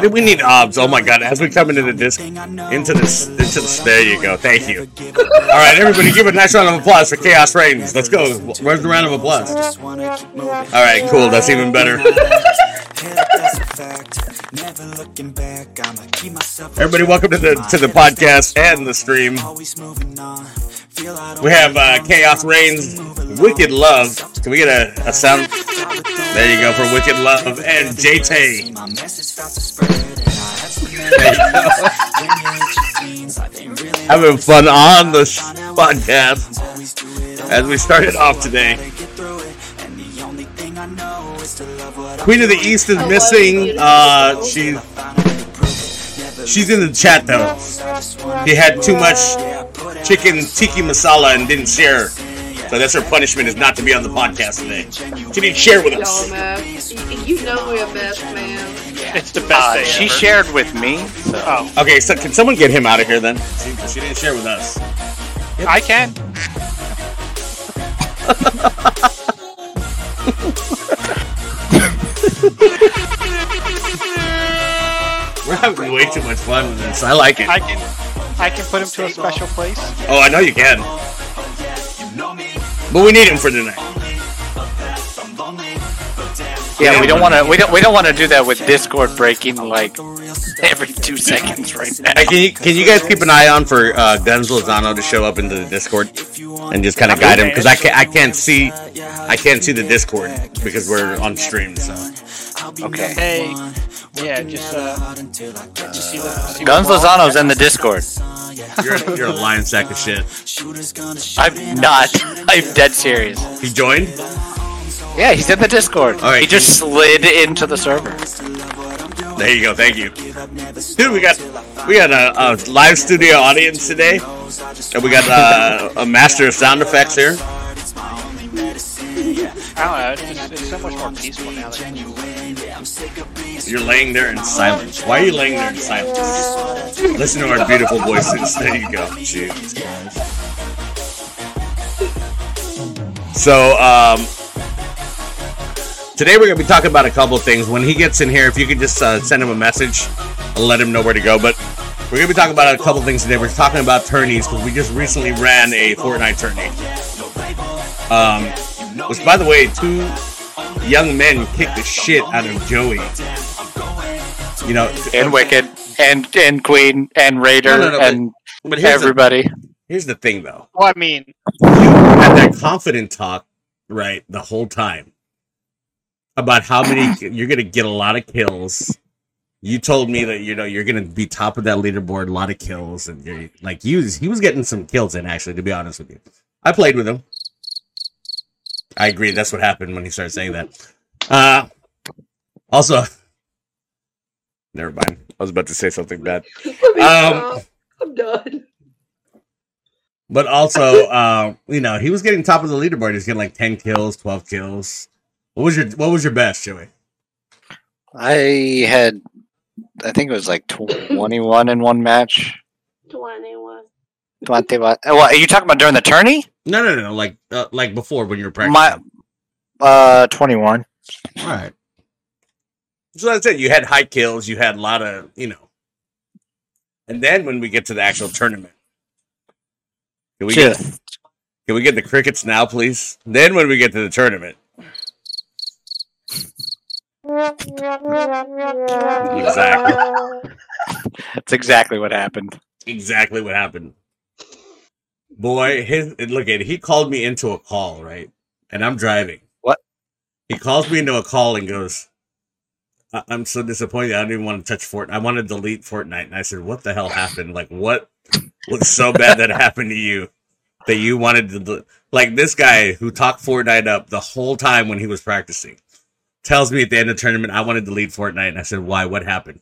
Why did we need obs? Oh my god! As we come into the disc, into this, into this. There you go. Thank you. All right, everybody, give a nice round of applause for Chaos Reigns. Let's go. Where's the round of applause? All right, cool. That's even better. Everybody, welcome to the to the podcast and the stream. Always moving on. Feel I don't We have uh, Chaos Reigns, Wicked Love. Can we get a, a sound? There you go for Wicked Love and JT. My message felt to spread, and I had some memories. When you hit your teens, life ain't really Having fun on the podcast always do it as we started off today. to get through it. And the only thing I know is to love what I Queen of the East is missing. Uh, she find a way to prove it. Never she's in the chat though. She had too much chicken tiki masala and didn't share. So that's her punishment is not to be on the podcast today. She didn't share with Y'all us. mad. Y- You know we're best, man. It's the best Uh, day she ever. shared with me. So. Oh, Okay, so can someone get him out of here then? She, she didn't share with us. I can. We're having way too much fun with this. I like it. I can. I can put him to a special place. Oh, I know you can. But we need him for tonight. Yeah, we don't want to. We don't. We don't want to do that with Discord breaking like every two seconds right now. Hey, can you can you guys keep an eye on for uh, Gunz Lozano to show up into the Discord and just kind of guide him because I can't I can't see I can't see the Discord because we're on stream. So Okay. Hey, yeah, just uh, just see the see Gunz what- Lozano's in the Discord. you're you're a lying sack of shit. I'm not. I'm dead serious. He joined. Yeah, he's in the Discord. All right. He just slid into the server. There you go. Thank you, dude. We got we got a, a live studio audience today, and we got uh, a master of sound effects here. I don't know. It's just it's so much more peaceful now. That You're laying there in silence. Why are you laying there in silence? Listen to our beautiful voices. There you go. So, um, today we're going to be talking about a couple things. When he gets in here, if you could just uh, send him a message, I'll let him know where to go. But we're going to be talking about a couple things today. We're talking about tourneys because we just recently ran a Fortnite tourney. Um, which, by the way, two young men kicked the shit out of Joey. You know, And Wicked, and and Queen, and Raider, No, no, no, and but here's the, everybody. here's the thing, though. well, I mean, You had that confident talk, right, the whole time about how many you're gonna get a lot of kills. You told me that you know you're gonna be top of that leaderboard, a lot of kills, and you're like you. He was getting some kills in actually. To be honest with you, I played with him. I agree. That's what happened when he started saying that. Uh, also, never mind. I was about to say something bad. Um, I'm done. But also, uh, you know, he was getting top of the leaderboard. He's getting like ten kills, twelve kills. What was your What was your best, Joey? I had, I think it was like twenty-one in one match. 21. Twenty what? What are you talking about during the tourney? No, no, no, no. Like, uh, like before when you were practicing. My, uh, twenty-one. All right. So that's it. You had high kills. You had a lot of, you know. And then when we get to the actual tournament, can we get can we get the crickets now, please? Then when we get to the tournament, exactly. That's exactly what happened. exactly what happened. Boy, his look at he called me into a call, right? And I'm driving. What? He calls me into a call and goes, I- I'm so disappointed. I don't even want to touch Fortnite. I want to delete Fortnite. And I said, What the hell happened? Like, what was so bad that happened to you that you wanted to, del-" like, this guy who talked Fortnite up the whole time when he was practicing tells me at the end of the tournament, I want to delete Fortnite. And I said, Why? What happened?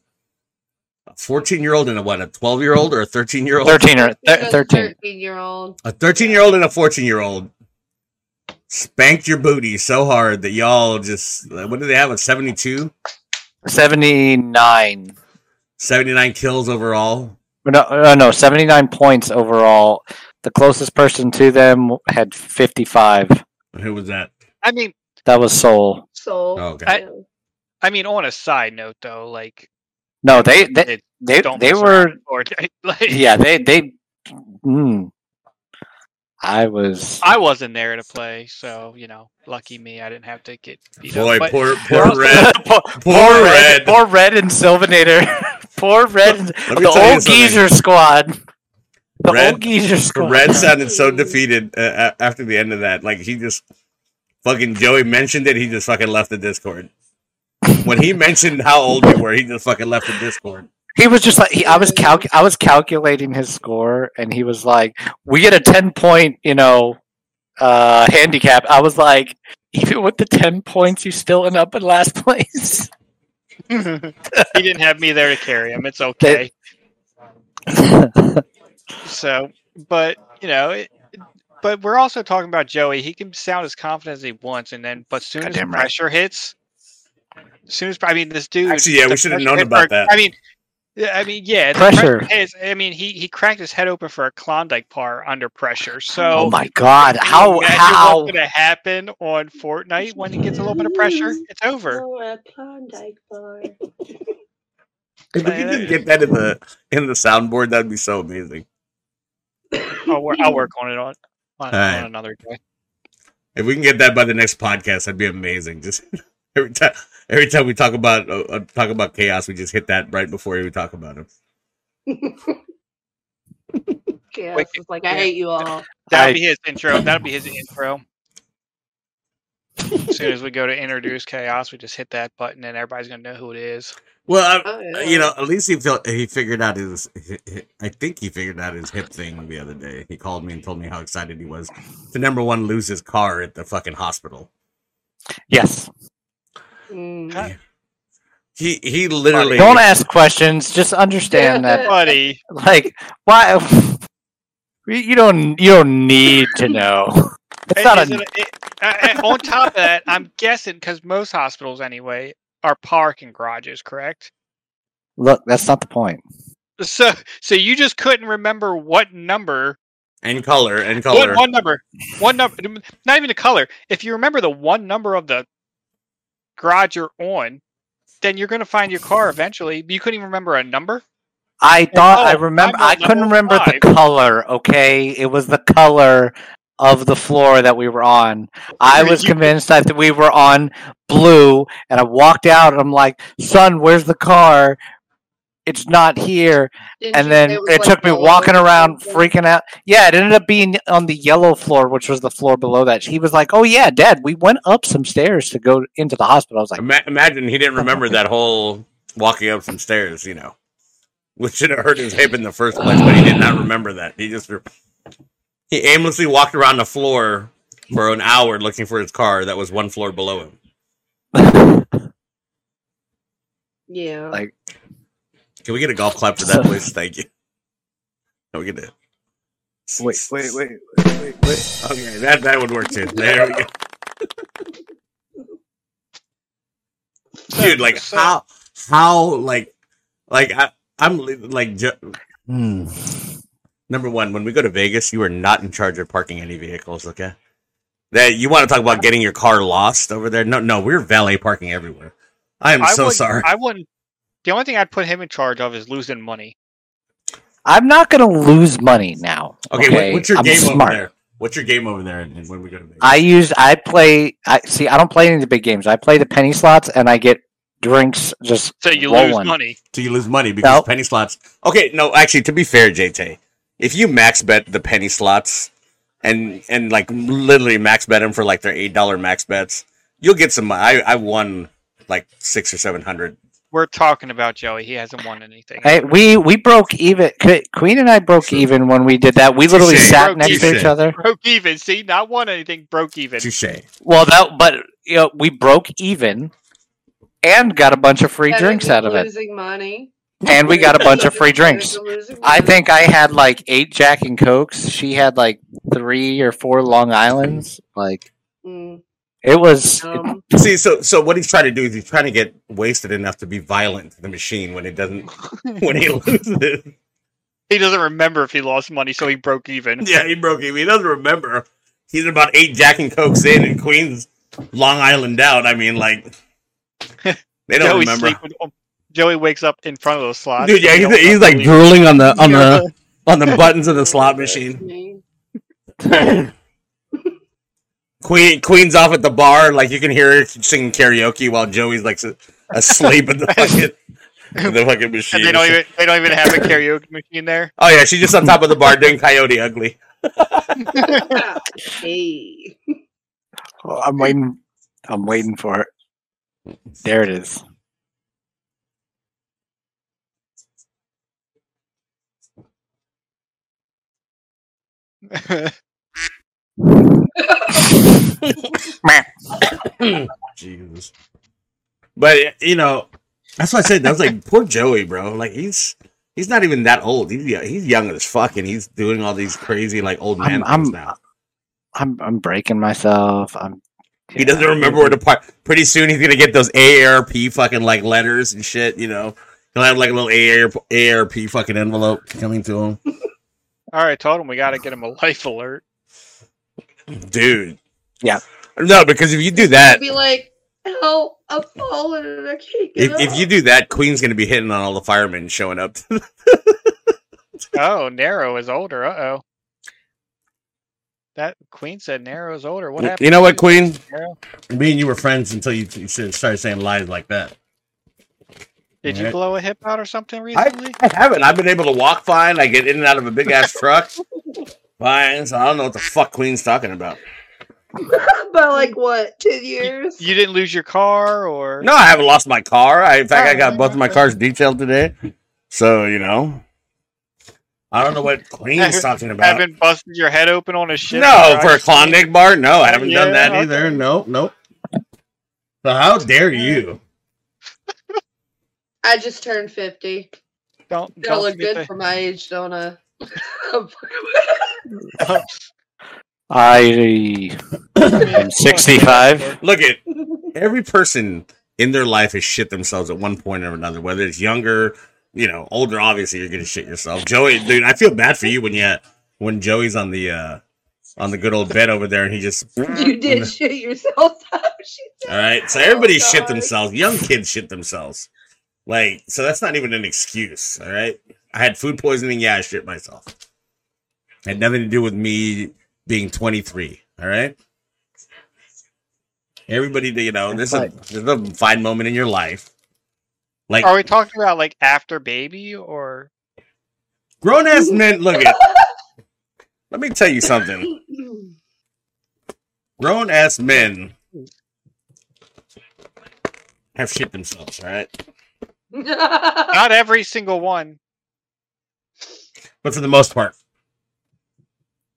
A 14 year old and a what? A 12 year old or a 13 year old? Thirteen or th- 13 year old A 13 year old and a 14 year old spanked your booty so hard that y'all just, what do they have? A 72? 79. 79 kills overall. No, uh, no, 79 points overall. The closest person to them had 55. Who was that? I mean, That was Soul. soul Oh, okay. I- I mean, on a side note though, like No, they they it, they, don't they were or like, yeah they they. Mm, I was I wasn't there to play, so you know, lucky me, I didn't have to get beat Boy, up. But poor poor red. poor, Poor red, Red. poor red and Sylvanator, poor red, and- the old something. geezer squad, the Red- old geezer squad. Red sounded so defeated uh, after the end of that. Like he just fucking Joey mentioned it. He just fucking left the Discord. When he mentioned how old you were, he just fucking left the Discord. He was just like he, I was calc I was calculating his score, and he was like, "We get a ten point, you know, uh, handicap." I was like, "Even with the ten points, you still end up in last place." he didn't have me there to carry him. It's okay. So, but you know, it, but we're also talking about Joey. He can sound as confident as he wants, and then but soon as Goddamn right. pressure hits, as soon as I mean this dude. Actually, yeah, we should have known about for- that. I mean. yeah, I mean, yeah, Pressure. hits- I mean, he he cracked his head open for a Klondike bar under pressure. So, oh my god! can you How how what's going to happen on Fortnite when he gets a little bit of pressure? It's over. Oh, a Klondike bar. If we could get that in the in the soundboard, that'd be so amazing. I'll, wor- I'll work on it on on, Alright. on another day. If we can get that by the next podcast, that'd be amazing. Just every time, every time we talk about uh, uh, talk about chaos, we just hit that right before we talk about him. Yeah, Wait, it's like I hate you all. That'll I- be his intro. That'll be his intro. as soon as we go to introduce chaos, we just hit that button, and everybody's gonna know who it is. Well, I, Oh, yeah. you know, at least he felt he figured out his. hi- hi- I think he figured out his hip thing the other day. He called me and told me how excited he was to number one lose his car at the fucking hospital. yes? Mm. He he literally Don't ask questions. Just understand that, Buddy, like, why you you don't you don't need to know. It's not a it- it- uh, uh, on top of that, I'm guessing because most hospitals anyway are parking garages, correct? look. That's not the point. So, so you just couldn't remember what number and color and One, color. one number, one number, not even the color. If you remember the one number of the garage you're on, then you're going to find your car eventually. You couldn't even remember a number. I thought I oh, remember. I'm I couldn't remember the color. Okay, it was the color of the floor that we were on. I was convinced that we were on blue, and I walked out. and I'm like, "Son, where's the car? It's not here." Didn't And you then say it, like took me walking around, something? freaking out. Yeah, it ended up being on the yellow floor, which was the floor below that. He was like, "Oh yeah, Dad, we went up some stairs to go into the hospital." I was like, Ima- imagine he didn't remember that whole walking up some stairs, you know, which should have hurt his hip in the first place, but he did not remember that. He just he aimlessly walked around the floor for an hour looking for his car that was one floor below him. Yeah. Like- Can we get a golf clap for that, please? Thank you. Can we get it? "Wait, wait, wait, wait, wait." Okay, that that would work too. There we go. Dude, like how how like like I, I'm like ju- Hmm. number one when we go to Vegas, you are not in charge of parking any vehicles. Okay, that you want to talk about getting your car lost over there? No, no, we're valet parking everywhere. I am I so wouldn't- sorry. I wouldn't. The only thing I'd put him in charge of is losing money. I'm not gonna lose money now. okay, what- what's your I'm game smart. over there? What's your game over there? And when we go to Vegas, I use I play I see I don't play any of the big games. I play the penny slots and I get drinks just So you lose money. so you lose money because Nope. penny slots. Okay, no, actually, to be fair, JT, if you max bet the penny slots and and like literally max bet them for like their eight dollar max bets, you'll get some. I I won like six or seven hundred. We're talking about Joey. He hasn't won anything. Hey, we we broke even. Queen and I broke Sure. even when we did that. We literally Touche. sat Broke next to each other. broke even. See, not won anything. Broke even. Touche. Well, that but you know we broke even, and got a bunch of free Better drinks out of it, Losing money. and we got a bunch of free drinks. I think I had like eight Jack and Cokes. She had like three or four Long Islands. Like Mm, it was. um, See, so so what he's trying to do is he's trying to get wasted enough to be violent to the machine when it doesn't when he loses. He doesn't remember if he lost money, so he broke even. yeah, he broke even. He doesn't remember. He's about eight Jack and Cokes in, and Queen's Long Island out. I mean, like They don't Joey's remember. Joey wakes up in front of the slot. Dude, yeah, he's, he's like believe- drooling on the on the on the buttons of the slot machine. Me. Queen Queen's off at the bar, like you can hear her singing karaoke while Joey's like s- asleep in the fucking the fucking machine. And they don't even they don't even have a karaoke machine there. Oh yeah, she's just on top of the bar doing Coyote Ugly. hey. Oh, I'm waiting. I'm waiting for it. There it is. Jesus. But you know, that's what I said. I was like, poor Joey, bro. Like he's he's not even that old. He's young- he's young as fuck, and he's doing all these crazy like old man I'm- things I'm- now. I'm I'm breaking myself. I'm. He doesn't remember where to park. Pretty soon, he's gonna get those AARP fucking like letters and shit. You know, he'll have like a little AARP, AARP fucking envelope coming to him, All right, told him we got to get him a life alert. Dude. Yeah. No, because if you do that, Be like, help! I'm falling and I can't get if, up. if you do that, Queen's gonna be hitting on all the firemen showing up. Oh, Nero is older. Uh oh. That Queen said Nero is older. What happened? you know what, Queen? Nero? Me and you were friends until you, you started saying lies like that. Did you Alright. blow a hip out or something I, recently? I haven't. I've been able to walk fine. I get in and out of a big ass truck. Fine. So I don't know what the fuck Queen's talking about. By like what, ten years? You didn't lose your car, or No, I haven't lost my car. I, in fact, I got both of my cars detailed today. So you know, I don't know what Queen's Haven't- talking about. haven't busted your head open on a ship? No, for a Klondike bar. No, I haven't done Yeah, that either. okay. Nope, nope. So how dare you? I just turned fifty. Don't, Gotta don't look good to- for my age, don't I? I am 65. Look at every person in their life has shit themselves at one point or another, whether it's younger, you know, older. Obviously, you're gonna shit yourself. Joey, dude, I feel bad for you when you when Joey's on the uh on the good old bed over there, and he just you did shit yourself. she all right. So everybody Oh, shit themselves. Young kids shit themselves. Like, so that's not even an excuse. All right. I had food poisoning. Yeah, I shit myself. Had nothing to do with me being 23. All right. Everybody, you know, there's a there's a fine moment in your life. Like Are we talking about like after baby or? grown ass men. Look at. Let me tell you something. Grown ass men have shit themselves. All right. Not every single one. But for the most part,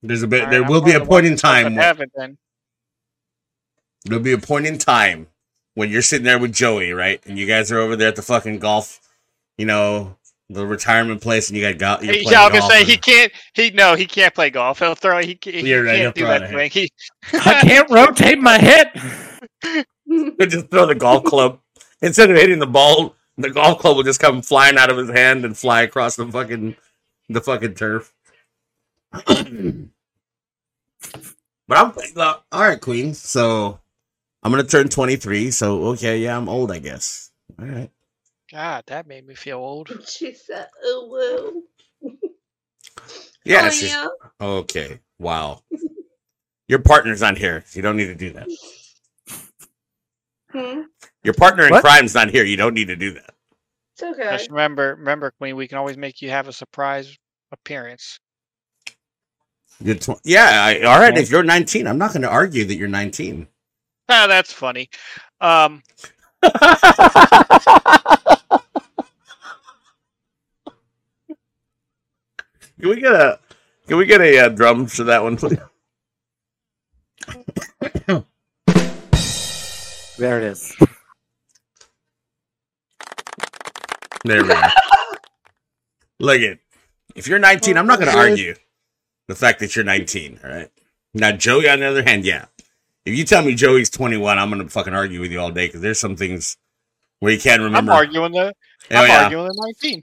there's a bit. All right, there I'm will be a point in ones that doesn't time. When, have it then. there'll be a point in time when you're sitting there with Joey, right, and you guys are over there at the fucking golf, you know, the retirement place, and you got golf. He, yeah, I was gonna say he can't. He no, he can't play golf. He'll throw. He, ca- he You're right, can't he'll do that thing. He, I can't rotate my hip. just throw the golf club instead of hitting the ball. The golf club will just come flying out of his hand and fly across the fucking the fucking turf. but I'm uh, all right, Queen. So I'm gonna turn 23. So okay, yeah, I'm old, I guess. All right. God, that made me feel old. she said, "Oh well." Yeah. oh, yeah. Okay. Wow. Your partner's not here. You don't need to do that. Hmm, Your partner in What? crime's not here. You don't need to do that. It's okay. Just remember, remember, Queen. We can always make you have a surprise appearance. You're tw- yeah. I, all right. If you're 19, I'm not going to argue that you're 19. Ah, that's funny. Um, Can we get a can we get a uh, drum for that one, please? There it is. There we go. Look at if you're 19, I'm not going to argue the fact that you're 19. All right. Now Joey, on the other hand, yeah. If you tell me Joey's 21, I'm going to fucking argue with you all day because there's some things where you can't remember. I'm remember. arguing the. Oh, I'm yeah. arguing the 19.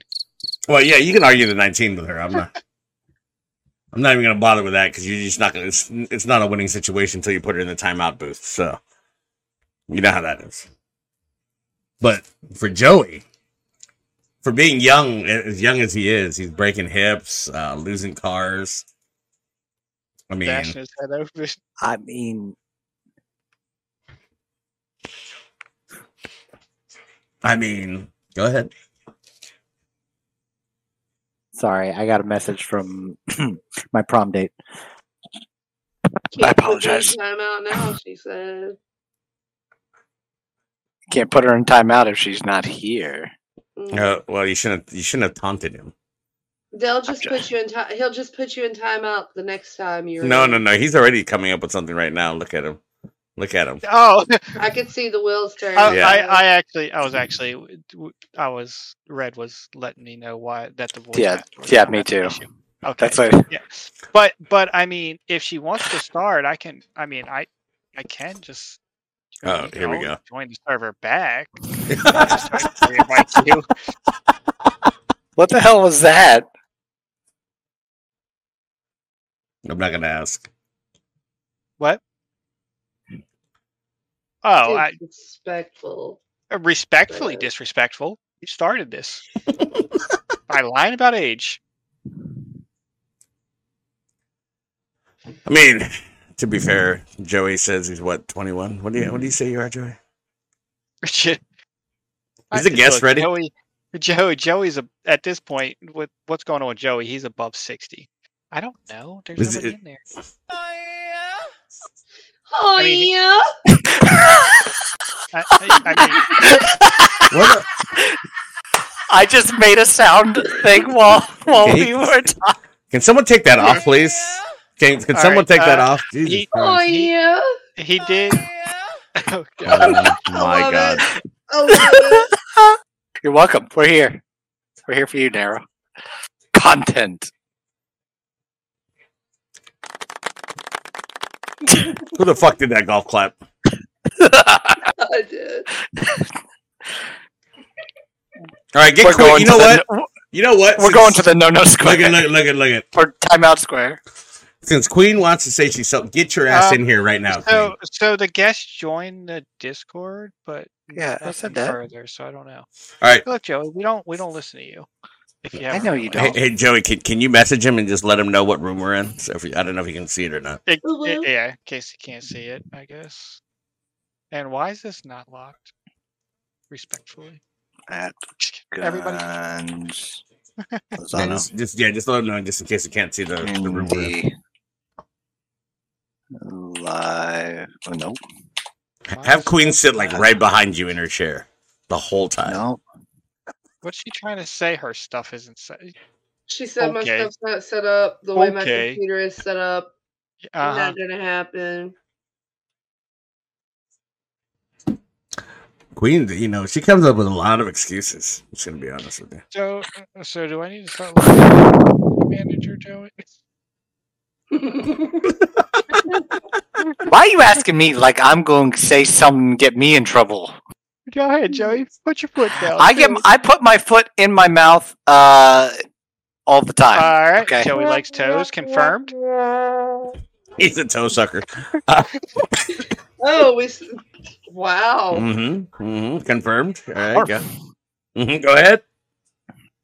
Well, yeah, you can argue the 19 with her. I'm not. I'm not even going to bother with that because you're just not going. to It's, it's not a winning situation until you put her in the timeout booth. So, you know how that is. But for Joey, for being young, as young as he is, he's breaking hips, uh, losing cars. I mean, Bashing his head over. I mean, I mean, go ahead. sorry, I got a message from my prom date. Can't put her in apologize. Timeout now, she said. Can't put her in timeout if she's not here. Mm. Uh, well, you shouldn't. You shouldn't have taunted him. They'll just put you in time. He'll just put you in timeout the next time you're. No, in. no, no. He's already coming up with something right now. Look at him. Look at him. Oh, I could see the wheels turn. I, Yeah. I, I actually, I was actually, I was Red was letting me know why that the voice. Yeah, yeah, me too. issue. Okay, That's like yeah, but but I mean, if she wants to start, I can. I mean, I I can just. Oh, you here we go. Join the server back. Just try to invite you. what the hell was that? I'm not gonna ask. What? Oh, I, Disrespectful. respectfully Uh, disrespectful. You started this by lying about age. I mean, to be fair, Joey says he's what 21. What do you What do you say you are, Joey? Shit. Is the guest Look, ready? Joey, Joey, Joey's a, at this point with what's going on with Joey. He's above sixty. I don't know. There's Is nobody it- in there. Oh I mean, yeah. I, I, I mean, What? I just made a sound thing while while Okay. we were talking. Can someone take that off, please? Can Can All someone right, take that uh, off? Jesus he- Oh yeah. he did. Oh, God. Oh my God! It. Oh, love. You're welcome. We're here. We're here for you, Nero. Content. Who the fuck did that golf clap? I did. All right, get we're quick. going You know the, what? You know what? We're going to the no no square Look at look at look at look at. or timeout square. Since Queen wants to say she's so, get your ass Um, in here right now. So, Queen. so the guest joined the Discord, but Yeah, I said that. further. So I don't know. All right. Look, Joey, we don't we don't listen to you. If you I know you realized. Hey, hey Joey, can, can you message him and just let him know what room we're in? So if you, I don't know if you can see it or not. It- it- yeah, in case you can't see it, I guess. And why is this not locked? Respectfully, At everybody. Gunz. Yeah, Lozano. just, just yeah, just let him know just in case you can't see the, the room we're in. Live. Oh, nope. Have Queen sit like right behind you in her chair the whole time. No. What's she trying to say? Her stuff isn't set. She said my Okay. stuff's not set up the way my Okay. computer is set up. Uh-huh. Not gonna happen. Queen, you know, she comes up with a lot of excuses. I'm just gonna be honest with you. So, uh, so do I need to start looking at the manager, Joey? Why are you asking me like I'm going to say something and get me in trouble? Go ahead, Joey. Put your foot down. I get I put my foot in my mouth uh all the time. All right. Okay. Joey likes toes. Confirmed. He's a toe sucker. oh, we. Wow. Mm-hmm. Mm-hmm. Confirmed. All right, go. Mm-hmm. Go ahead.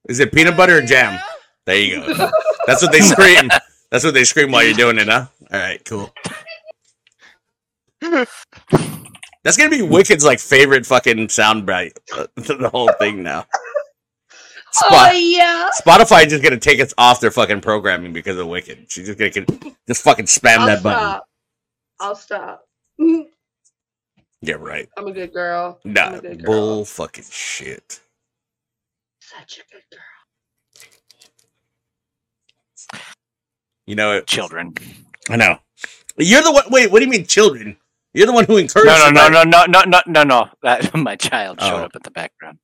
Is it peanut butter or jam? There you go. That's what they scream. That's what they scream while you're doing it, huh? All right, cool. That's gonna be Wicked's like favorite fucking soundbite. uh, the whole thing now. Oh yeah. Spotify just gonna take us off their fucking programming because of Wicked. She's just gonna get, just fucking spam I'll that button. stop. I'll stop. Yeah, right. a good girl. I'm Nah, a good girl. No, bull fucking shit. Such a good girl. You know it. Children. I know. You're the one. Wait, what do you mean, children? You're the one who encouraged. No, no, no, no, no, no, no, no, no. That my child showed Oh. up at the background.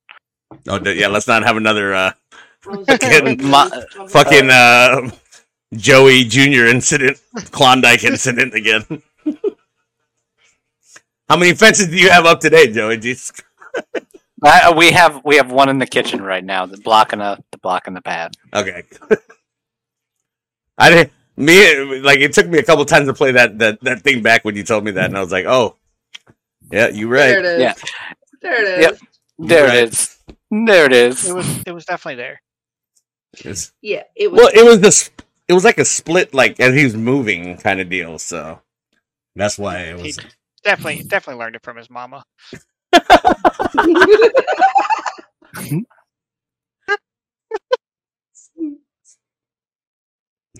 Oh, yeah. Let's not have another uh, Fucking like, my- fucking uh, Joey Junior incident, Klondike incident again. How many fences do you have up today, Joey? Jeez. Uh, we have we have one in the kitchen right now, the blocking the, the blocking the path. Okay. I didn't. Me like it took me a couple times to play that that that thing back when you told me that, and I was like, oh, yeah, you There it right. Yeah. There it is. Yep. There Right. it is. There it is. It was it was definitely there. It's- Yeah, it was. well, it was this. It was like a split, like as he was moving, kind of deal. So that's why it He was. definitely definitely learned it from his mama.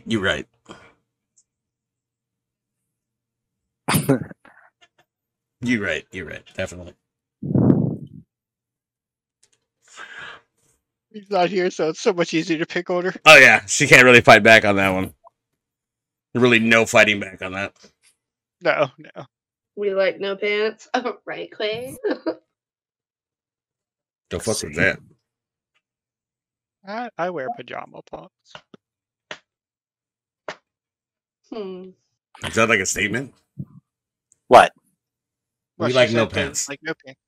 You're right. You're right. You're right. Definitely. He's not here, so it's so much easier to pick order. Oh yeah, she can't really fight back on that one. Really, no fighting back on that. No, no. we like no pants. Oh, right, Quay. The fuck was that? I, I wear pajama pants. Hmm. Is that like a statement? What? We she like no pants. Like no pants.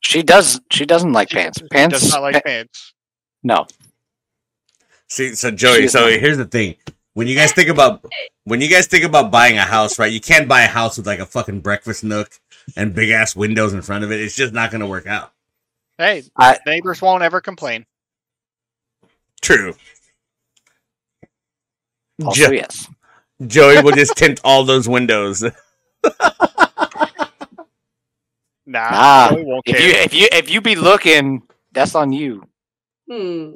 She does. She doesn't like She pants. does- she Pants. does not like pa- pants. no. See, so Joey, She's so not- here's the thing: when you guys think about when you guys think about buying a house, right? You can't buy a house with like a fucking breakfast nook and big ass windows in front of it. It's just not going to work out. Hey, I- neighbors won't ever complain. True. Also, Jo- yes. Joey will just tint all those windows. Nah, Nah, Joey won't If care. you if you if you be looking, that's on you. Hmm.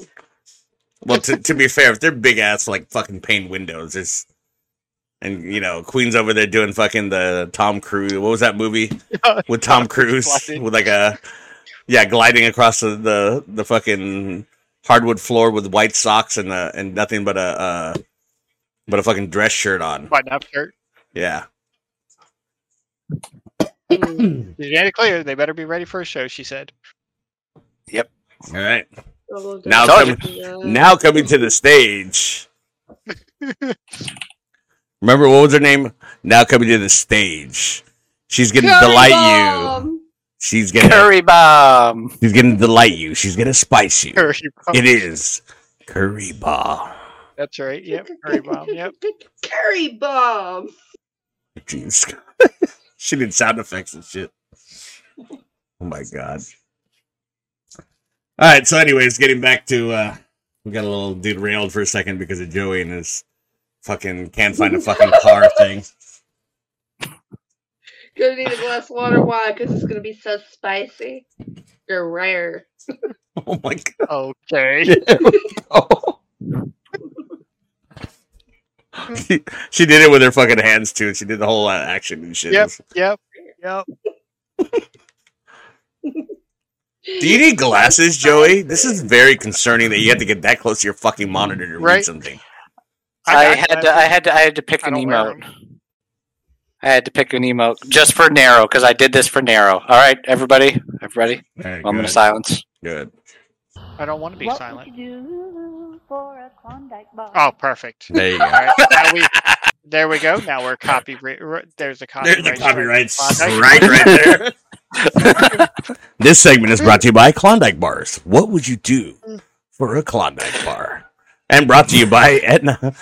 Well, to, to be fair, if they're big ass like fucking pane windows, it's and you know Queen's over there doing fucking the Tom Cruise. What was that movie with Tom Cruise with like a yeah gliding across the the, the fucking hardwood floor with white socks and uh, and nothing but a uh, but a fucking dress shirt on. Button up shirt. Yeah. Mm. Made it clear. They better be ready for a show. She said. Yep. All right. Oh, Double Now dose. coming- Yeah. Now coming to the stage. Remember what was her name? Now coming to the stage. She's gonna Curry delight you. She's gonna Curry bomb. she's gonna delight you. She's gonna spice you. Curry bomb. It is curry ball. That's right. Yep. Curry bomb. Yep. Curry bomb. Jeez. she did sound effects and shit. Oh my god. All right. So, anyways, getting back to uh we got a little derailed for a second because of Joey and his fucking can't find a fucking car thing. Gonna need a glass of water. Why? Because it's gonna be so spicy. You're rare. Oh my god. Okay. she, she did it with her fucking hands too. She did the whole uh, action and shit. Yep. Yep. Yep. Do you need glasses, Joey? This is very concerning that you had to get that close to your fucking monitor to read something. I, got had to. I had to. I had to pick I an don't emote. I had to pick an emote just for Nero because I did this for Nero. All right, everybody, everybody. All right, Moment good. of silence. good. I don't want to be what silent. Would you do for a Klondike bar? Oh, perfect. There you go. All right. Now we, there we go. Now we're copyright. There's a copyright. There's the copyright right, right there. this segment is brought to you by Klondike Bars. What would you do for a Klondike bar? And brought to you by Aetna,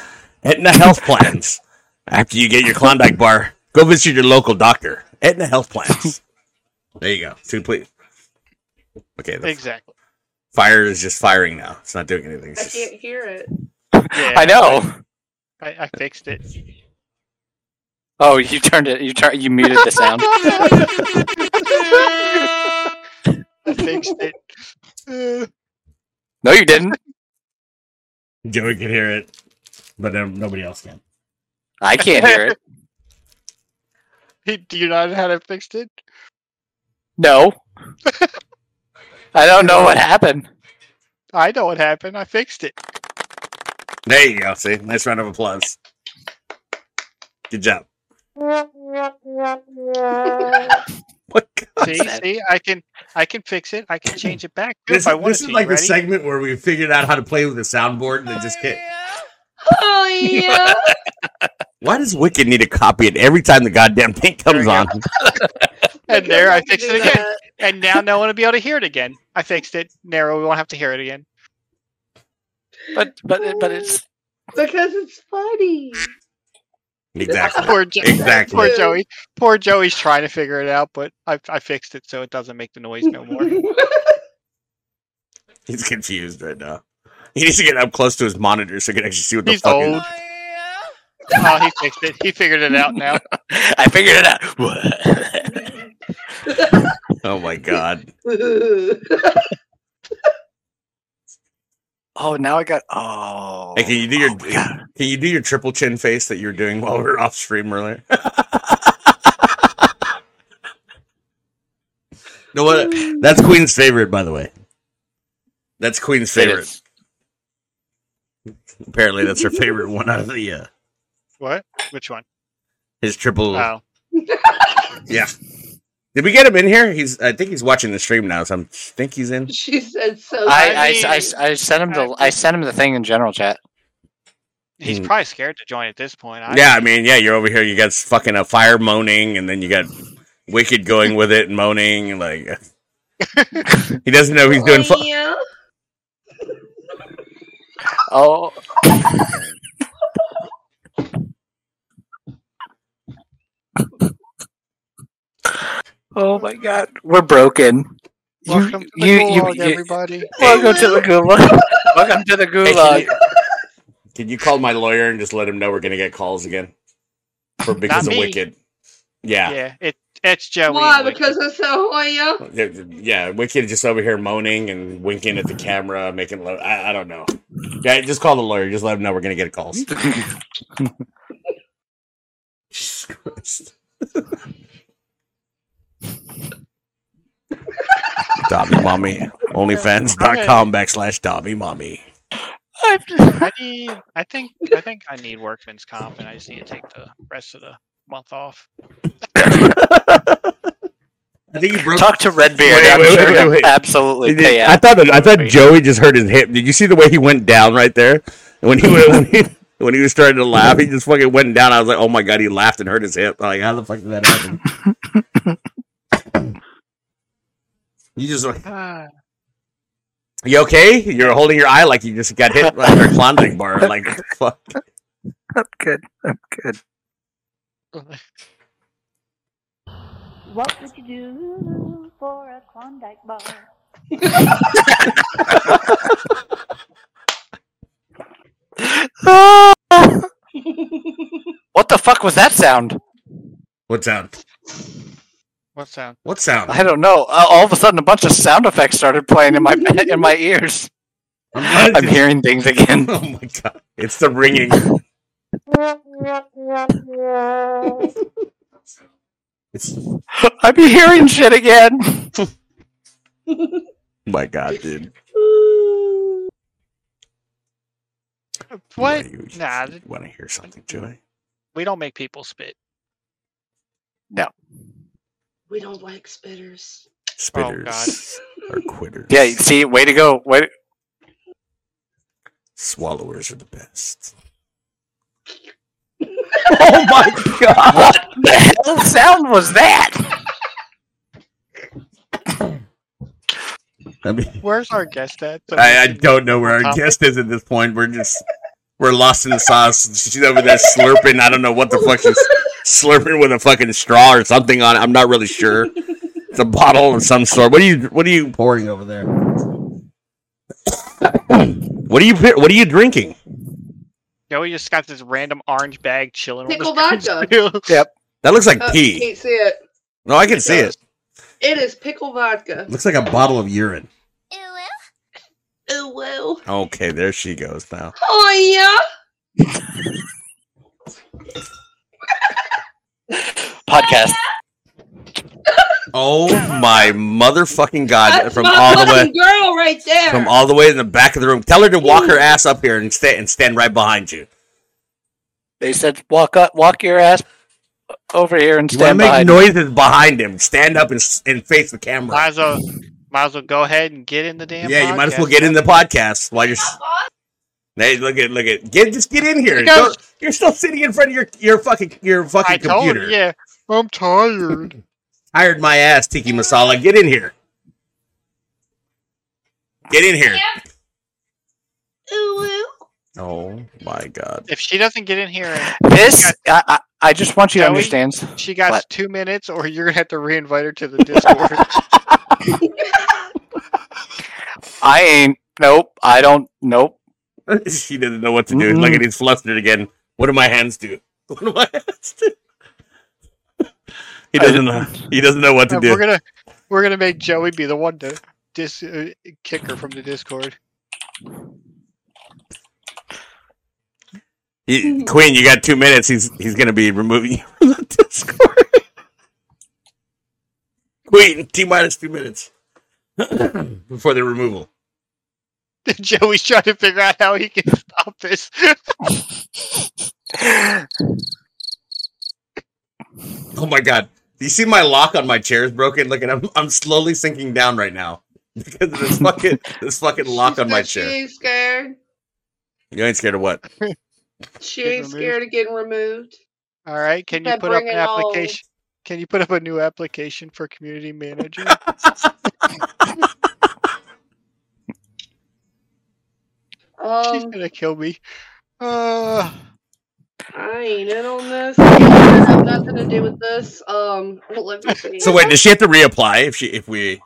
Aetna Health Plans. After you get your Klondike bar, go visit your local doctor. Aetna Health Plans. There you go. Two, please. Okay, the Exactly. Fire is just firing now. It's not doing anything. It's I just- can't hear it. Yeah, I know. I, I fixed it. Oh, you turned it. You turned. You muted the sound. I fixed it. No, you didn't. Joey can hear it, but um, nobody else can. I can't hear it. Hey, Do you not know how to fix it? No. I don't know what happened. I know what happened. I fixed it. There you go. See, nice round of applause. Good job. What? See, that? see, I can, I can fix it. I can change it back too This, if I want this is You like the ready? segment where we figured out how to play with the soundboard and it just oh, can't. Oh yeah. Why does Wicked need to copy it every time the goddamn thing comes on? And there, I Because fixed it again. that. And now no one will be able to hear it again. I fixed it. Narrow. We won't have to hear it again. But but but it's Because it's funny. Exactly. Poor, jo- Exactly. poor Joey. Poor Joey's trying to figure it out, but I, I fixed it so it doesn't make the noise no more. He's confused right now. He needs to get up close to his monitor so he can actually see what the He's fuck. old. Oh, he fixed it. He figured it out now. I figured it out. Oh my god. oh, now I got. Oh. Hey, can you do your oh my can you do your triple chin face that you were doing while we were off stream earlier? no what? That's Queen's favorite, by the way. That's Queen's favorite. Apparently, that's her favorite one out of the uh, What? Which one? his triple. Oh, Yeah. Did we get him in here? He's. I think he's watching the stream now, so I think he's in. she said so. I, I, I, I sent him the I sent him the thing in general chat. he's Hmm. probably scared to join at this point. I, Yeah, I mean, yeah, you're over here. You got fucking a fire moaning, and then you got Wicked going with it and moaning. and, Like he doesn't know he's doing. Oh, Fu- yeah. Oh. oh my god, we're broken. You- Welcome to the you- you- gulag, you- everybody. Welcome to the gulag. Welcome to the Hey, can, gulag. you, can you call my lawyer and just let him know we're gonna get calls again for because of. Wicked? Yeah. Yeah, it it's Joey. Why? Because it's so Hoya? yeah, yeah. Wicked just over here moaning and winking at the camera, making. Lo- I, I don't know. Yeah, just call the lawyer. Just let him know we're gonna get calls. Jesus Christ. Dobby Mommy. Onlyfans.com backslash Dobby Mommy. I need. I think. I think I need workman's comp, and I just need to take the rest of the month off. I think you broke. Talk to Redbeard. Wait, I'm wait, sure wait, wait. absolutely pay I thought that, I thought Joey just hurt his hip. Did you see the way he went down right there? When he went, when he when he was starting to laugh, he just fucking went down. I was like, oh my god, he laughed and hurt his hip. I'm like, how the fuck did that happen? you just like, Ah, you okay? You're holding your eye like you just got hit by a Klondike bar. Like fuck. I'm good. I'm good. What would you do for a Klondike bar? what the fuck was that sound? What sound? What sound? What sound? I don't know. Uh, all of a sudden, a bunch of sound effects started playing in my in my ears. I'm, I'm hearing things again. Oh my god! It's the ringing. It's I'm hearing shit again. my god, dude. What? You, Nah, you want to hear something, Joey? we don't make people spit. We don't like spitters. Oh, spitters are quitters. Yeah, see, way to go. Wait, Swallowers are the best. oh my god! What the hell sound was that? I mean, Where's our guest at? So I, I don't know where our Topic? guest is at this point. We're just we're lost in the sauce. She's over there slurping. I don't know what the fuck she's slurping with a fucking straw or something on it. I'm not really sure. It's a bottle of some sort. What are you What are you pouring over there? what are you What are you drinking? Joey just got this random orange bag chilling. on the Pickle screen vodka. still. That looks like Oh, you pee. can't see it. No, I can see it. It is pickle vodka. Looks like a bottle of urine. Ooh, woo. Okay, there she goes now. Oh, yeah. Podcast. Oh my motherfucking god! That's From my all the way girl right there. from all the way in the back of the room. Tell her to walk her ass up here and stay and stand right behind you. They said walk up, walk your ass over here and stand." You want to stand make behind. noises behind him. Stand up and, and face the camera. Might camera. as well, might as well go ahead and get in the damn. Yeah, you might as well get in the podcast while you're. S- Hey, look at look at get just get in here. Because- Don't- you're still sitting in front of your your fucking your fucking told computer. you, yeah. I'm tired. Tired my ass, Tiki Masala. Get in here. Get in here. Ooh. Oh my god. If she doesn't get in here, and This, I, I, I just want you to understand. she got What? two minutes, or you're gonna have to reinvite her to the Discord. I ain't. Nope. I don't. Nope. she doesn't know what to do. Look Mm-mm. at he's flustered again. What do my hands do? What do my hands do? he doesn't know. He doesn't know what to And do. we're gonna we're gonna make Joey be the one to dis uh, kick her from the Discord. You- Queen, you got two minutes. He's he's gonna be removing you from the Discord. Queen, T minus two minutes before the removal. Joey's trying to figure out how he can stop this. Oh my god! Do you see my lock on my chair is broken? Look at I'm I'm slowly sinking down right now because of this fucking this fucking lock She on my said She chair. ain't scared. You ain't scared of what? She ain't removed. scared of getting removed. All right, can you put up an it on. application? Can you put up a new application for community manager? She's Um, gonna kill me. Uh, I ain't in on this. I have nothing to do with this. Um, let me see. So wait, does she have to reapply if she if we?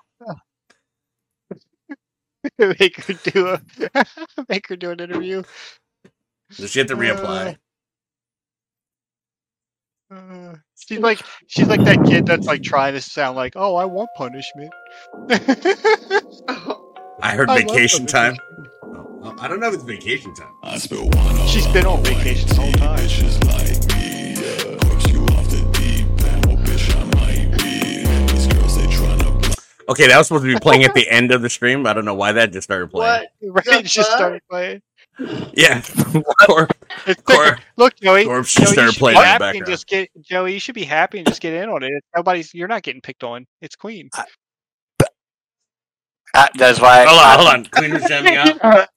make her do a make her do an interview. Does she have to reapply? Uh, she's like she's like that kid that's like trying to sound like, oh, I want punishment. I heard I vacation time. punishment. Oh, I don't know if it's vacation time. I spill one She's been on vacation the whole time. Bitches like me, yeah. Course you off the deep end. Well, bitch, I might be. These girls, they tryna Okay, that was supposed to be playing at the end of the stream. I don't know why that just started playing. what? Right, The she just started playing. Yeah, Cor- It's Cor- Look, Joey. Corpse just Joey, you started should playing be in the happy and background. just get Joey. You should be happy and just get in on it. Nobody's. You're not getting picked on. It's Queen. Uh, that's why. Hold on, I, hold on. Queen was jamming out.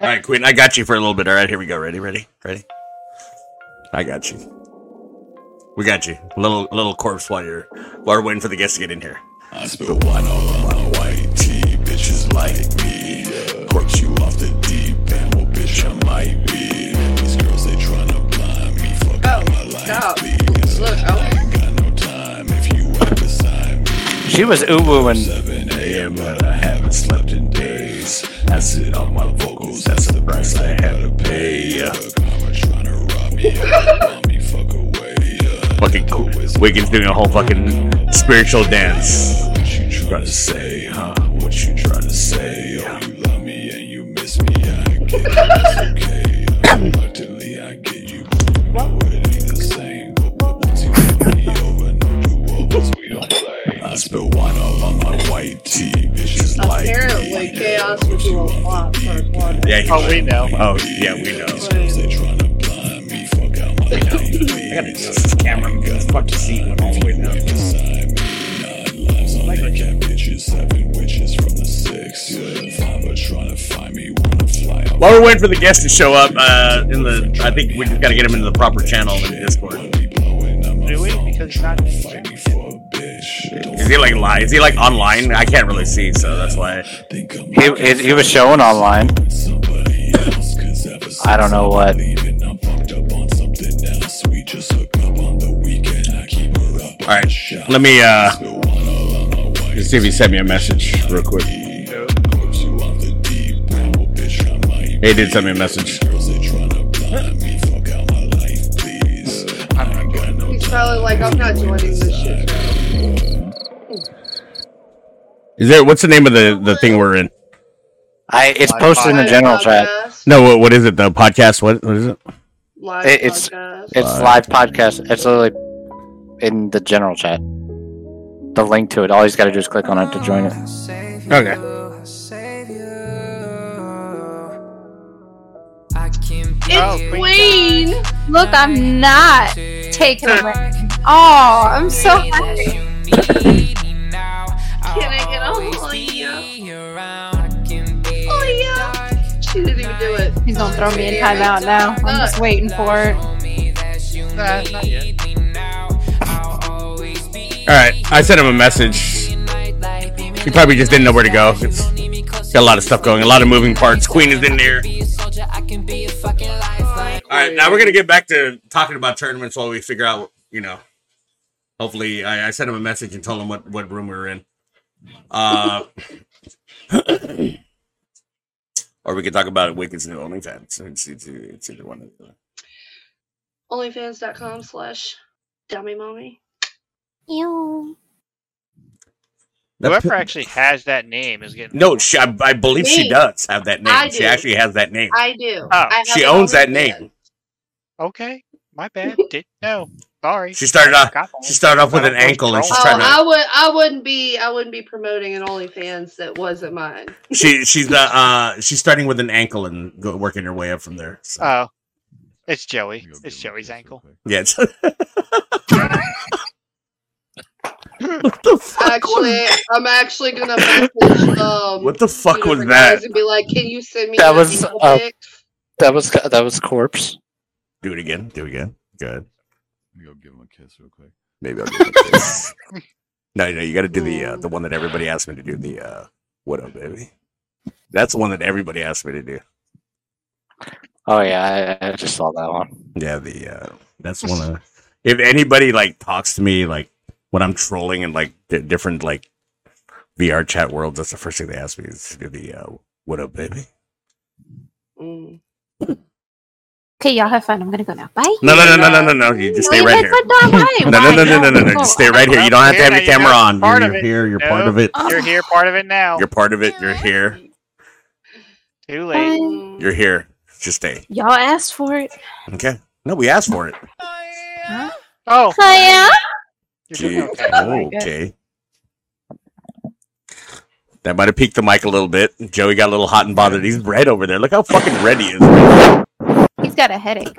All right, Queen, I got you for a little bit. All right, here we go. Ready, ready, ready. I got you. We got you. A little, a little corpse while you're while we're waiting for the guests to get in here. I spill wine all on my white tee. Bitches like me. Corpse you off the deep end. Well, bitch, I might be. These girls, they tryna blind me. Fuck Oh, out my life, stop. please. Look, I I- ain't got no time if you ain't beside me. she was ooh and 7 a.m. but I haven't slept in days. Acid on my vocals, that's the price I had to pay. Yeah. Karma tryna rob me, yeah. Want me fuck away, yeah. Fucking cool. Wiggins doing a whole fucking spiritual dance. What you trying to say, huh? What you trying to say? Oh, you love me and you miss me, I get it, it's okay. Reluctantly, I get you. No, play. I spill wine all on my white tee, bitches like Apparently, me. chaos would do a lot for one. Yeah. he- Oh, we know. Oh, yeah, we know. These girls, they blind me. Fuck out my life, I gotta adjust this camera because this fucking seat went all the way down. beside me. Nine lives on the cat bitches, seven witches from the six. Yeah, fine, but tryna find me, wanna fly out. While we're waiting for the guests to show up, uh, in the, I think we just gotta get them into the proper channel in the Discord. Be blowing up my Do we? Because it's not. fight me for a bitch. Don't Is he like live? Is he like online? I can't really see, so that's why. he, he, he was showing online. with somebody else, 'cause ever since I don't know what. leaving, I'm fucked up on something else. We just hook up on the weekend. I keep her up. All right, let me uh, Spill one all on my white see if he sent me a message real quick. Corpse you off the deep end. Well, bitch, I might He did send me a message. Got no He's probably like, I'm not joining this shit. Is there? What's the name of the the thing we're in? I it's Live posted in the Live general chat. No, what, what is it? The podcast? What, what is it? Live It- it's- podcast. It's live podcast. It's literally in the general chat. The link to it. All he's got to do is click on it to join it. Okay. It's Queen. Queen. Look, I'm not taking a break. Oh, I'm so happy. Can I get a oh yeah? Oh yeah. She didn't even do it. He's gonna throw me in timeout now. I'm just waiting for it. Nah, not yet. All right, I sent him a message. He probably just didn't know where to go. It's, Got a lot of stuff going, a lot of moving parts. Queen is in there. All right, now we're gonna get back to talking about tournaments while we figure out, you know. Hopefully, I, I sent him a message and told him what what room we were in. Uh, or we could talk about Wicked's new OnlyFans. It's, it's, it's either one. of the- Onlyfans.com slash dummy mommy. Ew. That Whoever pi- actually has that name is getting. No, she, I, I believe she does have that name. I She actually has that name. I do. Oh, I she owns that OnlyFans. name. Okay, my bad. Didn't know. Sorry. She started I off. forgot that. She started off with an ankle, and she's control. trying to. Oh, I would. I wouldn't be. I wouldn't be promoting an OnlyFans that wasn't mine. She she's the uh she's starting with an ankle and go, working her way up from there. So. Oh, it's Joey. It's Joey's ankle. yeah. It's, Actually, I'm actually gonna message. Um, what the fuck was that? And be like, can you send me That that was, uh. That was that was corpse. Do it again. Do it again. Good. Let me go give him a kiss real quick. Maybe I'll give it a kiss. No, no, you got to do the uh, the one that everybody asked me to do. The uh, what up, baby? That's the one that everybody asked me to do. Oh yeah, I, I just saw that one. Yeah, the uh, that's one of. If anybody like talks to me like when I'm trolling in like di different like VR chat worlds, that's the first thing they ask me is to do the uh, what up, baby? Mm. Okay, y'all have fun. I'm gonna go now. Bye. No, no, no, no, no, no, no. You just stay you right here. said bye, bye. No, no, no, no, no, no, no. Just stay right here. You don't have to have your camera not on. part You're, you're here. You're No. part of it. You're oh. here, part of it now. You're part of it. You're here. Too late. Bye. You're here. Just stay. Y'all asked for it. Okay. No, we asked for it. Oh, Hiya. Gee, oh, okay. That might have peaked the mic a little bit. Joey got a little hot and bothered. He's red over there. Look how fucking red he is. He's got a headache.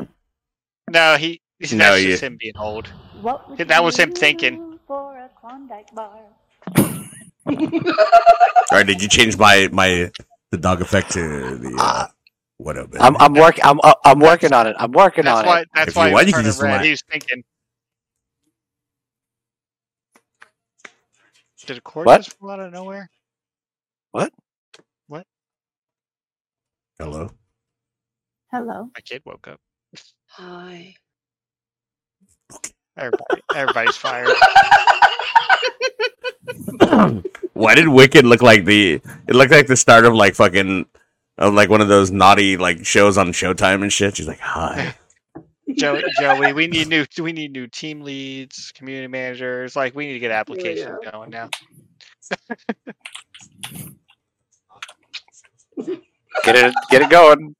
No, he. That's No, just you- him being old. What would That was him thinking. For a Klondike bar. All right, did you change my my the dog effect to the uh, what up? I'm I'm working. I'm uh, I'm working on it. I'm working That's on why. it. That's If you why he want, was you can just red. He was thinking. Did a cord What? just fall out of nowhere? What? What? Hello. Hello. My kid woke up. Hi. Everybody, everybody's fired. Why did Wicked look like the? It looked like the start of like fucking of like one of those naughty like shows on Showtime and shit. She's like, "Hi." Joey, Joey, we need new. We need new team leads, community managers. Like we need to get applications going now. Get it. Get it going.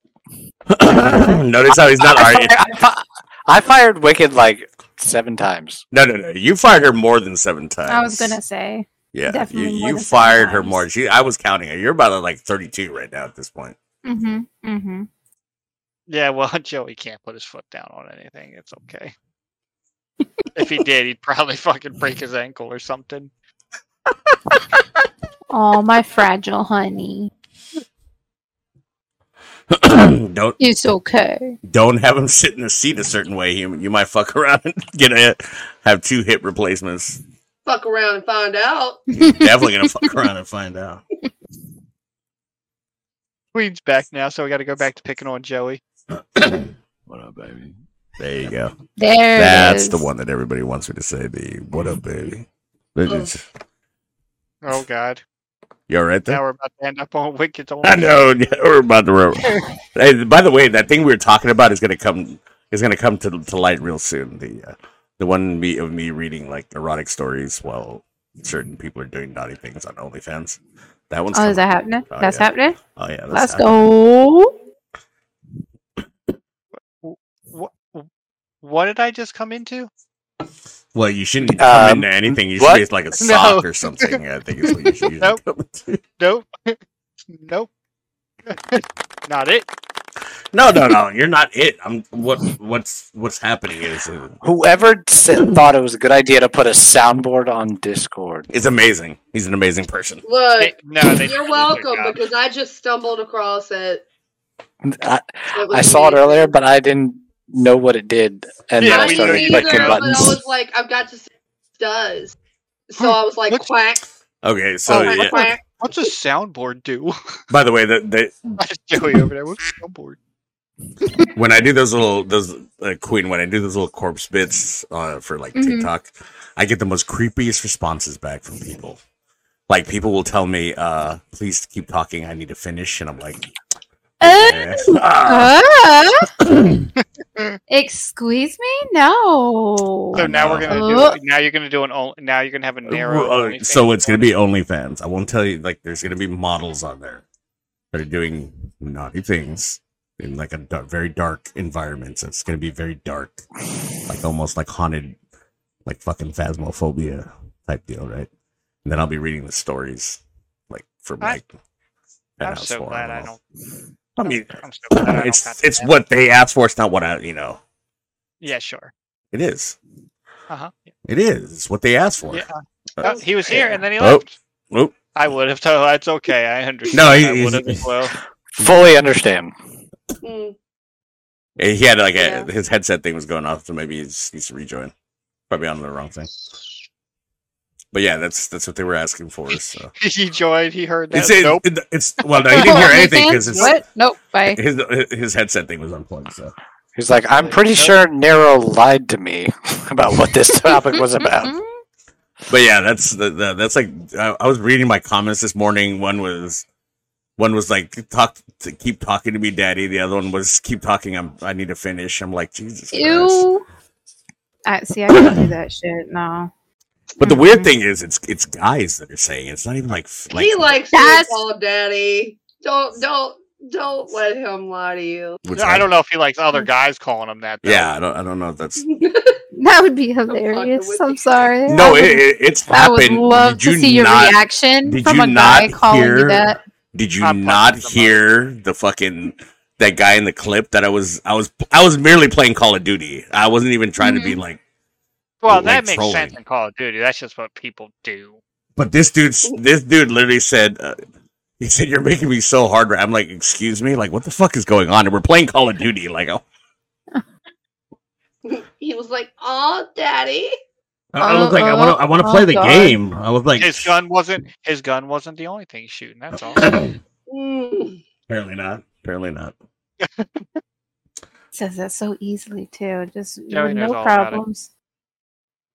Notice how he's not I, arguing. I, fi- I fired Wicked like seven times. No, no, no. You fired her more than seven times. I was gonna say. Yeah, definitely you, more you than seven fired her times. more. She, I was counting her. You're about at like 32 right now at this point. Mm-hmm. Mm-hmm. Yeah, well, Joey can't put his foot down on anything. It's okay. if he did, he'd probably fucking break his ankle or something. Oh, my fragile honey. don't It's okay. don't have him sit in the seat a certain way. You, you might fuck around and get a have two hip replacements. Fuck around and find out. You're definitely gonna fuck around and find out. Queen's back now, so we got to go back to picking on Joey. What up, baby? There you go. There. That's is. the one that everybody wants me to say. The what up, baby? Oh. They're Oh God! You all right there? Now we're about to end up on Wicked's own. I know. yeah, We're about to. ro- hey, by the way, that thing we were talking about is gonna come is gonna come to to light real soon. The uh, the one me of me reading like erotic stories while certain people are doing naughty things on OnlyFans. That one's. Oh, coming. is that happening? Oh, That's yeah. happening. Oh yeah. that's Let's happening. go. What? What did I just come into? Well, you shouldn't come Um, into anything. You should what? be like a No. sock or something. I think is what you should usually Nope. come into. Nope. nope. Not it. No, no, no. You're not it. I'm. What? What's What's happening is uh, Whoever said, thought it was a good idea to put a soundboard on Discord. it's amazing. He's an amazing person. Look, They- no, they you're good welcome because I just stumbled across it. I, It I saw it earlier, but I didn't know what it did, and Yeah, then I I started didn't clicking either, but I was like, I've got to see does. So I was like, What's- quack, Okay, so Oh, yeah, quack, quack. What's a soundboard do? By the way, the, the Joey over there. What's a soundboard? when I do those little those uh, Queen, when I do those little corpse bits uh, for like Mhm. TikTok, I get the most creepiest responses back from people. Like people will tell me, uh, "Please keep talking. I need to finish," and I'm like, Uh, uh, excuse me? No. So now we're gonna do. Now you're gonna do an. ol- Now you're gonna have a narrow. Uh, OnlyFans so it's gonna one. be OnlyFans. I won't tell you. Like, there's gonna be models on there that are doing naughty things in like a dar- very dark environment. So it's gonna be very dark, like almost like haunted, like fucking phasmophobia type deal, right? And then I'll be reading the stories, like from I- like. I'm so glad I don't. I mean, I'm so glad I don't have it's to it's have- what they asked for. It's not what I, you know. Yeah, sure. It is. Uh huh. It is. It's what they asked for. Yeah. Oh, he was here and then he Oh. left. Oh. I would have told. It's okay. I understand. No, he- I would have as well. Fully understand. Mm. He had like a Yeah. his headset thing was going off, so maybe he needs to rejoin. Probably on the wrong thing. But yeah, that's that's what they were asking for. So he joined. He heard that. it's it, nope. it- it's well, no, he didn't hear anything because his, What? Nope. Bye. his his headset thing was unplugged. So He's like, I'm pretty sure Nero lied to me about what this topic was about. But yeah, that's the, the that's like I, I was reading my comments this morning. One was one was like talk to keep talking to me, daddy. The other one was keep talking. I'm I need to finish. I'm like Jesus. Christ. Ew. I see. I can't do that shit. No. But the weird thing is, it's it's guys that are saying it. it's not even like like he likes being That's- called daddy. Don't don't don't let him lie to you. what's I that? don't know if he likes other guys calling him that. Though. Yeah, I don't I don't know if that's That would be hilarious. I'm sorry. no. It, would, it, it's I would happened. love did to you see your not? reaction did from you a guy not calling hear- you that. Did you I'm not hear the fucking that guy in the clip that I was I was I was merely playing Call of Duty. I wasn't even trying to be Mm-hmm. like. Well, that makes trolling. sense in Call of Duty. That's just what people do. But this dude, this dude literally said. Uh, he said, "You're making me so hard." I'm like, "Excuse me, like, what the fuck is going on?" And we're playing Call of Duty. Like, oh, he was like, "Oh, daddy." I, I was like, I want to, I want to oh, play the God. game. I was like, His gun wasn't. His gun wasn't the only thing he's shooting. That's all. Apparently not. Apparently not. Says that so easily too. Just no all about it. problems.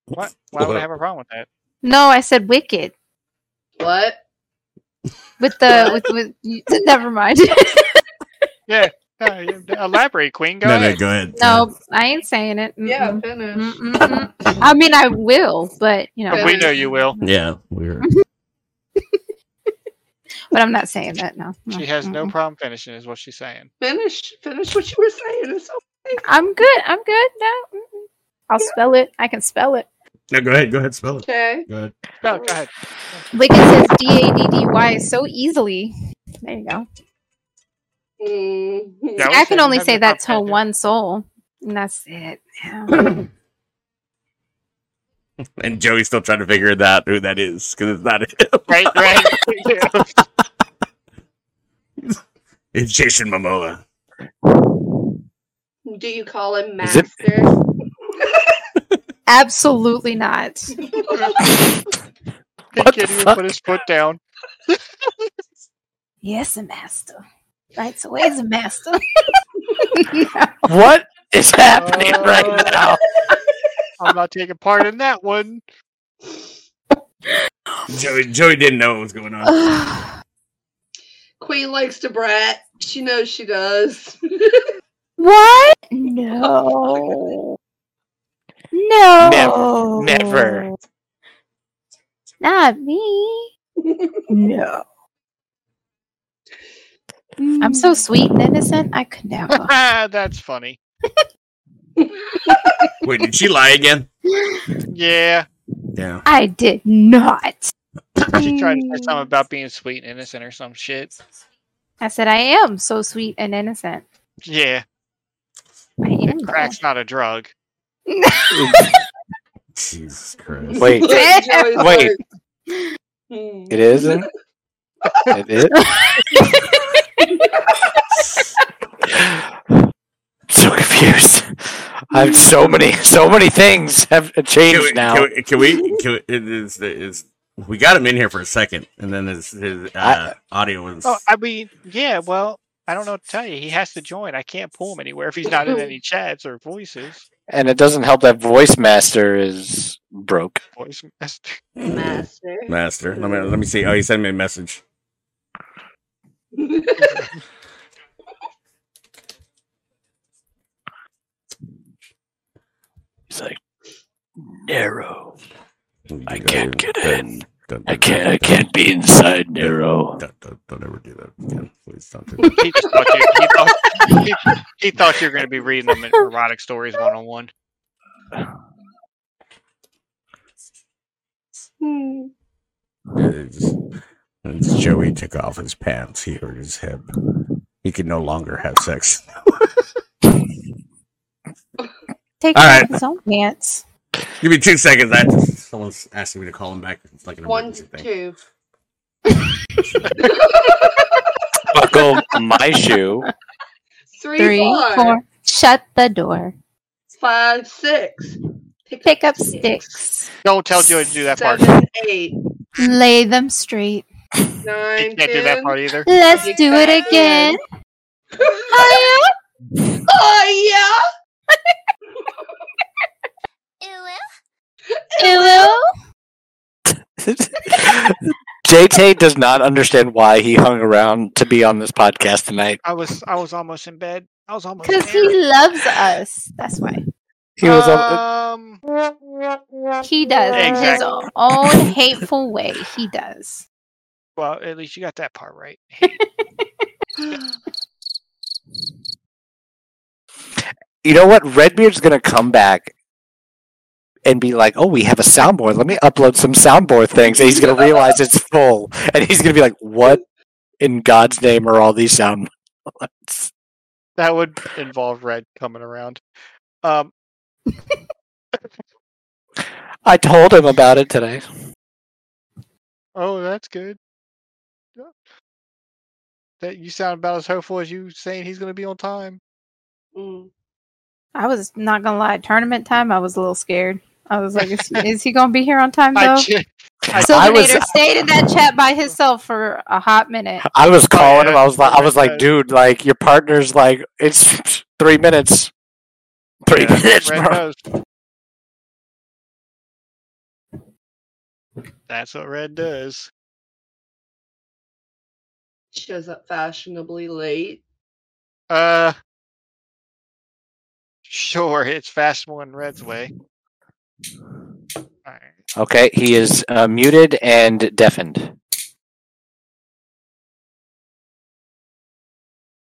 What? Why would I have a problem with that? No, I said wicked What? with the with with. you- Never mind. Yeah. uh, elaborate, Queen. Go no, ahead. no, go ahead. no, I ain't saying it. Yeah, Mm-mm. finish. Mm-mm-mm. I mean, I will, but you know, We know you will. Yeah, we're but I'm not saying that. No, She has no Mm-mm. problem finishing, is what she's saying. Finish. Finish what you were saying. It's okay. I'm good. I'm good. No, mm-mm. I'll spell it. I can spell it. No. Go ahead. Go ahead. Spell it. Okay. Go ahead. No, go ahead. Wicked says D A D D Y so easily. There you go. Mm. That was I can only say no that to one soul, and that's it. Yeah. And Joey's still trying to figure out who that is because it's not him. Right, right. Yeah. It's Jason Momoa. Do you call him master? Absolutely not. Hey, What the kid, fuck? put his foot down. Yes, a master. Right, so where's a master? What is happening uh, right now? I'm not taking part in that one. Joey Joey didn't know what was going on. Queen likes to brat. She knows she does. what? No. Oh No. Never, never. Not me. No. I'm so sweet and innocent. I could never. That's funny. Wait, did she lie again? Yeah. Yeah. I did not. She tried to say something about being sweet and innocent or some shit. I said I am so sweet and innocent. Yeah. I am. though. Crack's not a drug. Jesus Christ. Wait, Joey's Wait. like, hmm. it isn't. It is. so confused. I've so many, so many things have Can changed we, now. can we, can we, can we it is, is we got him in here for a second, and then his his uh, audio was. Oh, I mean, yeah. Well, I don't know what to tell you. He has to join. I can't pull him anywhere if he's not in any chats or voices. And it doesn't help that Voice Master is broke. Voice master. Master. Master, let me let me see. Oh, he sent me a message. He's like Nero. I can't get in. Don't, I can't. I can't be inside Nero. Don't, don't, don't ever do that again. Please don't do that. He, thought you, he, thought, he, he thought you were going to be reading them in erotic stories one on one. It's, it's Joey took off his pants. He hurt his hip. He could no longer have sex. Take All off right. his own pants. Give me two seconds. I, someone's asking me to call him back. It's like an One, thing. two. Buckle my shoe. Three, Three, four, four. Shut the door. five, six. Pick up sticks. Don't tell Joey to do that part. Seven, eight, Lay them straight. He nine, can't do that part either. Let's Big do it again. oh yeah. Oh Ew. JT does not understand why he hung around to be on this podcast tonight. I was I was almost in bed. I was almost. Because he loves us. That's why. He was on. Um. He does in his Exactly. own hateful way. He does. Well, at least you got that part right. You know what? Redbeard's gonna come back and be like, "Oh, we have a soundboard. Let me upload some soundboard things." And he's gonna realize it's full, and he's gonna be like, "What in God's name are all these soundboards?" That would involve Red coming around. Um. I told him about it today. Oh, that's good. That you sound about as hopeful as you saying he's going to be on time. Mm. I was not gonna lie. Tournament time, I was a little scared. I was like, is, is he gonna be here on time though? che- I, I was- Silvernator stayed in that chat by himself for a hot minute. I was calling him. I was like, I was like, dude, like your partner's like, it's three minutes. Three Yeah, minutes, bro. knows. That's what Red does. Shows up fashionably late. Uh, sure, it's fashionable in Red's way. Alright. Okay, he is uh, muted and deafened.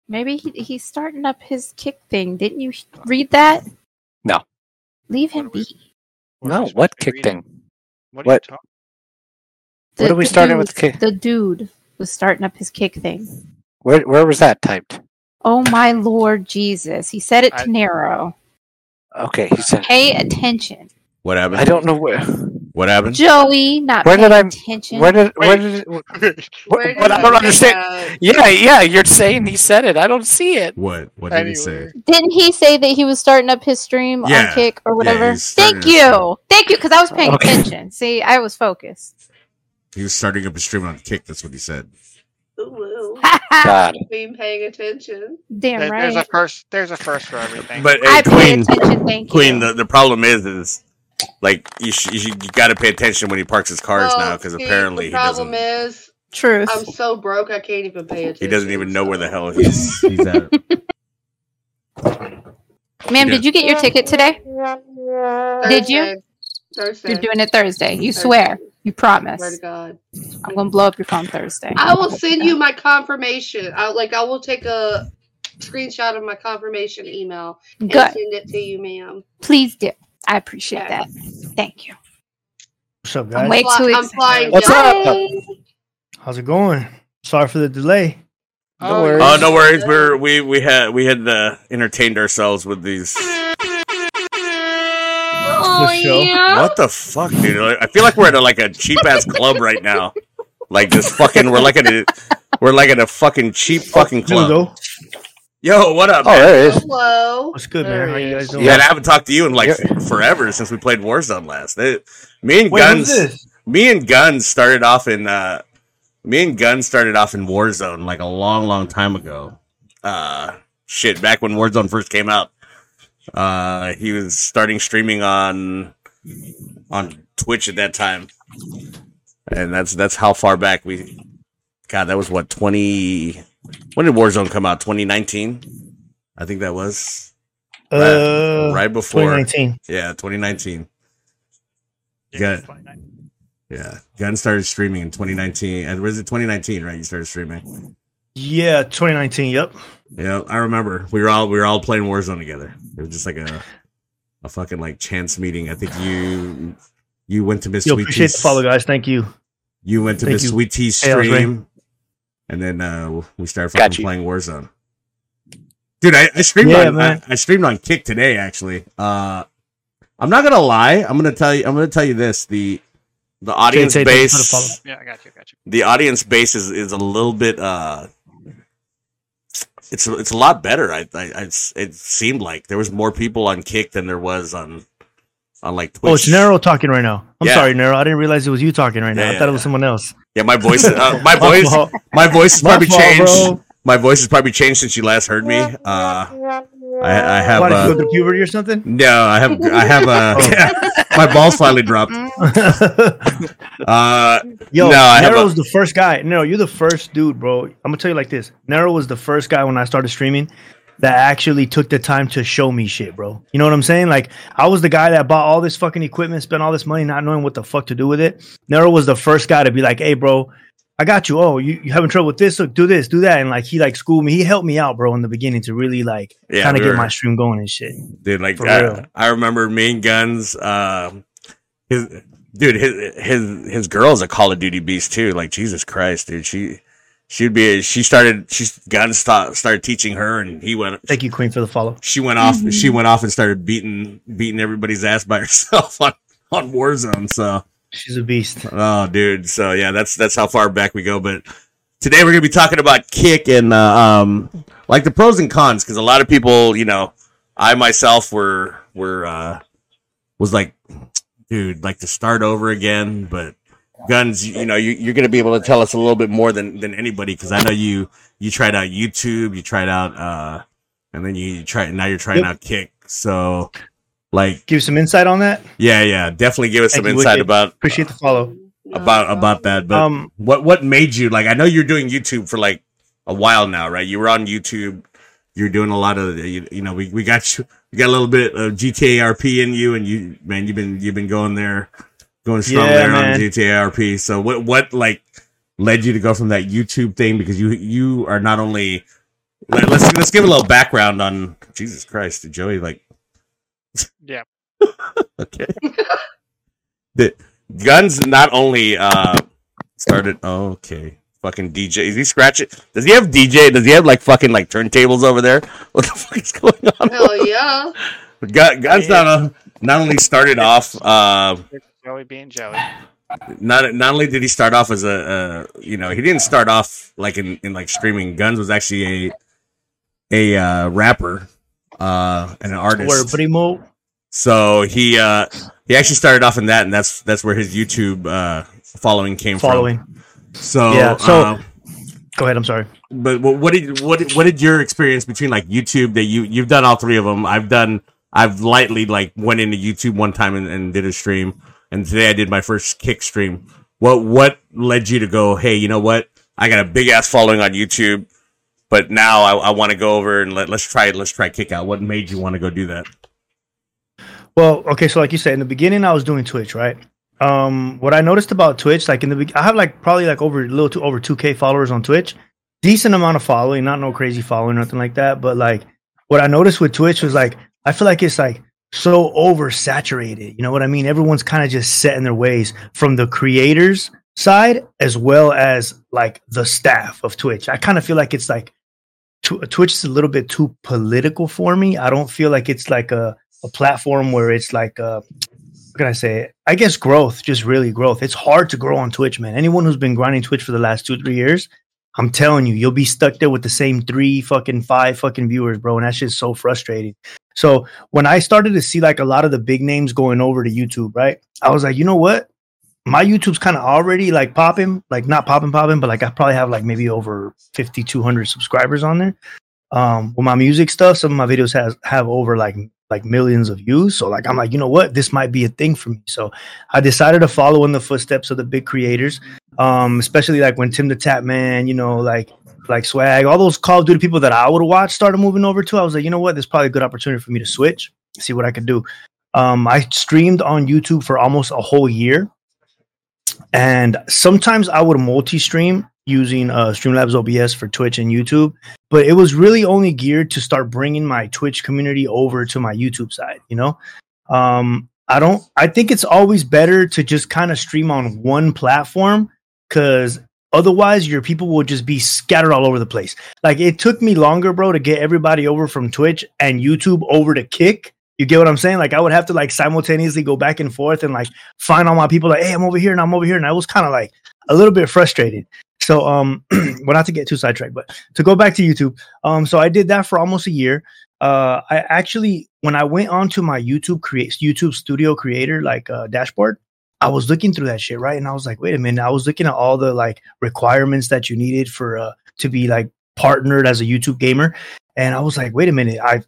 Maybe he, he's starting up his kick thing. Didn't you read that? No. Leave him What are we- be. What No, what kick reading? thing? What? Are What? talk- What are we starting with kick? The dude was starting up his kick thing. Where where was that typed? Oh my lord Jesus. He said it to I- Nero. Okay, he said. Pay attention. What happened? I don't know where. What happened? Joey, not Where did I- attention. Where did where did? What, Where did what I don't understand. that? Yeah, yeah, you're saying he said it. I don't see it. What? What did he say? Didn't he say that he was starting up his stream Yeah. on Kick or whatever? he's starting Thank you. Thank you, because I was paying Okay. attention. See, I was focused. He was starting up a stream on Kick. That's what he said. Ooh, ooh. God. Been paying attention. Damn right. There's a first. There's a first for everything. But I hey, pay Queen, attention. Thank you. Queen, the, the problem is, is like you sh- you, sh- you got to pay attention when he parks his cars now because apparently the he problem doesn't is Truth. I'm so broke I can't even pay attention. he doesn't even know where the hell he's he's at. Ma'am, Yeah. did you get your ticket today? Did you? Thursday. Thursday. You're doing it Thursday. You Thursday. swear. You promise. Swear to God. I'm gonna blow up your phone Thursday. I will send you my confirmation. I like I will take a screenshot of my confirmation email and send it to you, ma'am. Please do. I appreciate Yeah. that. Thank you. What's up, I'm guys? way too I'm excited. flying What's up? How's it going? Sorry for the delay. No Oh, worries. Oh, no worries. We're we we had we had uh, entertained ourselves with these. Oh, The yeah. What the fuck, dude? I feel like we're at a, like a cheap ass club right now. Like this fucking, we're like at a, we're like at a fucking cheap fucking club. Hugo, Yo, what up? Oh, man? there it is. Hello. what's good, There man? How you guys doing? Yeah, I haven't talked to you in like Yeah. forever since we played Warzone last. It- me and Wait, Gunz, me and Gunz started off in uh me and Gunz started off in Warzone like a long, long time ago. Uh shit, back when Warzone first came out. Uh he was starting streaming on on Twitch at that time. And that's that's how far back we God, that was what, twenty when did Warzone come out? Twenty nineteen? I think that was Uh, right before 2019. Yeah, twenty nineteen. Yeah, Gun, 29. yeah, Gun started streaming in 2019. And was it 2019? Right, you started streaming. Yeah, 2019. Yep. Yeah, I remember. We were all we were all playing Warzone together. It was just like a a fucking like chance meeting. I think you you went to Miss Yo, Sweet appreciate Tea's- the follow, guys. Thank you. You went to Thank Miss you. Sweet Tea's Hey, stream, and then uh we started fucking playing Warzone. Dude, I, I streamed Yeah, on man. I, I streamed on Kick today. Actually, uh, I'm not gonna lie. I'm gonna tell you. I'm gonna tell you this. The the audience Tay, thank you for the follow. base. Yeah, I got you. Got you. the audience base is, is a little bit uh it's it's a lot better I, I I it seemed like there was more people on kick than there was on on like Twitch. Oh, it's Nero talking right now. I'm Yeah. sorry, Nero. I didn't realize it was you talking right now. Yeah, I thought yeah, it was someone else. Yeah my voice uh, my My voice my voice has probably fault, changed bro. my voice has probably changed since you last heard me uh I, I have Why did you uh, go through puberty or something? no I have I have uh Oh. yeah, my balls finally dropped uh Yo, No, I have Nero a- was the first guy. Nero, you're the first dude, bro. I'm gonna tell you like this. Nero was the first guy when I started streaming that actually took the time to show me shit, bro. You know what I'm saying? Like I was the guy that bought all this fucking equipment, spent all this money, not knowing what the fuck to do with it. Nero was the first guy to be like, "Hey, bro, I got you. Oh, you, you having trouble with this? Look, do this, do that." And like he like schooled me. He helped me out, bro, in the beginning to really like Yeah, kind of we get my stream going and shit. dude. Like I. I remember Main Gunz. Um, his dude, his his his girl's a Call of Duty beast too. Like Jesus Christ, dude. She she'd be A, she started she Gunz sta- started teaching her, and he went. Thank you, Queen, for the follow. She went off. She went off and started beating beating everybody's ass by herself on on Warzone. So She's a beast. Oh, dude. So yeah, that's that's how far back we go. But today we're gonna be talking about kick and uh, um, like the pros and cons because a lot of people, you know, I myself were were uh, was like, dude, like to start over again. But Gunz, you, know, you, you're gonna be able to tell us a little bit more than than anybody because I know you you tried out YouTube, you tried out, uh, and then you try now you're trying Yep. out kick. So like, Give some insight on that. yeah, yeah, definitely give us Thank some insight Wicked. about Appreciate the follow. about about that. But Um, what what made you like? I know you're doing YouTube for like a while now, right? You were on YouTube. You're doing a lot of you, you know. We, we got you. We got a little bit of GTA RP in you, and you man, you've been you've been going there, going strong Yeah, there on man. GTA RP. So what what like led you to go from that YouTube thing? Because you you are not only let, let's let's give a little background on Jesus Christ, Joey. Like Yeah. okay. the Gunz not only uh started oh, okay. Fucking DJ. Is he scratching? Does he have DJ? Does he have like fucking like turntables over there? What the fuck is going on? Hell yeah. Gun, Gunz not uh, not only started off uh Joey being Joey. not not only did he start off as a uh, you know he didn't start off like in, in like streaming Gunz was actually a a uh, rapper uh and an artist Word, primo. So he uh he actually started off in that, and that's that's where his YouTube uh following came Following. from. So Yeah, so- uh, Go ahead. I'm sorry. but what, what did what did- what did your experience between like YouTube that you you've done all three of them? I've done I've lightly like went into YouTube one time and, and did a stream, and today I did my first kick stream. What what led you to go? Hey, you know what? I got a big ass following on YouTube, but now I, I want to go over and let let's try it. let's try kick out. What made you want to go do that? Well, okay, so like you said, in the beginning, I was doing Twitch, right? Um, what I noticed about Twitch, like in the, I have like probably like over a little to over two k followers on Twitch, decent amount of following, not no crazy following, or nothing like that. But like, what I noticed with Twitch was like, I feel like it's like so oversaturated. You know what I mean? Everyone's kind of just set in their ways from the creators side as well as like the staff of Twitch. I kind of feel like it's like tw- Twitch is a little bit too political for me. I don't feel like it's like a a platform where it's like uh what can I say? I guess growth, just really growth. It's hard to grow on Twitch, man. Anyone who's been grinding Twitch for the last two, three years, I'm telling you, you'll be stuck there with the same three fucking five fucking viewers, bro. And that shit's so frustrating. So when I started to see like a lot of the big names going over to YouTube, right? I was like, you know what? my YouTube's kind of already like popping, like not popping, popping, but like I probably have like maybe over 5,200 subscribers on there. Um, with my music stuff, some of my videos has have over like like millions of views. So like I'm like, you know what, this might be a thing for me. So I decided to follow in the footsteps of the big creators, um, especially like when TimTheTatman, you know, like like Swagg, all those Call of Duty people that I would watch started moving over to. I was like, you know what, there's probably a good opportunity for me to switch, see what I could do. Um, I streamed on YouTube for almost a whole year. And sometimes I would multi-stream using uh, Streamlabs OBS for Twitch and YouTube, but it was really only geared to start bringing my Twitch community over to my YouTube side. You know, um, I don't. I think it's always better to just kind of stream on one platform because otherwise your people will just be scattered all over the place. Like it took me longer, bro, to get everybody over from Twitch and YouTube over to Kick you get what I'm saying? Like I would have to like simultaneously go back and forth and like find all my people like, hey, I'm over here and I'm over here. And I was kind of like a little bit frustrated. So um well not to get too sidetracked, but to go back to YouTube. Um so I did that for almost a year. Uh I actually when I went onto my YouTube create YouTube studio creator like uh dashboard, I was looking through that shit, right? And I was like, wait a minute, I was looking at all the like requirements that you needed for uh to be like partnered as a YouTube gamer. And I was like, wait a minute, I've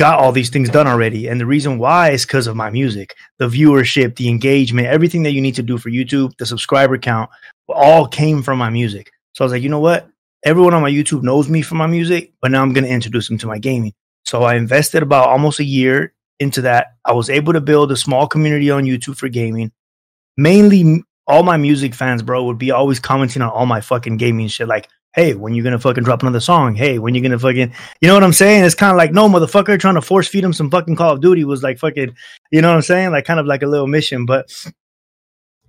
got all these things done already. And the reason why is because of my music, the viewership, the engagement, everything that you need to do for YouTube, the subscriber count, all came from my music. So I was like, you know what? Everyone on my YouTube knows me for my music, but now I'm going to introduce them to my gaming. So I invested about almost a year into that. I was able to build a small community on YouTube for gaming. Mainly all my music fans, bro, would be always commenting on all my fucking gaming shit. Like, hey, when you gonna fucking drop another song? Hey, when you gonna fucking, you know what I'm saying? It's kind of like, no, motherfucker, trying to force feed him some fucking Call of Duty was like fucking, you know what I'm saying? Like kind of like a little mission. But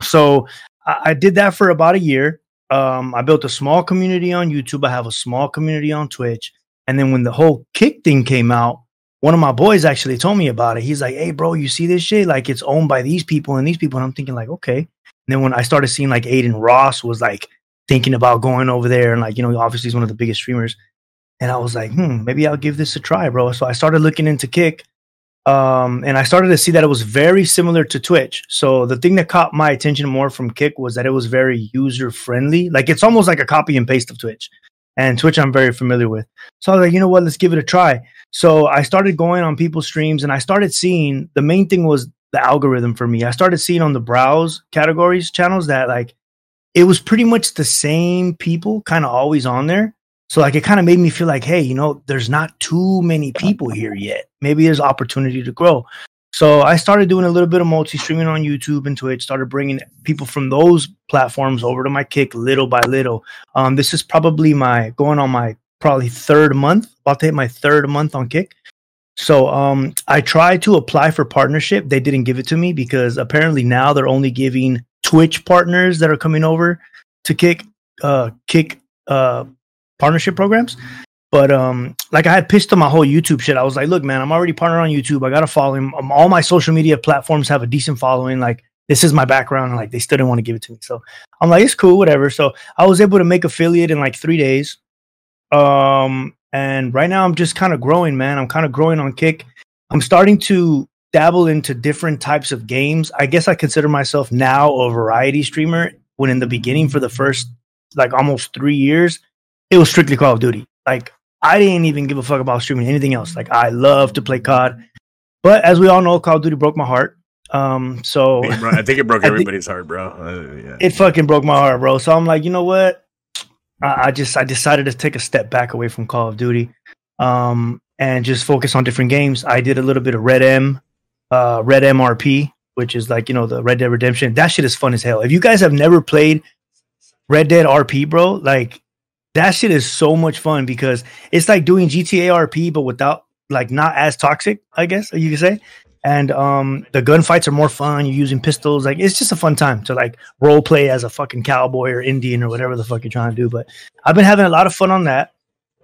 so I, I did that for about a year. Um, I built a small community on YouTube. I have a small community on Twitch. And then when the whole kick thing came out, one of my boys actually told me about it. He's like, "Hey, bro, you see this shit? Like, it's owned by these people and these people." And I'm thinking, like, okay. And then when I started seeing like Adin Ross was like thinking about going over there and like you know obviously he's one of the biggest streamers and i was like hmm maybe i'll give this a try bro so i started looking into kick um, and i started to see that it was very similar to twitch so the thing that caught my attention more from kick was that it was very user friendly like it's almost like a copy and paste of twitch and twitch i'm very familiar with so i was like you know what let's give it a try so i started going on people's streams and i started seeing the main thing was the algorithm for me i started seeing on the browse categories channels that like it was pretty much the same people kind of always on there. So like it kind of made me feel like, hey, you know, there's not too many people here yet. Maybe there's opportunity to grow. So I started doing a little bit of multi streaming on YouTube and Twitch. Started bringing people from those platforms over to my Kick little by little. Um, this is probably my going on my probably third month. About to hit my third month on Kick. So um, I tried to apply for partnership. They didn't give it to me because apparently now they're only giving Twitch partners that are coming over to kick uh kick uh partnership programs. But um, like I had pitched on my whole YouTube shit. I was like, look, man, I'm already partnered on YouTube. I got to follow him. Um, all my social media platforms have a decent following. Like this is my background. And like they still didn't want to give it to me. So I'm like, it's cool, whatever. So I was able to make affiliate in like three days. Um, and right now I'm just kind of growing, man. I'm kind of growing on Kick. I'm starting to dabble into different types of games. I guess I consider myself now a variety streamer when in the beginning for the first like almost 3 years it was strictly Call of Duty. Like I didn't even give a fuck about streaming anything else. Like I love to play COD. But as we all know Call of Duty broke my heart. Um so I think it broke everybody's heart, bro. Uh, yeah. It fucking broke my heart, bro. So I'm like, you know what? I, I just I decided to take a step back away from Call of Duty. Um and just focus on different games. I did a little bit of RedM uh, RedM RP, which is like you know the Red Dead Redemption. That shit is fun as hell. If you guys have never played Red Dead RP, bro, like that shit is so much fun because it's like doing GTA RP, but without like not as toxic, I guess you could say. And um, the gunfights are more fun. You're using pistols. Like it's just a fun time to like role play as a fucking cowboy or Indian or whatever the fuck you're trying to do. But I've been having a lot of fun on that.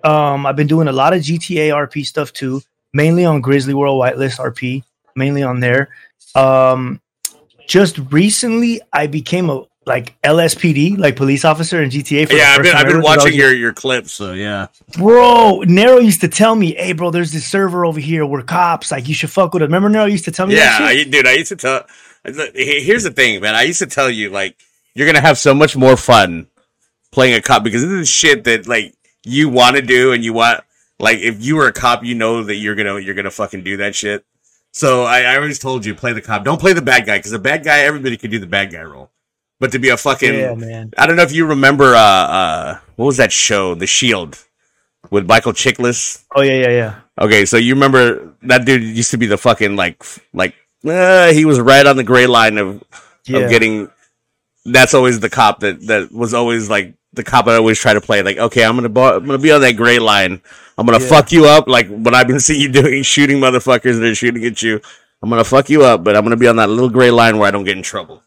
Um, I've been doing a lot of GTA RP stuff too, mainly on Grizzly World Whitelist RP mainly on there. Um, just recently, I became a like LSPD, like police officer in GTA. For yeah, I've been, I've been watching your your clips, so yeah. Bro, Nero used to tell me, "Hey, bro, there's this server over here where cops like you should fuck with it." Remember, Nero used to tell me. Yeah, I, dude, I used to tell. Here's the thing, man. I used to tell you, like, you're gonna have so much more fun playing a cop because this is shit that like you want to do and you want like if you were a cop, you know that you're gonna you're gonna fucking do that shit. So I, I always told you play the cop. Don't play the bad guy because the bad guy everybody could do the bad guy role, but to be a fucking Yeah, man. I don't know if you remember uh uh what was that show The Shield with Michael Chiklis. Oh yeah, yeah, yeah. Okay, so you remember that dude used to be the fucking like like uh, he was right on the gray line of Yeah. of getting. That's always the cop that that was always like the cop I always try to play. Like, okay, I'm gonna bo- I'm gonna be on that gray line. I'm gonna Yeah. fuck you up like what I've been seeing you doing, shooting motherfuckers that are shooting at you. I'm gonna fuck you up, but I'm gonna be on that little gray line where I don't get in trouble.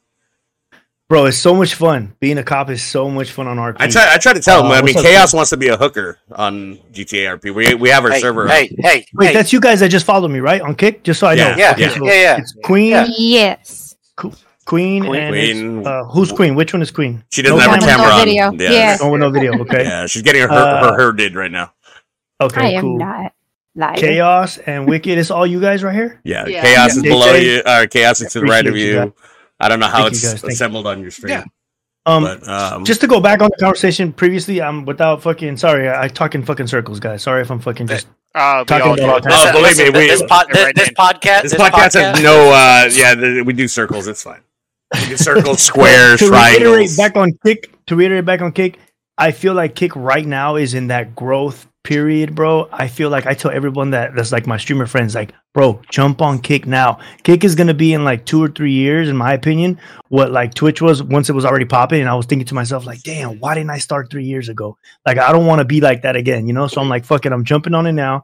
Bro, it's so much fun. Being a cop is so much fun on RP. I try I try to tell him. Uh, I mean, what's up, Chaos wants to be a hooker on GTA RP. We we have our Hey, server. up. hey, hey, Wait, hey. that's you guys that just followed me, right? On Kick? Just so I Yeah, know. yeah, Okay, yeah, so yeah, yeah. It's Queen, Yeah. Yes. Queen, Queen. and Queen. uh, who's Queen? Which one is Queen? She doesn't No have her camera no on. video. Yeah. Yeah. Oh, with no video. Okay. Yeah, she's getting her Uh, her, her did right now. Okay. I am cool. not lying. Chaos and Wicked. It's all you guys right here. Yeah, Yeah. chaos is below you. Or chaos is to the right of you you. guys. I don't know how Thank it's guys, you. assembled on your screen. Yeah. Um, but um, just to go back on the conversation previously, I'm without fucking. Sorry, I, I talk in fucking circles, guys. Sorry if I'm fucking just. Uh, Talking all about do all it. Oh, believe me, we- this, pod, this, Right this podcast, this podcast has no. uh Yeah, the, we do circles. It's fine. We do circles, squares, to reiterate triangles. back on kick to reiterate back on kick i feel like kick right now is in that growth period bro i feel like i tell everyone that that's like my streamer friends like bro jump on kick now. Kick is to be in like two or three years in my opinion. What like twitch was once it was already popping and i was thinking to myself like damn why didn't i start three years ago? Like i don't want to be like that again you know? So i'm like fuck it i'm jumping on it now.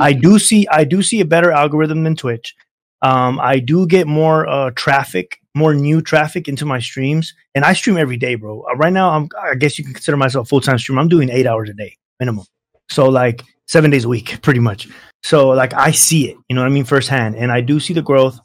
I do see i do see a better algorithm than twitch. Um, I do get more uh, traffic, more new traffic into my streams, and I stream every day, bro. Uh, right now, I'm I guess you can consider myself full time streamer. I'm doing eight hours a day minimum, so like seven days a week, pretty much. So like I see it, you know what I mean, firsthand, and I do see the growth.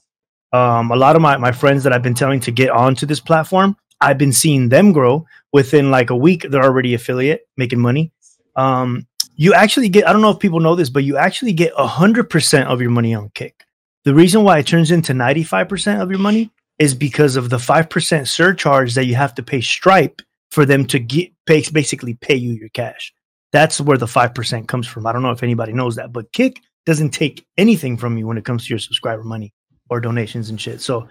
Um, a lot of my my friends that I've been telling to get onto this platform, I've been seeing them grow within like a week. They're already affiliate, making money. Um, you actually get I don't know if people know this, but you actually get hundred percent of your money on Kick. The reason why it turns into 95% of your money is because of the 5% surcharge that you have to pay Stripe for them to get basically pay you your cash. That's where the 5% comes from. I don't know if anybody knows that, but Kick doesn't take anything from you when it comes to your subscriber money or donations and shit. So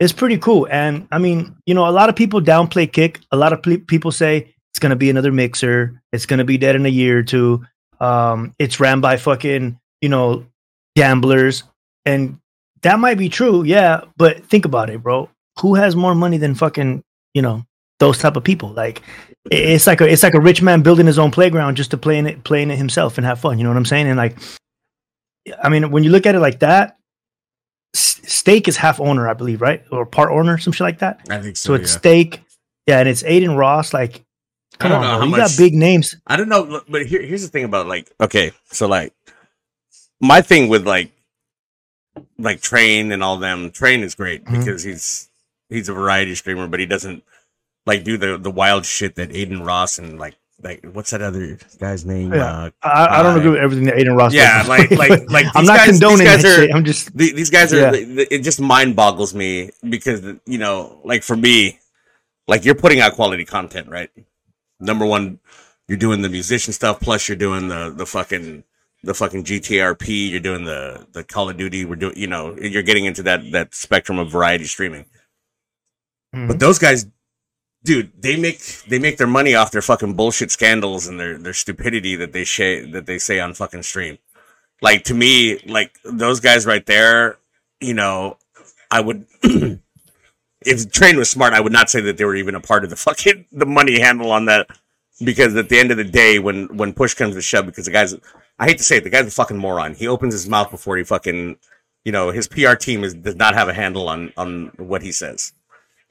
it's pretty cool. And I mean, you know, a lot of people downplay Kick. A lot of ple- people say it's going to be another mixer. It's going to be dead in a year or two. Um, it's ran by fucking, you know, gamblers. And that might be true, yeah. But think about it, bro. Who has more money than fucking, you know, those type of people? Like, it's like a it's like a rich man building his own playground just to play in it, playing it himself and have fun. You know what I'm saying? And like, I mean, when you look at it like that, S- Stake is half owner, I believe, right, or part owner, some shit like that. I think So it's Stake, yeah, and it's Adin Ross. Like, I come don't on, know bro. how you much- got big names. I don't know, but here, here's the thing about like, okay, so like, my thing with like, like Train and all them, Train is great Mhm. because he's he's a variety streamer, but he doesn't like do the the wild shit that Adin Ross and like like what's that other guy's name? Yeah. Uh, I, I don't Uh, agree with everything that Adin Ross. yeah, does, like like like I'm these not guys, these condoning guys that are, shit. I'm just the- these guys are Yeah. th- it just mind boggles me because you know like for me like you're putting out quality content right number one you're doing the musician stuff plus you're doing the the fucking the fucking gtrp you're doing the the call of duty we're doing you know you're getting into that that spectrum of variety streaming Mhm. but those guys dude they make they make their money off their fucking bullshit scandals and their their stupidity that they say that they say on fucking stream. Like to me like those guys right there you know i would if train was smart i would not say that they were even a part of the fucking the money handle on that. Because at the end of the day when when push comes to shove because the guy's i hate to say it the guy's a fucking moron. He opens his mouth before he fucking you know his pr team is does not have a handle on on what he says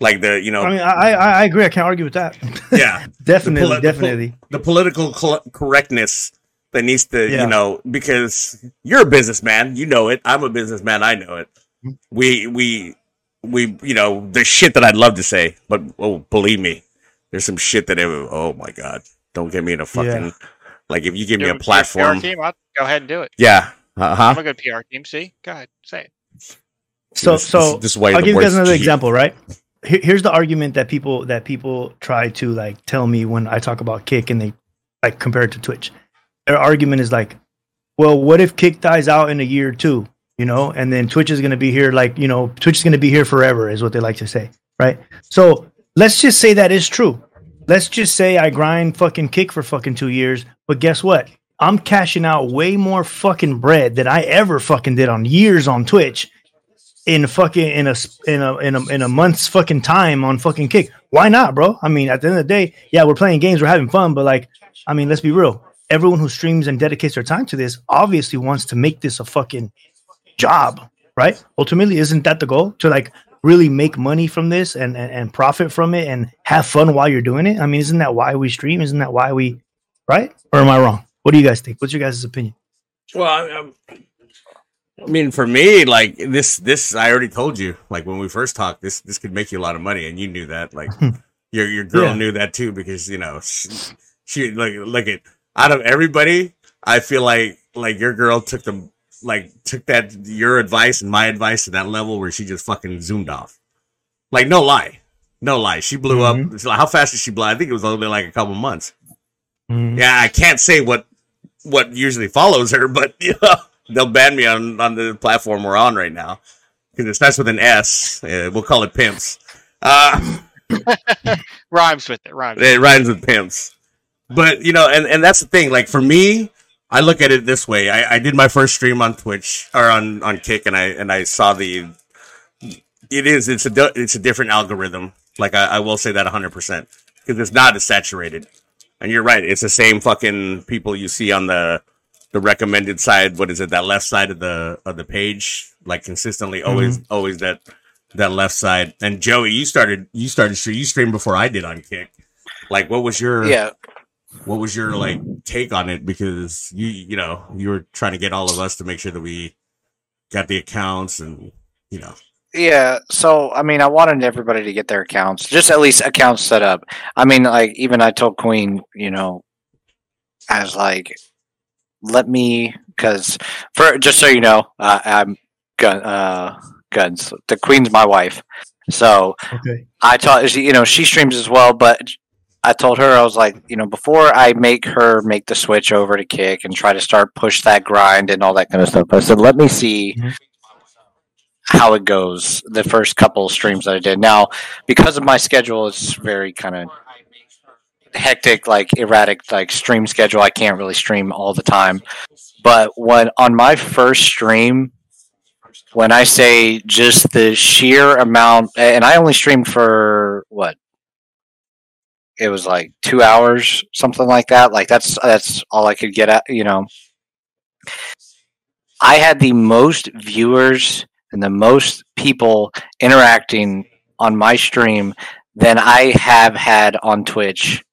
like the you know I mean, I, I I agree. I can't argue with that. yeah definitely, The poli- the pol- definitely. the political col- correctness that needs to, Yeah. you know, because you're a businessman, you know it. I'm a businessman, I know it. Mm-hmm. We, we, we, you know, there's shit that I'd love to say, but oh, believe me, there's some shit that, it, oh my god, don't get me in a fucking Yeah. like if you give me a it with your platform, PR team, I'll go ahead and do it. yeah, uh huh, I'm a good PR team. See, go ahead, say it. So This- so this- this is why I'll give you guys another cheap. example, right? Here, here's the argument that people that people try to like tell me when I talk about Kick and they like compare it to Twitch. Their argument is like, well, what if Kick dies out in a year or two, you know, and then Twitch is going to be here, like you know, Twitch is going to be here forever, is what they like to say, right? So let's just say that is true. Let's just say I grind fucking Kick for fucking two years, but guess what? I'm cashing out way more fucking bread than I ever fucking did on years on Twitch in fucking in a in a in a in a month's fucking time on fucking kick. Why not, bro? I mean, at the end of the day, yeah, we're playing games, we're having fun, but like, I mean, let's be real. Everyone who streams and dedicates their time to this obviously wants to make this a fucking job, right? Ultimately, isn't that the goal to like really make money from this and, and and profit from it and have fun while you're doing it? I mean, isn't that why we stream? Isn't that why we, right? Or am I wrong? What do you guys think? What's your guys' opinion? Well, I'm- I mean, for me, like this, this I already told you. Like when we first talked, this this could make you a lot of money, and you knew that. Like your your girl Yeah. knew that too because you know she, she like look at out of everybody, I feel like like your girl took the like took that your advice and my advice to that level where she just fucking zoomed off. Like no lie, no lie, she blew up. So how fast did she blow? I think it was only like a couple months. Mm-hmm. Yeah, I can't say what what usually follows her, but you know, they'll ban me on on the platform we're on right now because it starts with an S. We'll call it pimps. Uh, Rhymes with it. Rhymes. it rhymes with pimps. But you know, and and that's the thing. Like for me, I look at it this way. I, I did my first stream on Twitch or on on Kick, and I and I saw the. It is. It's a. It's a different algorithm. Like I, I will say that hundred percent because it's not as saturated. And you're right. It's the same fucking people you see on the the recommended side. What is it? That left side of the of the page, like consistently, always mm-hmm. always that that left side. And Joey, you started you started so you streamed before I did on Kick. Like, what was your Yeah. What was your like take on it? Because you you know you were trying to get all of us to make sure that we got the accounts and you know Yeah, so I mean, I wanted everybody to get their accounts, just at least accounts set up. I mean, like even I told Queen, you know, as like, let me, because for just so you know, uh, I'm gun, uh, Gunz. The Queen's my wife, so Okay. I taught she, you know, she streams as well, but I told her I was like, you know, before I make her make the switch over to kick and try to start push that grind and all that kind of stuff. I said, let me see how it goes the first couple streams that I did. Now, because of my schedule, it's very kind of hectic, like erratic, like stream schedule. I can't really stream all the time. But when on my first stream, when I say just the sheer amount, and I only streamed for what? It was like two hours, something like that. Like that's that's all I could get at, you know. I had the most viewers and the most people interacting on my stream than I have had on Twitch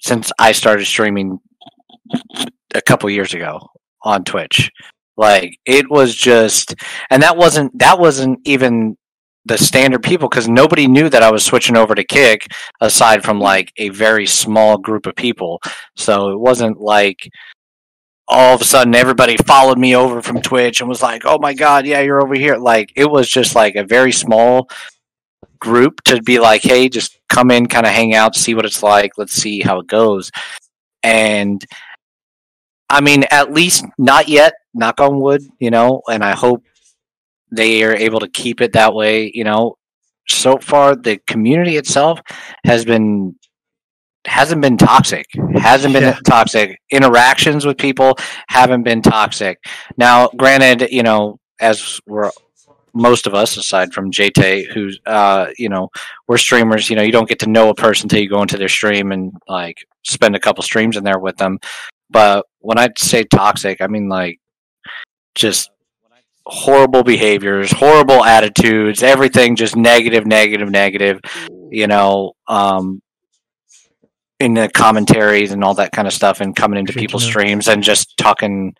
since I started streaming a couple years ago on Twitch. Like it was just and that wasn't that wasn't even the standard people because nobody knew that I was switching over to Kick aside from like a very small group of people. So it wasn't like all of a sudden everybody followed me over from Twitch and was like, "Oh my god, yeah, you're over here." Like it was just like a very small group to be like, "Hey, just come in, kind of hang out, see what it's like. Let's see how it goes." And I mean, at least not yet, knock on wood, you know, and I hope they are able to keep it that way, you know. So far the community itself has been hasn't been toxic. Hasn't been Yeah. toxic. Interactions with people haven't been toxic. Now, granted, you know, as we're most of us, aside from JT, who's uh, you know, we're streamers, you know, you don't get to know a person until you go into their stream and like spend a couple streams in there with them. But when I say toxic, I mean like just horrible behaviors, horrible attitudes, everything just negative, negative, negative, you know, um, in the commentaries and all that kind of stuff and coming into people's streams and just talking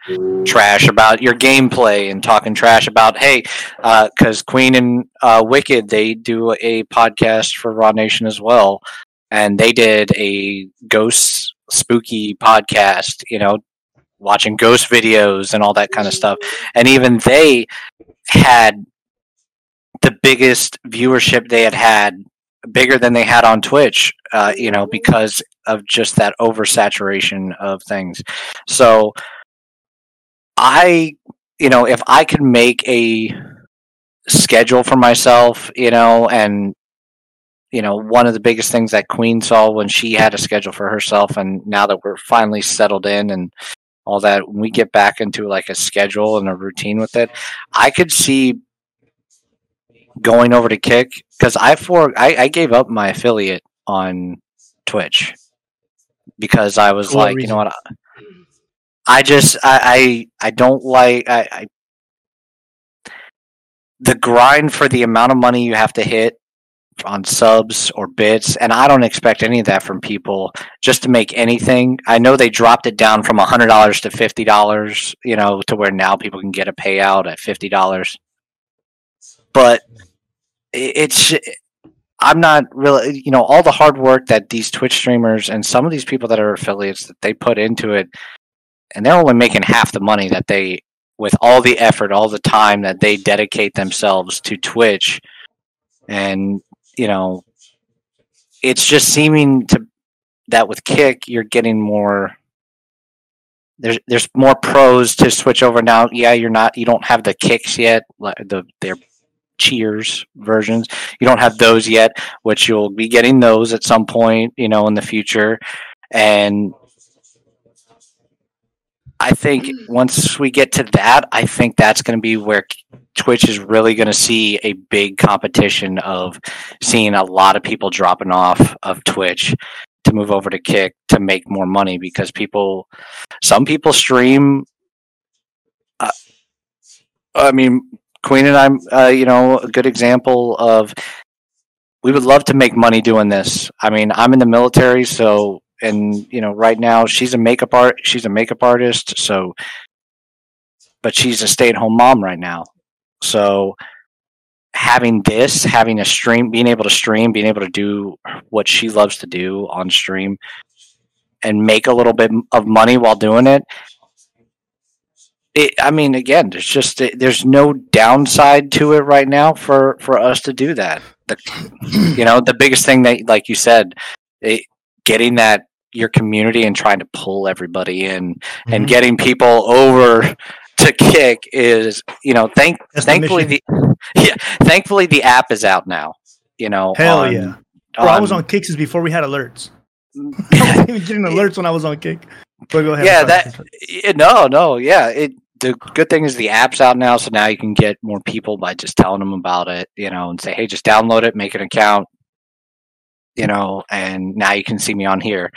trash about your gameplay and talking trash about hey because queen and uh, wicked they do a podcast for raw nation as well. And they did a ghost spooky podcast you know watching ghost videos and all that kind of stuff. And even they had the biggest viewership they had had, bigger than they had on Twitch. Uh, you know, because of just that oversaturation of things. So, I, you know, if I could make a schedule for myself, you know, and you know, one of the biggest things that Queen saw when she had a schedule for herself, and now that we're finally settled in and all that, when we get back into like a schedule and a routine with it, I could see going over to Kick because I for I, I gave up my affiliate on Twitch because I was like, you know what, I just I I, I don't like I, I the grind for the amount of money you have to hit on subs or bits and i don't expect any of that from people just to make anything. I know they dropped it down from $100 to $50 you know to where now people can get a payout at $50 but i- it's i'm not really you know all the hard work that these twitch streamers and some of these people that are affiliates that they put into it and they're only making half the money that they with all the effort all the time that they dedicate themselves to twitch. And you know it's just seeming to that with kick you're getting more there's there's more pros to switch over now. Yeah you're not you don't have the kicks yet like the their cheers versions you don't have those yet which you'll be getting those at some point you know in the future and I think once we get to that, I think that's going to be where Twitch is really going to see a big competition of seeing a lot of people dropping off of Twitch to move over to Kick to make more money because people, some people stream. Uh, I mean, Queen and I'm, uh, you know, a good example of we would love to make money doing this. I mean, I'm in the military, so and you know, right now she's a makeup art. She's a makeup artist, so but she's a stay-at-home mom right now. So having this, having a stream, being able to stream, being able to do what she loves to do on stream and make a little bit of money while doing it. It, I mean, again, there's just there's no downside to it right now for for us to do that. The, you know, the biggest thing that, like you said, it, getting that your community and trying to pull everybody in and Mhm. getting people over to kick is you know thank That's thankfully the, yeah thankfully the app is out now you know Hell on- yeah. Bro, I was on- on Kicks before we had alerts. I wasn't even getting alerts when I was on Kick. But go ahead. yeah that yeah, no no yeah it the good thing is the app's out now so now you can get more people by just telling them about it you know and say hey just download it make an account you know and now you can see me on here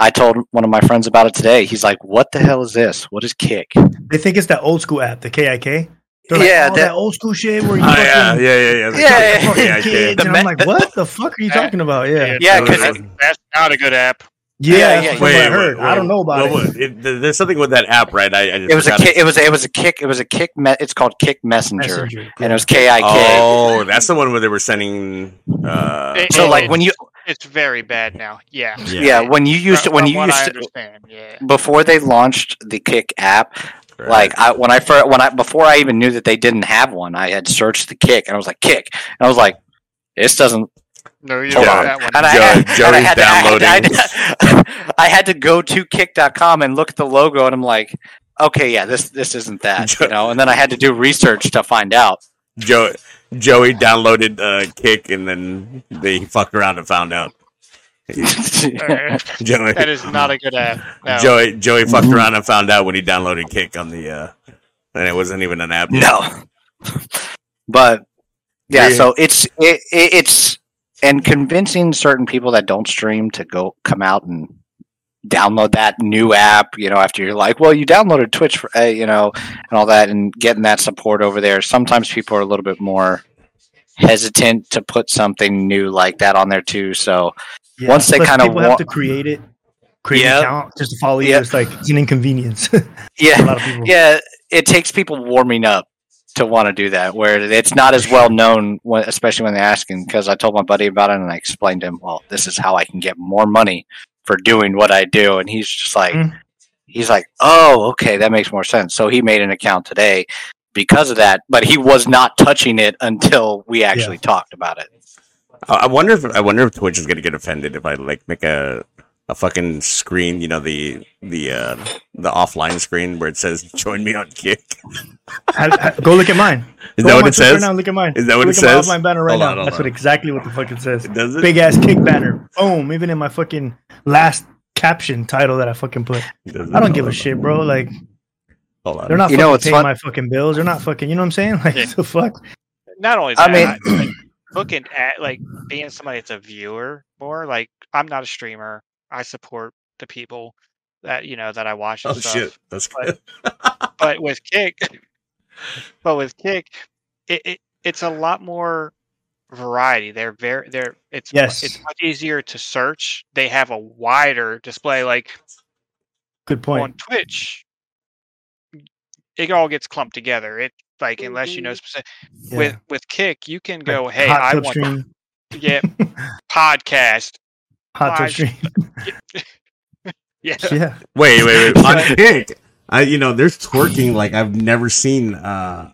i told one of my friends about it today he's like what the hell is this what is kick They think it's that old school app, the KIK. They're like, Yeah, oh, that- that, old school shit where you Oh, fucking, yeah, yeah, yeah, yeah. The Yeah, yeah, fucking yeah, kids. The and I'm like, what the fuck are you talking about? Yeah. Yeah, 'cause That's, that's not a good app. Yeah, Yeah, that's yeah, what Wait, I heard. wait, I don't know about well, it. what- it- There's something with that app, right? I, I just it was a forgot kick it was it was a kick it was a kick me- it's called kick messenger, Messenger. and it was k-i-k Oh, that's the one where they were sending. Uh, It- so it- like when you It's very bad now. Yeah. yeah, when you used to From- when you used I to yeah. before they launched the kick app right. like I, when i first when i before i even knew that they didn't have one i had searched the kick and i was like kick and i was like this doesn't No, you hold don't have that one. and I, Joe- and I Joey's had to, I, had, downloading. I, had, I had to go to kick.com and look at the logo and i'm like okay yeah this this isn't that you know and then i had to do research to find out Joe, Joey downloaded uh, Kick and then they fucked around and found out. Joey, that is not a good app. No. Joey, Joey fucked around and found out when he downloaded Kick on the, uh, and it wasn't even an app. No, but yeah, Yeah. so it's it, it, it's and convincing certain people that don't stream to go come out and download that new app. You know, after you're like, well, you downloaded Twitch, for, uh, you know, and all that, and getting that support over there. Sometimes people are a little bit more hesitant to put something new like that on there too. So Yeah. Once they kinda people wa- have to create it, create Yep. an account just to follow you. Yep. It's like it's an inconvenience. yeah, a lot of people. yeah, it takes people warming up to want to do that. Where it's not as well known, when, especially when they ask asking. Because I told my buddy about it and I explained to him, well, this is how I can get more money for doing what I do, and he's just like, Mm. he's like, oh, okay, that makes more sense. So he made an account today, because of that, but he was not touching it until we actually talked about it. I I wonder if I wonder if Twitch is gonna get offended if I like make a a fucking screen, you know, the the uh the offline screen where it says "Join me on Kick." Ha- ha- Go look at mine. Is Go that what my it Twitch Right says? now, look at mine. Is that what look it at says? my offline banner right Hold now. on, That's on. what exactly what the fuck it says. Does it? Big ass kick banner. Boom. Even in my fucking last caption title that I fucking put. Does it? I don't give a shit, bro. Like Hold on. they're not You fucking know paying fun- my fucking bills. They're not fucking. You know what I'm saying? Like Yeah. the fuck. Not only I mean- I- like, looking at like being somebody that's a viewer more. Like I'm not a streamer. I support the people that you know that I watch and Oh stuff. shit, that's good. But with Kick, but with Kick, it, it it's a lot more variety. They're very they're it's Yes. it's much easier to search. They have a wider display. Like Good point. on Twitch, it all gets clumped together. It like unless you know specific. Yeah. With with Kick, you can go, Like, hey, I want get podcast. Hot tub live- stream. Yeah, Wait, yeah. wait, wait. on Kick, I you know, there's twerking like I've never seen uh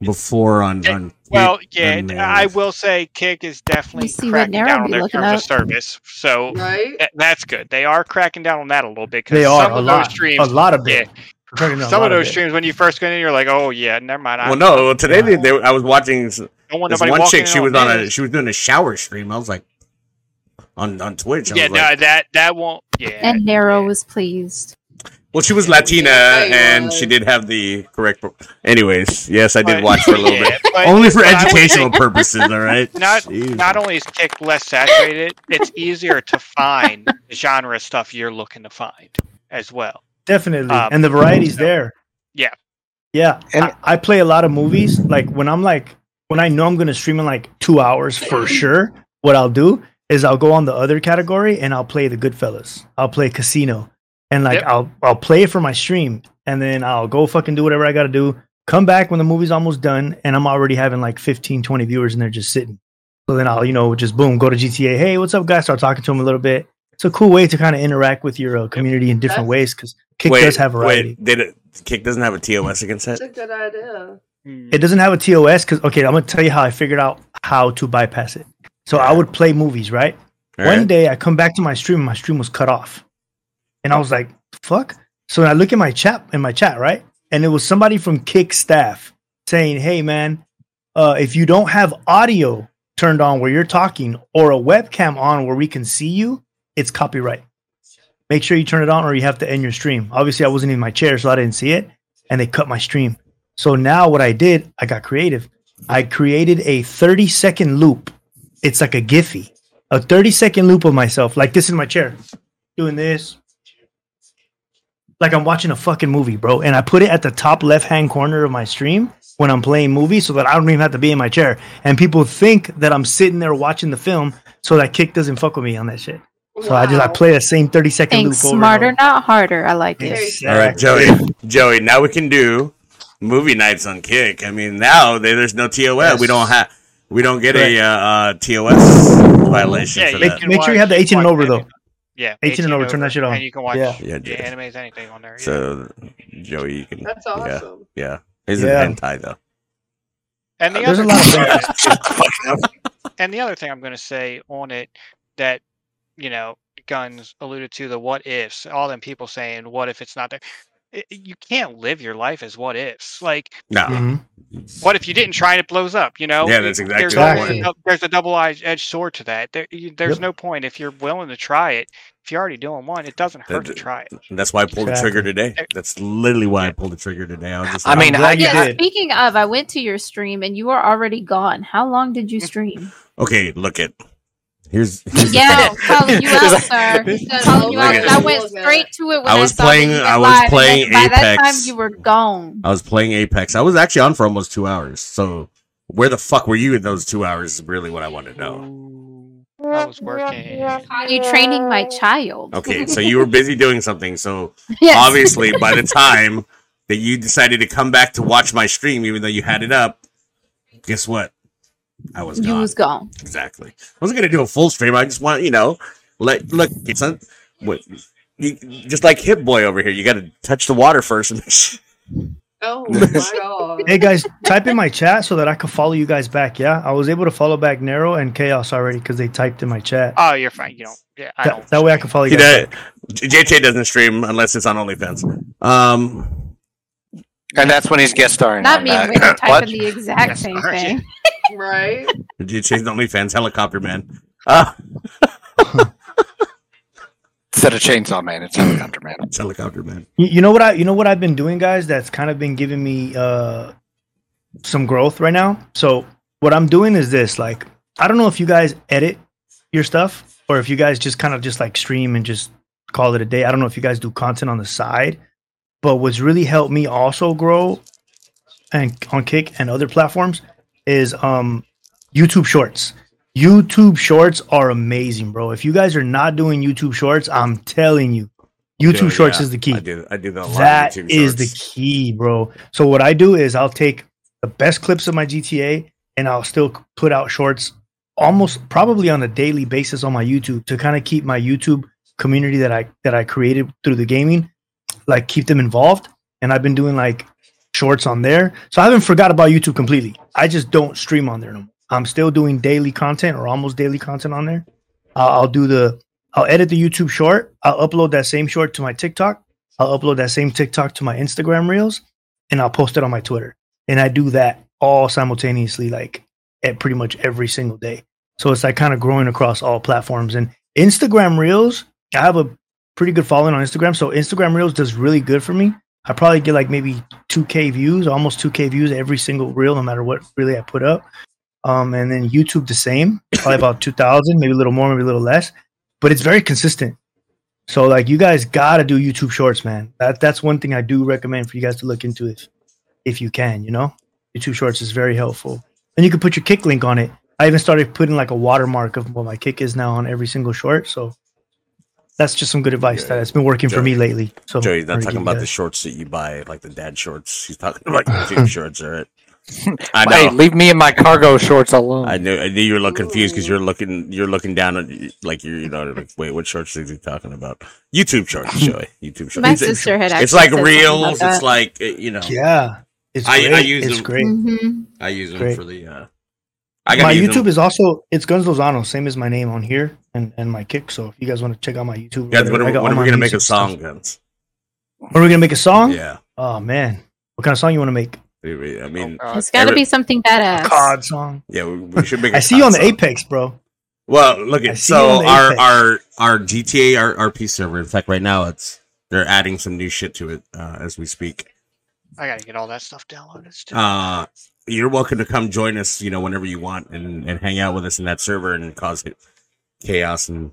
before on on. Kick. Well, yeah, and, uh, I will say Kick is definitely cracking down on their looking terms of service. So Right? that- that's good. They are cracking down on that a little bit because are some a of lot. those streams, a lot of yeah, it. Cracking down a some of those it. streams when you first get in, you're like, oh yeah, never mind. I Well, no. well, Today they, they, I was watching s- this one chick. She was on a she was doing a shower stream. I was like, on on Twitch. I Yeah, no, like, that that won't. Yeah, And Nero was pleased. well, she was Latina Yeah, and was. she did have the correct. pro- Anyways, yes, I did But- watch for a little yeah, bit, but- only for but I educational think purposes. All right. Not Jeez. not only is Kick less saturated, it's easier to find the genre stuff you're looking to find as well. Definitely. Um, and the variety's there. Yeah. Yeah. And- I, I play a lot of movies. Like when I'm like when I know I'm gonna stream in like two hours for sure, what I'll do is I'll go on the other category and I'll play the Goodfellas. I'll play Casino. And like Yep. I'll I'll play it for my stream and then I'll go fucking do whatever I gotta do. Come back when the movie's almost done and I'm already having like 15, 20 viewers and they're just sitting. So then I'll, you know, just boom, go to GTA. Hey, what's up, guys? Start talking to them a little bit. It's a cool way to kind of interact with your uh, community in different That's- ways because Kick wait, does have variety. wait, did it? Kick doesn't have a TOS against That's it. a good idea. It doesn't have a TOS because okay, I'm gonna tell you how I figured out how to bypass it. So I would play movies, right? All One right. day I come back to my stream and my stream was cut off. And I was like, fuck. So I look at my chat in my chat, right? And it was somebody from Kick staff saying, Hey man, uh, if you don't have audio turned on where you're talking or a webcam on where we can see you, it's copyright. Make sure you turn it on or you have to end your stream. Obviously, I wasn't in my chair, so I didn't see it, and they cut my stream. So now what I did, I got creative. I created a 30 second loop. It's like a Giphy, a 30 second loop of myself, like this in my chair, doing this. Like I'm watching a fucking movie, bro. And I put it at the top left hand corner of my stream when I'm playing movies so that I don't even have to be in my chair. And people think that I'm sitting there watching the film so that kick doesn't fuck with me on that shit. So I just I play the same 30 second Think loop over. smarter, over. not harder. I like it. Exactly. All right, Joey. Joey, now we can do movie nights on Kick. I mean, now there's no TOS. We don't have. We don't get a uh, uh, TOS violation Yeah, for you that. can Make sure you have the 18 and over, though. Yeah, 18 and over, turn that shit on. And you can watch Yeah. Yeah, yeah, animes, anything on there. Yeah. So, Joey, you can. That's awesome. yeah. Is Yeah. it hentai though? and the There's a other lot of thing- and the other thing I'm going to say on it that you know Gunz alluded to the what ifs all them people saying what if it's not there I- you can't live your life as what ifs like No. Mhm. what if you didn't try and it blows up you know Yeah, that's exactly there's, the point. a there's a double-edged sword to that there, you, there's Yep. no point if you're willing to try it if you're already doing one it doesn't hurt to try it that's why I pulled the trigger today. That's literally why I pulled the trigger today. I was just. I like, mean, I'm I- you Yeah, did. speaking of, I went to your stream and you were already gone. How long did you stream? okay, look it. Here's. here's yeah, calling you out, sir. Because Calling you oh out. I went straight to it when I I, was saw playing- I was live, playing then By that time, Apex. you were gone. I was playing Apex. I was actually on for almost two hours. So where the fuck were you in those two hours? Is really what I want to know. Ooh, I was working You training my child. Okay, so you were busy doing something. So Yes. obviously, by the time that you decided to come back to watch my stream, even though you had it up, guess what? I was you gone. was gone. Exactly. I wasn't gonna do a full stream. I just want you know, let look. It's not, what you just like Hip Boy over here. You got to touch the water first. Oh my god. Hey guys, type in my chat so that I can follow you guys back. Yeah, I was able to follow back Nero and Chaos already because they typed in my chat. Oh, you're fine. You don't. Yeah, I That, don't. that way I can follow you He guys. does, JJ doesn't stream unless it's on OnlyFans. Um, And that's when he's guest starring. Not me that. when you're What? typing the exact Yes, same thing. Right? JJ's OnlyFans helicopter man. Uh, Instead of Chainsaw Man, it's Helicopter Man. it's helicopter man. You, you know what I you know what I've been doing, guys. That's kind of been giving me uh some growth right now. So what I'm doing is this. Like I don't know if you guys edit your stuff or if you guys just kind of just like stream and just call it a day. I don't know if you guys do content on the side. But what's really helped me also grow and on Kick and other platforms is um YouTube Shorts. YouTube Shorts are amazing, bro. If you guys are not doing YouTube Shorts, I'm telling you, YouTube Dude, Shorts yeah, is the key. I do. I do that a. That is the key, bro. So what I do is I'll take the best clips of my GTA and I'll still put out shorts almost probably on a daily basis on my YouTube to kind of keep my YouTube community that I that I created through the gaming like keep them involved. And I've been doing like shorts on there. So I haven't forgot about YouTube completely. I just don't stream on there no more. I'm still doing daily content or almost daily content on there. I'll, I'll do the I'll edit the YouTube short. I'll upload that same short to my TikTok. I'll upload that same TikTok to my Instagram reels and I'll post it on my Twitter. And I do that all simultaneously, like at pretty much every single day. So it's like kind of growing across all platforms. And Instagram reels, I have a pretty good following on Instagram. So Instagram reels does really good for me. I probably get like maybe 2K views, almost 2K views every single reel, no matter what really I put up. Um, and then YouTube the same, probably about 2,000, maybe a little more, maybe a little less. But it's very consistent. So like you guys gotta do YouTube Shorts, man. That that's one thing I do recommend for you guys to look into if if you can. You know, YouTube Shorts is very helpful, and you can put your kick link on it. I even started putting like a watermark of what my kick is now on every single short. So that's just some good advice that has been working for me lately. So Joey's not wanted to talking give you about the shorts that you buy, like the dad shorts. He's talking about YouTube shorts, all right? I Hey, leave me in my cargo shorts alone. I knew. I knew you were a little confused because you're looking. You're looking down at like you're. You know, like wait, what shorts is he talking about? YouTube shorts, Joey. YouTube shorts. My It's- sister had It's like said reels. about It's like uh, you know. Yeah, it's I, great. I use it's them. great. Mhm. I use them Great. for the. uh I got my YouTube them. is also it's Gunz Lozano, same as my name on here and, and my kick. So if you guys want to check out my YouTube, Guys, when, I are- when are we gonna make a music stuff. song, Gunz? When are we gonna make a song? Yeah. Oh man, what kind of song you want to make? I mean, It's got to be something badass. COD song. yeah, we, we should make. I I see you on the Apex, bro. Well, look at so our Apex. our our GTA our RP server. In fact, right now it's they're adding some new shit to it uh, as we speak. I gotta get all that stuff downloaded. Still. Uh, you're welcome to come join us. You know, whenever you want, and and hang out with us in that server and cause chaos and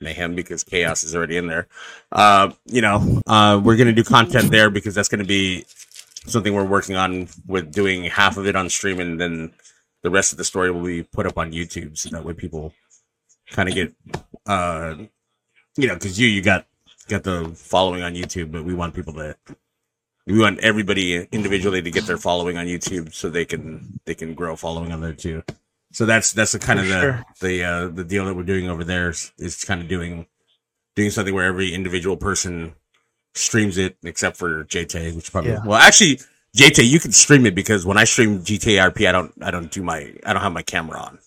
mayhem because chaos is already in there. Uh, you know, uh, we're gonna do content there because that's gonna be something we're working on with doing half of it on stream and then the rest of the story will be put up on YouTube so that way people kind of get uh you know because you you got got the following on YouTube but we want people to we want everybody individually to get their following on YouTube so they can they can grow following on there too. So that's that's the kind For of the sure. the uh, the deal that we're doing over there is, is kind of doing doing something where every individual person streams it except for JT, which probably Yeah. well actually JT you can stream it because when I stream GTA RP I don't I don't do my I don't have my camera on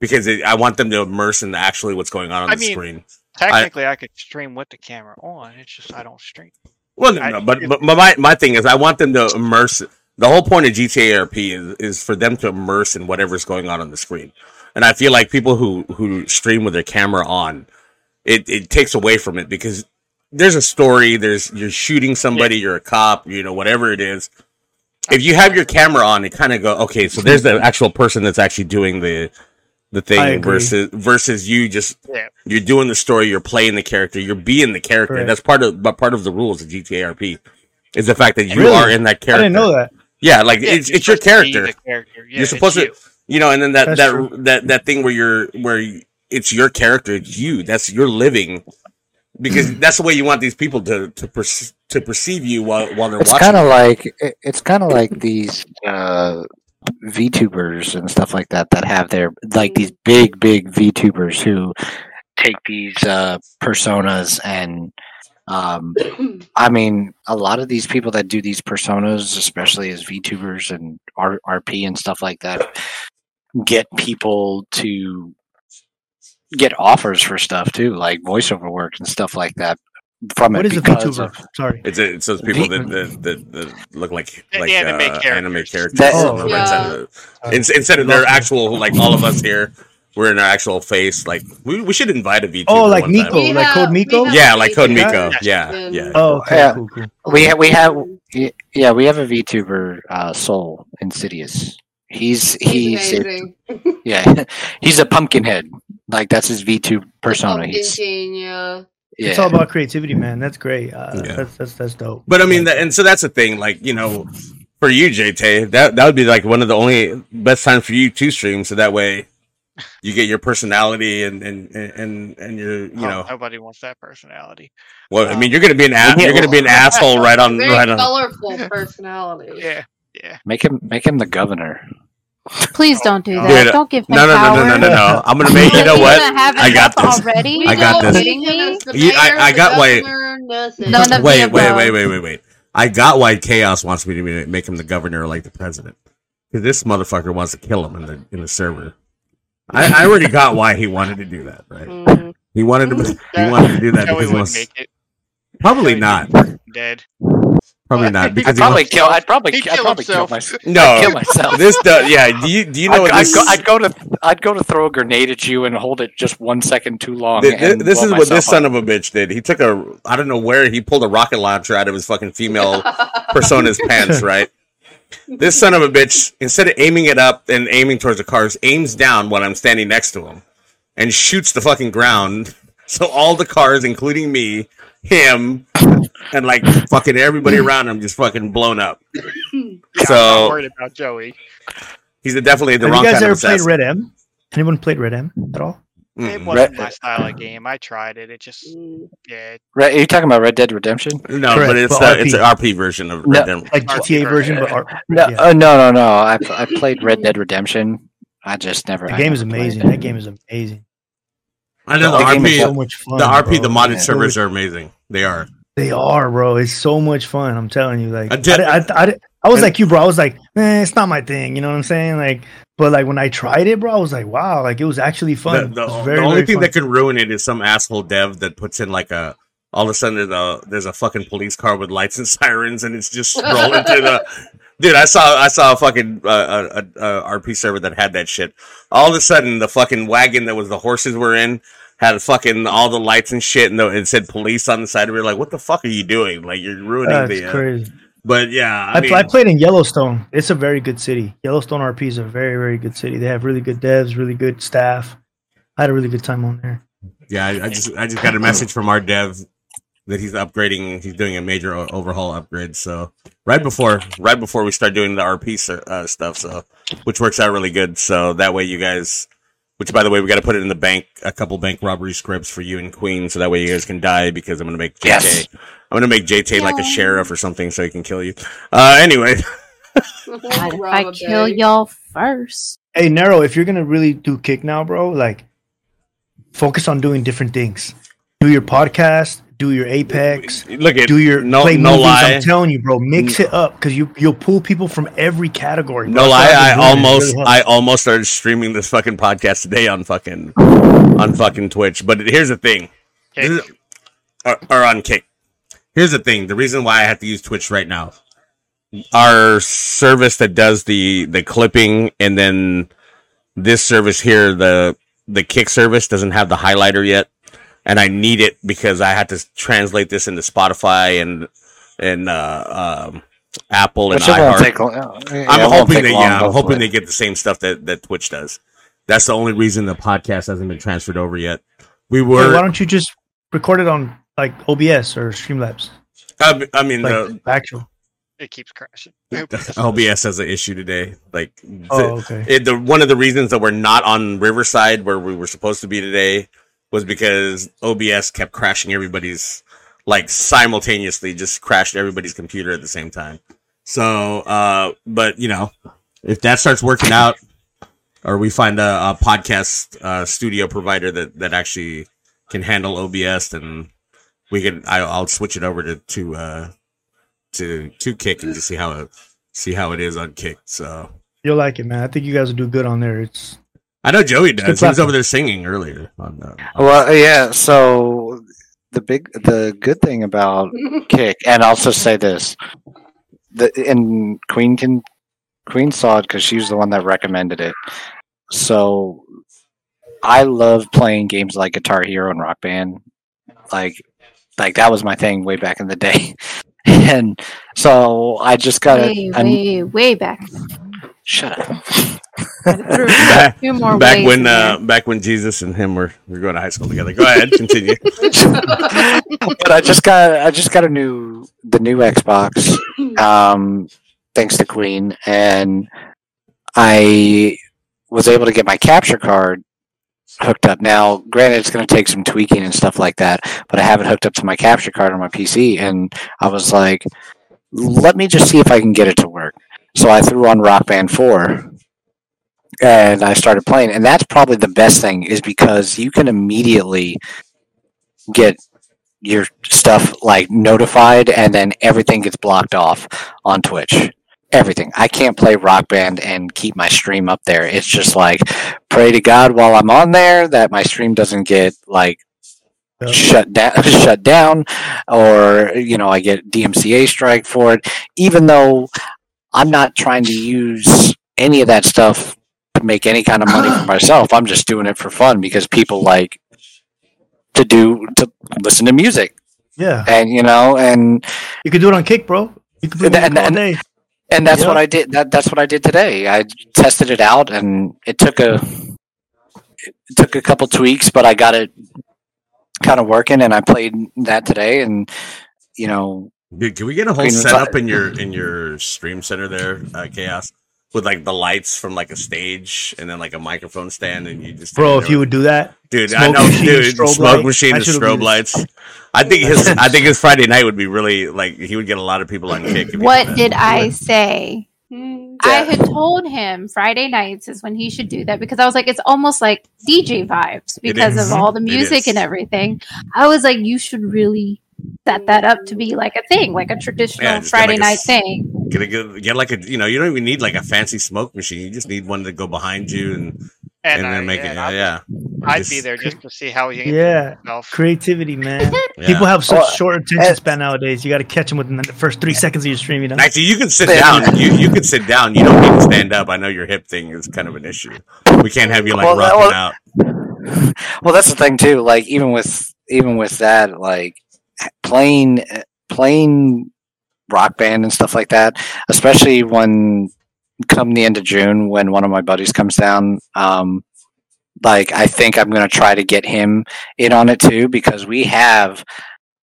because it, I want them to immerse in actually what's going on on I the mean, screen. Technically, I, could stream with the camera on. It's just I don't stream. Well, no, I- no, but, but my my thing is, I want them to immerse. The whole point of GTA RP is, is for them to immerse in whatever's going on on the screen, and I feel like people who who stream with their camera on, it it takes away from it because there's a story. There's you're shooting somebody. You're a cop. You know whatever it is. If you have your camera on, it kind of go okay. So there's the actual person that's actually doing the the thing versus versus you just Yeah. you're doing the story, you're playing the character, you're being the character. Correct. That's part of but part of the rules of GTA RP is the fact that you Really? are in that character. I didn't know that. Yeah, like Yeah, it's it's your supposed to be character. character. Yeah, you're supposed to, you know, and then that That's that true. that that thing where you're where you- it's your character, it's you. That's you're living because that's the way you want these people to to perce- to perceive you while while they're watching. It's watching. kind of like it- it's kind of like these uh, VTubers and stuff like that that have their like these big big VTubers who take these uh, personas and Um, I mean, a lot of these people that do these personas, especially as VTubers and R- RP and stuff like that, get people to get offers for stuff too, like voiceover work and stuff like that from What it is a because VTuber? of Sorry. It's it's those people that that, that, that look like The like anime uh, anime characters. characters. That- on Yeah. right side of the- ins- instead of their actual like all of us here, we're in our actual face. Like we, we should invite a VTuber. Oh, like one time. Miko, like have- Code we Miko. Yeah, like Code Yeah. Miko. Yeah, yeah. Oh, okay, Yeah. cool, cool. we have, we have yeah we have a VTuber uh, Soul Insidious. He's He's he's a- yeah he's a pumpkin head like that's his VTube persona. Pumpkin He's, King, yeah. Yeah. It's all about creativity, man. That's great. Uh, Yeah. That's that's that's dope. But I mean, that, and so that's the thing. Like you know, for you, JT, that that would be like one of the only best times for you to stream. So that way, you get your personality and and and and your you Oh, know. nobody wants that personality. Well, I mean, you're gonna be an ass. You're gonna be an asshole right on Very right on. colorful personality. Yeah, yeah. make him make him the governor. Please don't do that. Dude, don't give him No, no, no, power. no, no, no, no. I'm gonna make. You know what? I got this. already. I got this. need him as the You- I- I got why- None Wait, the wait, wait, wait, wait, wait. I got why Chaos wants me to make him the governor like the president. Because this motherfucker wants to kill him in the in the server. I, I already got why he wanted to do that, right? Mhm. He wanted to he wanted to do that Joey because he wants make it. probably Joey not. Dead. Probably not I'd because he probably wants, kill. I'd probably. He'd I'd kill probably kill myself. no I'd kill myself. this does yeah. Do you do you know I'd, what I'd this go, I'd go to I'd go to throw a grenade at you and hold it just one second too long. Th- th- and this is what this myself son of a bitch did. He took a I don't know where he pulled a rocket launcher out of his fucking female persona's pants, right? This son of a bitch, instead of aiming it up and aiming towards the cars, aims down when I'm standing next to him and shoots the fucking ground. So all the cars, including me, him, and like fucking everybody around him, just fucking blown up. Yeah, I'm So worried about Joey. he's definitely the Have wrong you guys kind ever of played. Red M? Anyone played RedM at all? It wasn't Re- my style of game. I tried it. It just yeah. Red, are you talking about Red Dead Redemption? No, Correct, but it's but the, it's an RP version of No. Red Dead. Like RP GTA version, but. R- No, yeah. uh, no, no, no. I I played Red Dead Redemption. I just never. the game is amazing. That game is amazing. I know The the RP, so much fun. the RP, the modded Yeah. servers are amazing. They are. They are, bro. It's so much fun. I'm telling you. Like, I I, did- I, I, I, I was like you, bro. I was like, eh, it's not my thing. You know what I'm saying? Like, but like when I tried it, bro, I was like, wow, like it was actually fun. the, It was the only very thing fun. that can ruin it is some asshole dev that puts in like a. All of a sudden, there's a there's a fucking police car with lights and sirens, and it's just rolling to the. Dude, I saw I saw a fucking uh, a, a, RP server that had that shit. All of a sudden, the fucking wagon that was the horses were in had fucking all the lights and shit, and the, it said police on the side. We were like, "What the fuck are you doing? Like, you're ruining That's the." Uh, crazy. but yeah, I, I, mean, I played in Yellowstone. It's a very good city. Yellowstone RP is a very, very good city. They have really good devs, really good staff. I had a really good time on there. Yeah, I, I just I just got a message from our dev that he's upgrading. He's doing a major overhaul upgrade. So right before right before we start doing the RP uh, stuff, so which works out really good. So that way you guys, which by the way we got to put it in the bank, a couple bank robbery scripts for you and Queen, so that way you guys can die because I'm gonna make JT. Yes. I'm gonna make JT like a sheriff or something so he can kill you. Uh, anyway, I if Rob I a kill y'all first. Hey, Nero, if you're gonna really do kick now, bro, like focus on doing different things. Do your podcast, do your Apex, look at do your no play no movies. lie. I'm telling you, bro, mix it up because you you'll pull people from every category. bro. No lie, I been doing. It almost really. I almost started streaming this fucking podcast today on fucking on fucking Twitch. But here's the thing. Is- or, or on Kick. Here's the thing. The reason why I have to use Twitch right now. Our service that does the the clipping and then this service here, the the Kick service doesn't have the highlighter yet. And I need it because I had to translate this into Spotify and and uh, um, Apple and Which it iHeart. take long. yeah, I'm won't hoping take that long, yeah, I'm hoping hopefully. they get the same stuff that, that Twitch does. That's the only reason the podcast hasn't been transferred over yet. We Hey, were, why don't you just record it on like OBS or Streamlabs, I, I mean, like actual? It keeps crashing. OBS has an issue today. Like, Oh, the, okay. it, the one of the reasons that we're not on Riverside where we were supposed to be today was because OBS kept crashing everybody's like simultaneously, just crashed everybody's computer at the same time. So, uh, but you know, if that starts working out, or we find a, a podcast uh, studio provider that that actually can handle OBS, then we can. I, I'll switch it over to to uh to to kick and just see how it see how it is on kick. So You'll like it, man. I think you guys will do good on there. It's I know Joey It's does. He was platform. over there singing earlier. On uh, Well, yeah. So the big, the good thing about Kick, and I'll just say this: the and Queen can Queen saw it because she was the one that recommended it. So I love playing games like Guitar Hero and Rock Band. Like, like that was my thing way back in the day. And so I just got way, a, a way, way back. Shut up. Threw back, two more back when uh, back when Jesus and him were were going to high school together. Go ahead, continue. but I just got I just got a new the new Xbox, um, thanks to Queen, and I was able to get my capture card hooked up. Now, granted, it's going to take some tweaking and stuff like that, but I have it hooked up to my capture card on my PC, and I was like, let me just see if I can get it to work. So I threw on Rock Band Four. And I started playing, and that's probably the best thing, is because you can immediately get your stuff like notified and then everything gets blocked off on Twitch. Everything. I can't play Rock Band and keep my stream up there. It's just like pray to God while I'm on there that my stream doesn't get like Yep. shut down shut down or you know I get DMCA strike for it even though I'm not trying to use any of that stuff to make any kind of money for myself. I'm just doing it for fun because people like to do to listen to music yeah. and you know and You could do it on Kick, bro. You could play And- music all and- and that's Yeah. what I did that that's what I did today I tested it out and it took a it took a couple tweaks but I got it kind of working and I played that today and you know Dude, can we get a whole Queen was setup in your in your stream center there, uh, Chaos, with like the lights from like a stage and then like a microphone stand, and you just Bro, if you would do that, dude, I know, machine, dude, strobe smoke light, machine and strobe lights. I think his I think his Friday night would be really like he would get a lot of people on kick. What did I say? Mm, I had told him Friday nights is when he should do that because I was like, it's almost like DJ vibes because of all the music and everything. I was like, you should really set that up to be like a thing, like a traditional Yeah, Friday like night s- thing. Get a get, get like a you know you don't even need like a fancy smoke machine. You just need one to go behind you and and, And, I, then make yeah, it yeah. I'd, yeah. I'd Just- be there just to see how he Yeah. himself. creativity, man. Yeah. People have such Well, short attention eh, span nowadays. You got to catch them within the first three seconds of your stream. You know. Actually, you can sit down. You you can sit down. You don't need to stand up. I know your hip thing is kind of an issue. We can't have you like Well, rocking well- out. well that's the thing too like even with even with that like playing playing rock band and stuff like that especially when come the end of june when one of my buddies comes down um like i think i'm going to try to get him in on it too because we have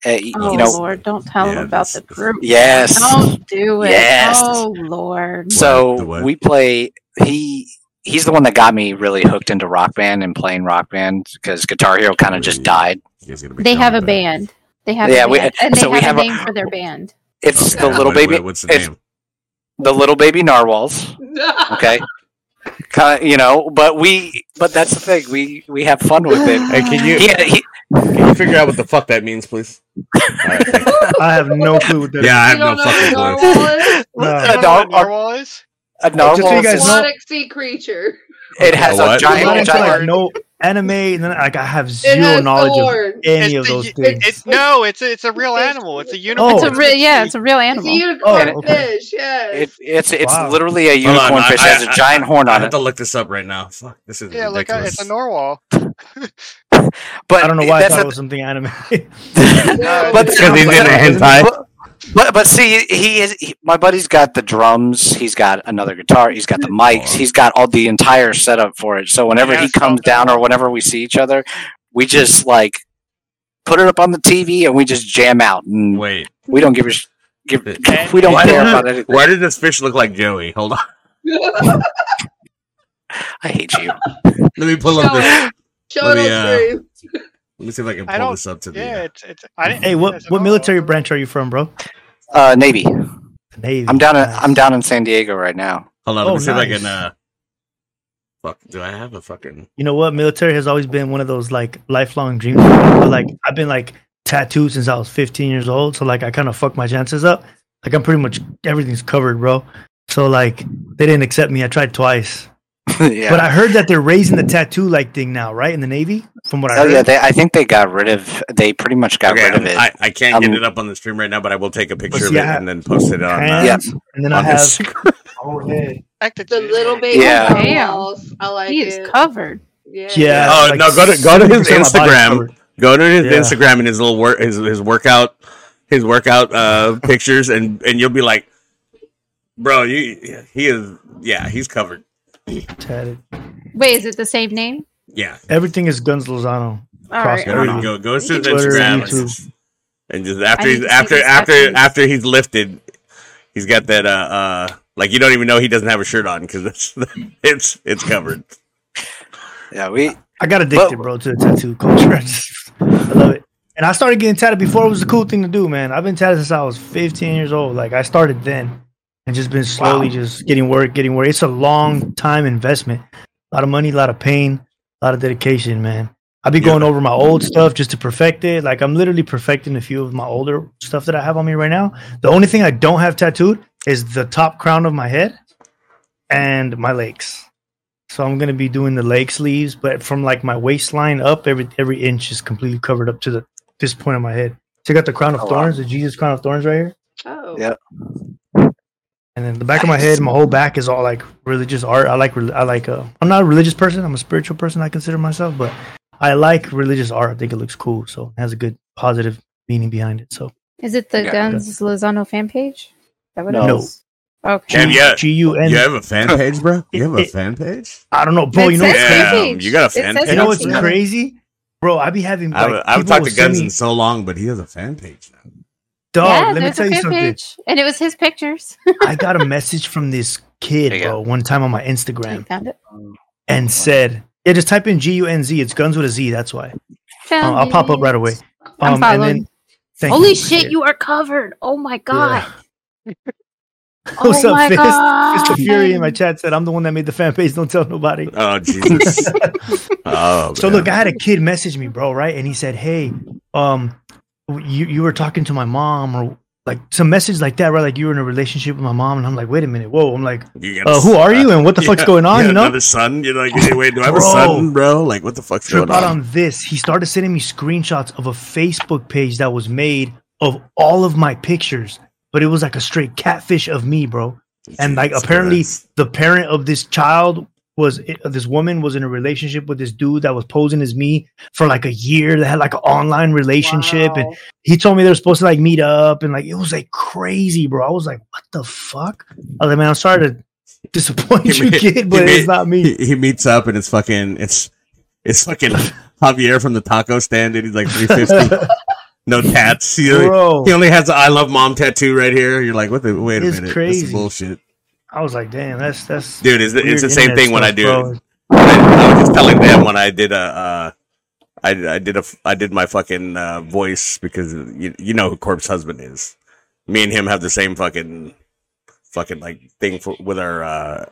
uh, Oh you know Lord, don't tell Yeah, him about the group. yes Don't do it. Yes. Oh Lord. So we play he he's the one that got me really hooked into rock band and playing rock band because guitar hero kind of just died You guys gotta be They have a careful band. They have Yeah, a we- band. and they so we have, have a a- name for their band. it's Okay, the little what- baby what- what's the it's name? the little baby narwhals okay kind of, you know but we but that's the thing we we have fun with it Hey, can you he, he, can you figure out what the fuck that means, please? All right, thank you. I have no clue what that yeah, I You have no don't fucking what clue. narwhal is? A, nar- narwhal is? a narwhal so you guys know- Aquatic sea creature. it has A a, what? I'm not giant, giant like no anime, and then like I have zero knowledge of thorns. any of those the- things. It's no, it's a, it's a real animal. It's a unicorn. Oh. It's a real yeah, it's a real It's a animal. unicorn Oh, okay. fish, yes. it, it's it's Wow. literally a Hold on, unicorn I- fish it has a giant horn I on have it to look this up right now. Fuck, this is yeah, look, uh, ridiculous. it's a narwhal. but I don't know why I thought the- it was something anime. No, but it's- Because he's but- into hentai. But, but but see, he is he, my buddy's got the drums. He's got another guitar. He's got the mics. He's got all the entire setup for it. So whenever he comes down or whenever we see each other, we just like put it up on the TV and we just jam out. And Wait, we don't give a sh- give. And- we don't why care did- about anything. why did this fish look like Joey? Hold on, I hate you. let me pull up this. Show Let it me, on uh, stream. Let me see if I can pull don't- this up to the. Yeah, it's it's. I didn't. hey, what what narwhal. military branch are you from, bro? Uh, Navy. Navy. I'm down. In, I'm down in San Diego right now. Hold on, let Oh, me see if I can. uh Fuck, do I have a fucking? You know what? Military has always been one of those like lifelong dreams. but, Like I've been like tattooed since I was 15 years old. So like I kind of fucked my chances up. Like I'm pretty much everything's covered, bro. So like they didn't accept me. I tried twice. yeah. But I heard that they're raising the tattoo like thing now, right? In the Navy, from what I oh heard. yeah, they, I think they got rid of. They pretty much got Okay, rid of it. I, I can't get Um, it up on the stream right now, but I will take a picture of it have and then post it on. Uh, hands, and then I on have Instagram. whole head. The little baby Yeah. Damn. I like He it. is covered. Yeah. Yeah. Oh like no! Go to go to his 70% of my body's Instagram. Go to his Yeah. Instagram and his little work his his workout his workout uh pictures and and you'll be like, bro, you he is yeah he's covered. Tatted. Wait, is it the same name? Yeah, Everything is Gunz Lozano. All Across right. go everything. go, go to his Twitter, Instagram and just, after he's need to see after after after he's lifted, he's got that uh uh like you don't even know he doesn't have a shirt on because it's it's it's covered. yeah, we. I got addicted, But- bro, to the tattoo culture. I, just, I love it. And I started getting tatted before it was a cool thing to do, man. I've been tatted since I was 15 years old. Like I started then and just been slowly just getting work, getting work. It's a long time investment. A lot of money, a lot of pain, a lot of dedication, man. I'll be Yeah. going over my old stuff just to perfect it. Like I'm literally perfecting a few of my older stuff that I have on me right now. The only thing I don't have tattooed is the top crown of my head and my legs. So I'm gonna be doing the leg sleeves, but from like my waistline up, every every inch is completely covered up to the this point of my head. So I got the crown of Oh, wow. thorns, the Jesus crown of thorns right here, Oh. Yeah. And then the back of my head, my whole back is all like religious art. I like I like uh, I'm not a religious person. I'm a spiritual person. I consider myself, but I like religious art. I think it looks cool, so it has a good positive meaning behind it. So Is it the Yeah. Gunz Lozano fan page? That what No. it Okay. And yeah, G U N. you have a fan page, bro. You have a fan page. I don't know, bro. It You know, says what's fan Damn, you got a fan page? you know what's crazy, bro? I be having. I haven't, like, I haven't talked to Gunz me- in so long, but he has a fan page now. Dog, yeah, let me tell you something. page, and it was his pictures. I got a message from this kid, bro, one time on my I Instagram found it. and said, "Yeah, just type in G U N Z. It's guns with a Z. That's why. Found Uh, I'll pop up right away." I'm Um, and following. then, Holy you. shit, you are covered! Oh my god! What's oh up, my Fist? god! Mr. Fury in my chat said, "I'm the one that made the fan page. Don't tell nobody." Oh Jesus! oh, So man. look, I had a kid message me, bro, right? And he said, "Hey, um, you you were talking to my mom or." Like some message like that, right? Like you were in a relationship with my mom, and I'm like, wait a minute, whoa! I'm like, You got a uh, who are you, and what the fuck's Yeah, going on? yeah, You know, another son. You're like, hey, wait, do I have a son, bro? Like, what the fuck's trip going out on? on this. He started sending me screenshots of a Facebook page that was made of all of my pictures, but it was like a straight catfish of me, bro. And like apparently the parent of this child was uh, this woman was in a relationship with this dude that was posing as me for like a year. They had like an online relationship, and he told me they were supposed to like meet up, and like it was like crazy, bro. I was like, what the fuck? I was like, man, I'm sorry to disappoint you, He- kid, but he- it's not me. He, he meets up and it's fucking it's it's fucking Javier from the taco stand, and he's like 350. no tats. He only, Bro. he only has the I love mom tattoo right here. You're like, what the? Wait a It's minute, this is bullshit, I was like, damn, that's that's dude. It's, it's the same thing when I do. bro. I, I was just telling them when I did a, uh, I, I did a, I did my fucking uh, voice because you, you know who Corpse husband is. Me and him have the same fucking, fucking like thing for with our uh,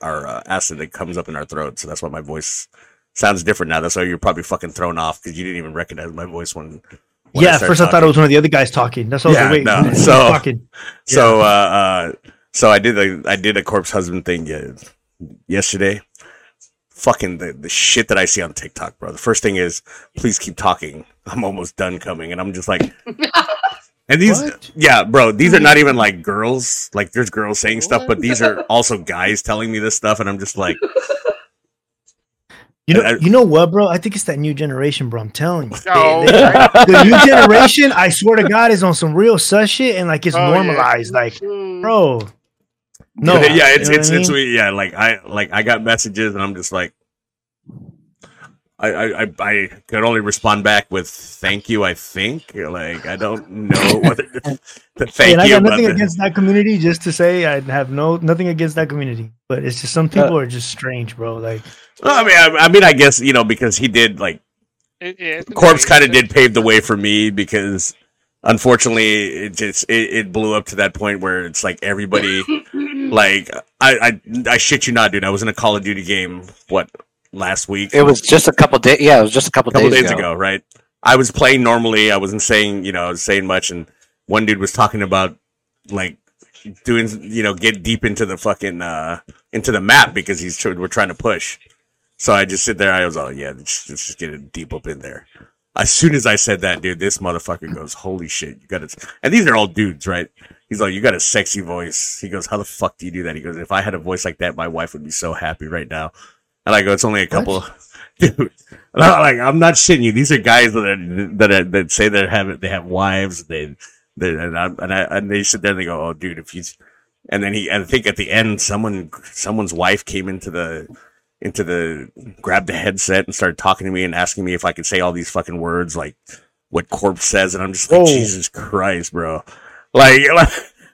our uh, acid that comes up in our throat. So that's why my voice sounds different now. That's why you're probably fucking thrown off because you didn't even recognize my voice when. when yeah, started first I thought it was one of the other guys talking. That's I Yeah, was like, wait, no, so- talking? So, uh, uh, so I did a, I did a corpse husband thing yesterday. Fucking the, the shit that I see on TikTok, bro. The first thing is, please keep talking. I'm almost done coming, and I'm just like, and these, What? yeah, bro. These are not even like girls. Like, there's girls saying stuff, but these are also guys telling me this stuff, and I'm just like, You know, I- you know what, bro? I think it's that new generation, bro. I'm telling you. Oh, They- they- the new generation, I swear to God, is on some real sus shit, and like it's Oh, yeah. normalized. Like, Mm. bro, no, yeah, you know it's what it's it's mean? yeah. Like I like I got messages, and I'm just like. I, I, I, I could only respond back with thank you. I think like I don't know what to, to Hey, thank and I got nothing the- against that community. Just to say, I have no nothing against that community, but it's just some uh, people are just strange, bro. Like, Well, I mean, I, I mean, I guess you know because he did like It, yeah, Corpse kind of did pave the way for me because unfortunately it just it, it blew up to that point where it's like everybody like I, I I shit you not, dude. I was in a Call of Duty game what last week, It was just a couple days. Yeah, it was just a couple, a couple days, days ago. ago, right? I was playing normally. I wasn't saying, you know, saying much, and one dude was talking about like doing, you know, get deep into the fucking uh into the map because he's we're trying to push. So I just sit there. I was all, yeah, let's, let's just get it deep up in there. As soon as I said that, dude, this motherfucker goes, holy shit, you got it. And these are all dudes, right? He's like, you got a sexy voice. He goes, how the fuck do you do that? He goes, if I had a voice like that, my wife would be so happy right now. And I go, it's only a couple, dude. And I'm like, I'm not shitting you. These are guys that are, that are, that say they have they have wives. They, they and, I, and I and they sit there and they go, oh, dude, if you, and then he, I think at the end, someone someone's wife came into the into the grabbed the headset and started talking to me and asking me if I could say all these fucking words like what corpse says, and I'm just like, Whoa. Jesus Christ, bro. Like, like,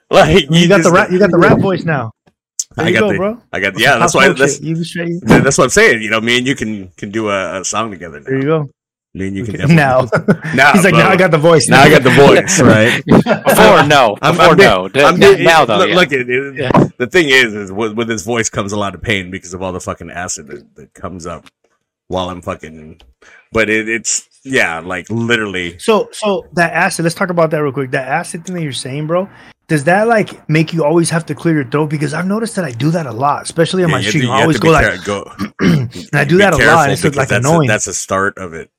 like You got the rap. You got the rap voice now. There I got go, the, bro. I got yeah. Top That's why smoke that's shit. You straight. that- that's what I'm saying. You know, me and you can can do a, a song together. Now. There you go. Me and you can Okay, now. now. He's like, bro. now I got the voice. Now I got the voice, right? Before no, I'm- before I'm no. being- I'm Now- now though, Look, yeah. look it, it- Yeah. the thing is, is with, with his voice comes a lot of pain because of all the fucking acid that, that comes up while I'm fucking. But it, it's yeah, like literally. So, so that acid. Let's talk about that real quick. That acid thing that you're saying, bro. Does that like make you always have to clear your throat? Because I've noticed that I do that a lot, especially on Yeah, my you have stream. to- I always go like, go- and I do that a lot. it's like that's annoying. A, that's a start of it.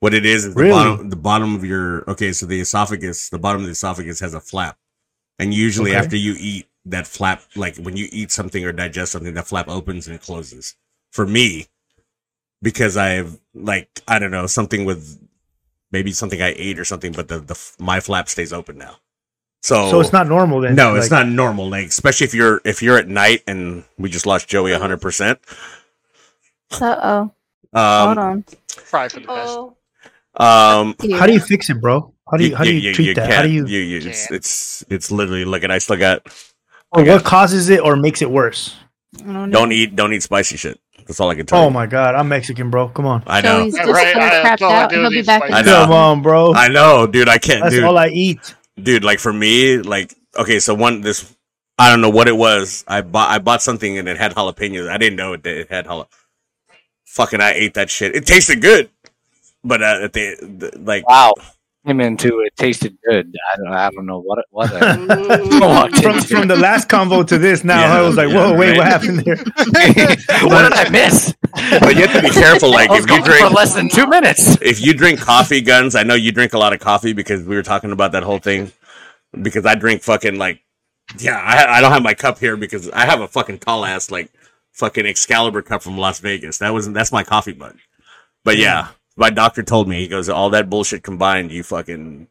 What it is is the Really? bottom, the bottom of your okay. So the esophagus, the bottom of the esophagus has a flap, and usually Okay. after you eat, that flap, like when you eat something or digest something, that flap opens and closes. For me, because I've like I don't know something with maybe something I ate or something, but the the my flap stays open now. So so it's not normal then. no, it's Like, not normal. Like especially if you're if you're at night and we just lost Joey hundred percent. Uh oh. Um, Hold on. Probably for the best. Um, How do you fix it, bro? How do you how do you, treat that? How do you? you, you it's, it's it's literally look at I still got Or what causes it or makes it worse? Don't don't eat don't eat spicy shit. That's all I can tell Oh you. my god, I'm Mexican, bro. Come on. I know. Joey's Yeah, just right, so I- crapped out. He'll be back. I know. Come on, bro. I know, dude. I can't, That's dude. all I eat. dude. Like for me, like okay, so one this I don't know what it was. I bought I bought something and it had jalapenos. I didn't know it, it had jalapenos. Fucking, I ate that shit. It tasted good, but uh, at the, the like Wow. Came into it, tasted good. I don't, I don't know what it was. I walked From from the last convo to this now, Yeah, I was like, yeah, whoa, wait, right. what happened there? what did I miss? but you have to be careful. Like I was if you drink for less than two minutes. if you drink coffee Gunz, I know you drink a lot of coffee because we were talking about that whole thing. Because I drink fucking like, yeah, I, I don't have my cup here because I have a fucking tall ass like fucking Excalibur cup from Las Vegas. That was that's my coffee mug. But yeah, my doctor told me he goes all that bullshit combined, you fucking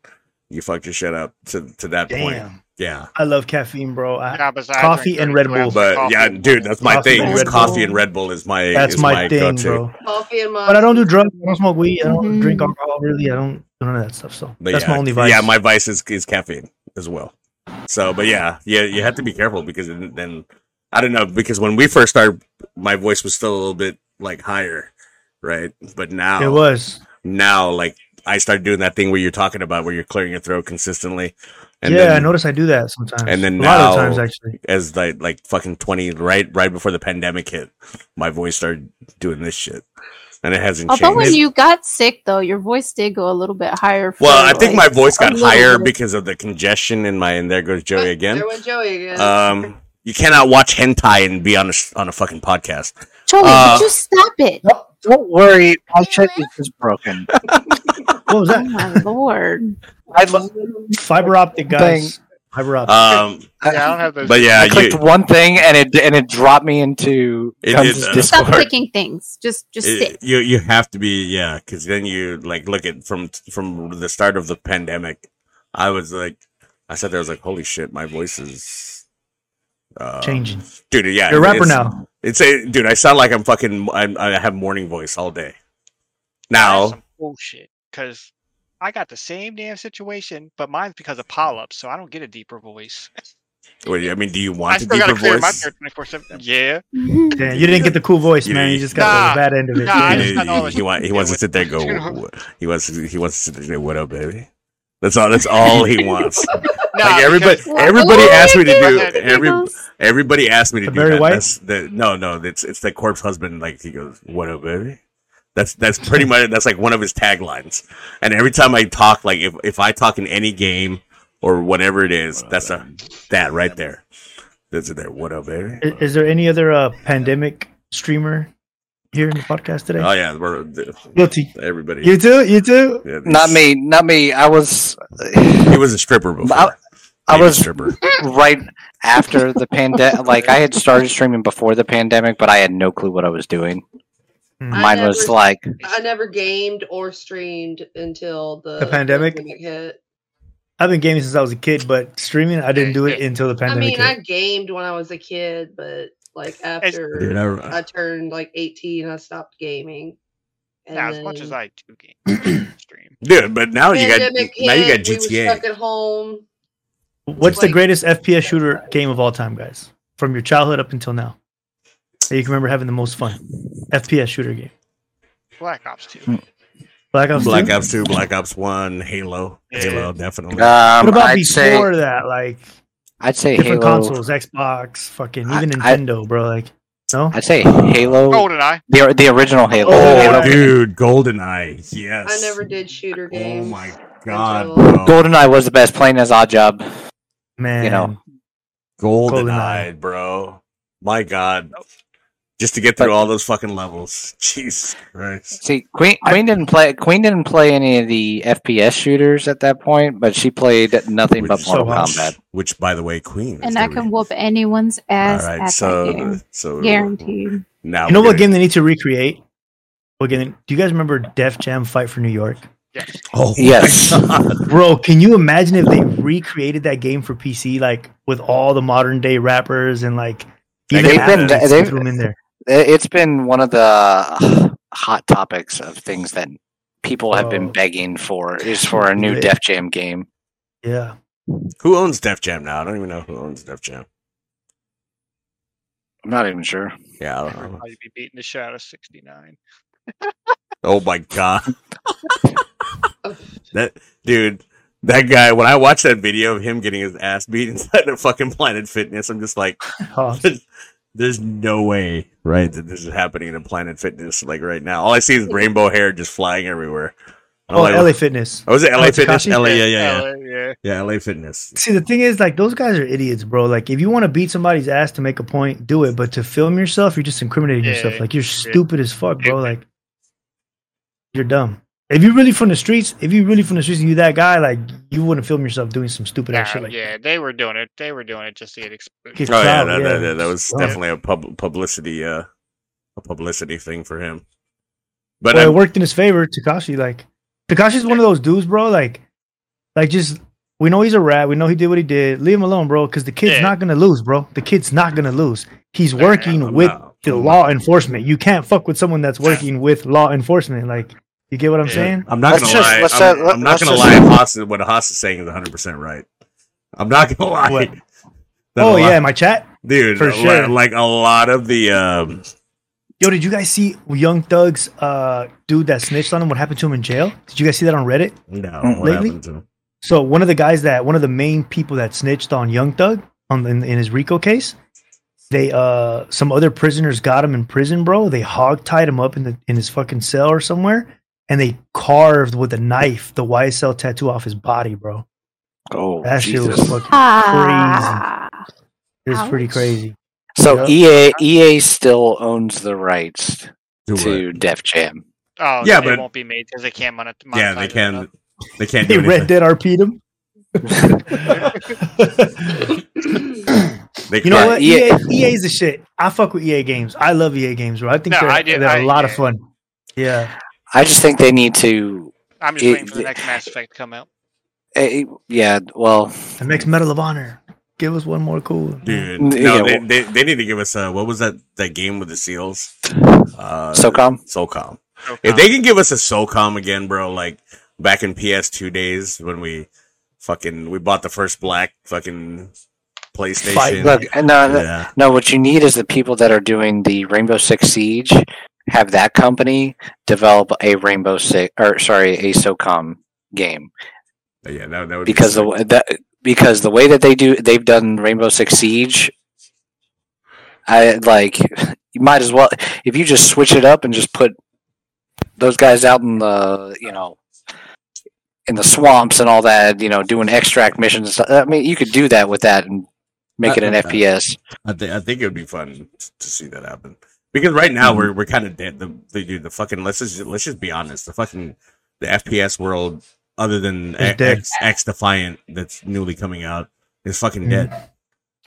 you fucked your shit up to to that point. Yeah. I love caffeine, bro. I, Yeah, besides coffee and Red Bull. But yeah, dude, that's my Coffee thing. and coffee and Red Bull is my That's is my, thing, go-to. bro. coffee and But I don't do drugs. I don't smoke weed. I don't Mhm. drink alcohol. Really, I don't do none of that stuff. So But that's yeah, my only vice. Yeah, my vice is, is caffeine as well. So, but yeah, yeah, you have to be careful because then, then I don't know because when we first started, my voice was still a little bit like higher, right? But now it was. now like I started doing that thing where you're talking about where you're clearing your throat consistently. And yeah, I then, notice I do that sometimes. and then a lot of now- times actually. as like like fucking twenty right right before the pandemic hit, my voice started doing this shit, and it hasn't Although when changed. you got sick, though, your voice did go a little bit higher. For, well, I think my voice got higher bit. because of the congestion in my. And there goes Joey again. There went Joey again. Um, you cannot watch hentai and be on a s- on a fucking podcast. Joey, uh, would you stop it? No, don't worry, my shit is just broken. What was that? Oh that? my lord! I, lo- Fiber optic guys. Fiber optic. Um, Yeah, I don't have those. but yeah, I clicked you, one thing and it and it dropped me into It Gunz' did, uh, Stop Discord. clicking things. Just, just it- sit. you you have to be yeah, because then you like look at from from the start of the pandemic. I was like, I said there I was like, holy shit, my voice is uh, Changing. dude. Yeah, You're a rapper now. It's a dude. I sound like I'm fucking. I'm, I have morning voice all day. Now, some bullshit. Because I got the same damn situation, but mine's because of polyps, so I don't get a deeper voice. wait, I mean, do you want a still gotta deeper clear my voice? throat 24 7. Yeah. Damn, you didn't get the cool voice, You man. didn't- You just got the bad end of it. nah, Yeah. just got all he, this- he, he wants to sit there and go. you "What-" He wants to, he wants to sit there "What up, baby?" That's all. That's all he wants. Nah, like everybody, because- everybody asked me to do. Every everybody asked me to The do Barry that. White? That's the no, no. It's it's the corpse husband. Like he goes, "What up, baby?" That's that's pretty much that's like one of his taglines. And every time I talk, like if if I talk in any game or whatever it is, that's a that right there. That's it there. What up, baby? I- Is, there any other uh, pandemic streamer here in the podcast today? Oh yeah, we're Guilty. everybody. You too. You too. Yeah, Not me. Not me. I was. He was a stripper before. I, I Baby was stripper. right after the pandemic. Like I had started streaming before the pandemic, but I had no clue what I was doing. Mm. Mine was like I never gamed or streamed until the, The pandemic? hit. I've been gaming since I was a kid, but streaming I didn't do it until the pandemic. I pandemic. mean, I gamed when I was a kid, but like after Dude, I- I, turned like 18, I stopped gaming. And Now, as much as I do game stream, Dude, but now you got pandemic now you got hit, we GTA. stuck at home. What's the greatest FPS shooter game of all time, guys? From your childhood up until now, that you can remember having the most fun. FPS shooter game. Black Ops 2. Black Ops. Black 2? Ops Two, Black Ops One, Halo, Halo, definitely. um, What about I'd before say that? Like I'd say different Halo. consoles, Xbox, fucking even I- Nintendo, bro. Like no. I'd say Halo. GoldenEye. The the original Halo. Oh, Halo. dude, GoldenEye, yes. I never did shooter oh games. Oh my god, until- bro. GoldenEye was the best playing as Oddjob. Man, You know. GoldenEye, bro. My god. Just to get through But- all those fucking levels. Jesus Christ. See, Queen Queen didn't play Queen didn't play any of the FPS shooters at that point, but she played nothing but Which- Mortal which- Kombat. Which, by the way, Queen. And I can be- whoop anyone's ass right, at so that game. so Guaranteed. now You know what gonna- game they need to recreate? What game? Do you guys remember Def Jam Fight for New York? Yes. Oh Yes. Bro, can you imagine if they recreated that game for PC, like with all the modern day rappers and like even They've been- athletes, they've- threw them in there? It- It's been one of the uh, hot topics of things that people have been Oh. begging for is for a new Yeah. Def Jam game. Yeah. Who owns Def Jam now? I don't even know who owns Def Jam. I'm not even sure. Yeah, I don't know. I'd be beating the shit out of 69. Oh my god. that dude, that guy. When I watched that video of him getting his ass beat inside of fucking Planet Fitness, I'm just like, Oh, there's no way, right, that this is happening in a Planet Fitness like right now. All I see is rainbow hair just flying everywhere. Oh like, LA Fitness. Oh, was it LA Oh, Fitness? LA, yeah, yeah, yeah, LA, yeah. yeah. LA Fitness. See, the thing is, like, those guys are idiots, bro. Like, if you want to beat somebody's ass to make a point, do it. But to film yourself, you're just incriminating Yeah, yourself. Like, you're yeah. stupid as fuck, bro. Like, you're dumb. If you're really from the streets, if you're really from the streets and you that guy, like, you wouldn't film yourself doing some stupid ass Nah, shit like yeah, they were doing it. They were doing it just to get exposed. Get Oh yeah, clout, that, yeah. that, that, that was Yeah. definitely a pub- publicity, uh, a publicity thing for him. But well, it worked in his favor. Tekashi, like Tekashi's one of those dudes, bro. Like, like just we know he's a rat. We know he did what he did. Leave him alone, bro. Because the kid's Yeah. not gonna lose, bro. The kid's not gonna lose. He's working I'm with not- the law enforcement. You can't fuck with someone that's working with law enforcement. Like, you get what I'm Yeah. saying? I'm not Let's gonna just- lie. let's, I'm, uh, let- I'm not gonna just- lie. Haas, what Haas is saying is 100 percent right. I'm not gonna lie. What? That Oh lot- yeah, my chat. dude. for sure. Like a lot of the um, Yo, did you guys see Young Thug's uh dude that snitched on him? What happened to him in jail? Did you guys see that on Reddit? no, what lately? happened to him? So one of the guys that one of the main people that snitched on Young Thug on in, in his RICO case, they uh some other prisoners got him in prison, bro. They hog tied him up in the in his fucking cell or somewhere, and they carved with a knife the YSL tattoo off his body, bro. Oh, That shit was Jesus. fucking Ah. it was pretty crazy. So Yeah. EA EA still owns the rights Do to what? Def Jam. Oh, Yeah, they but- won't be made because they can't monet- monetize. Yeah, they can. enough. They can't They Red anything. Dead RP'd him. They You know what? EA EA, EA is the shit. I fuck with EA games. I love EA games, bro. I think No, they're, I do- they're a I- lot of fun. Yeah. I just think they need to. I'm just It- waiting for the next Mass Effect to come out. eh, yeah, well, The next Medal of Honor. Give us one more cool. Dude, Yeah, no, they, well- they, they need to give us uh what was that that game with the seals? Uh SOCOM. SOCOM. So If they can give us a SOCOM again, bro, like back in PS2 days when we fucking we bought the first black fucking PlayStation. Fight. look, no, no, yeah. no. What you need is the people that are doing the Rainbow Six Siege have that company develop a Rainbow Six or sorry, a SOCOM game Yeah, that, that would be because the that because the way that they do they've done Rainbow Six Siege, I like you might as well if you just switch it up and just put those guys out in the you know in the swamps and all that, you know, doing extract missions. And stuff. I mean, you could do that with that and make it an Uh, FPS. I think I think it would be fun to see that happen because right now we're mm-hmm. we're kind of dead. The, the dude, the fucking let's just let's just be honest. The fucking the FPS world, other than Is dead. X, X Defiant, that's newly coming out, is fucking mm-hmm. dead.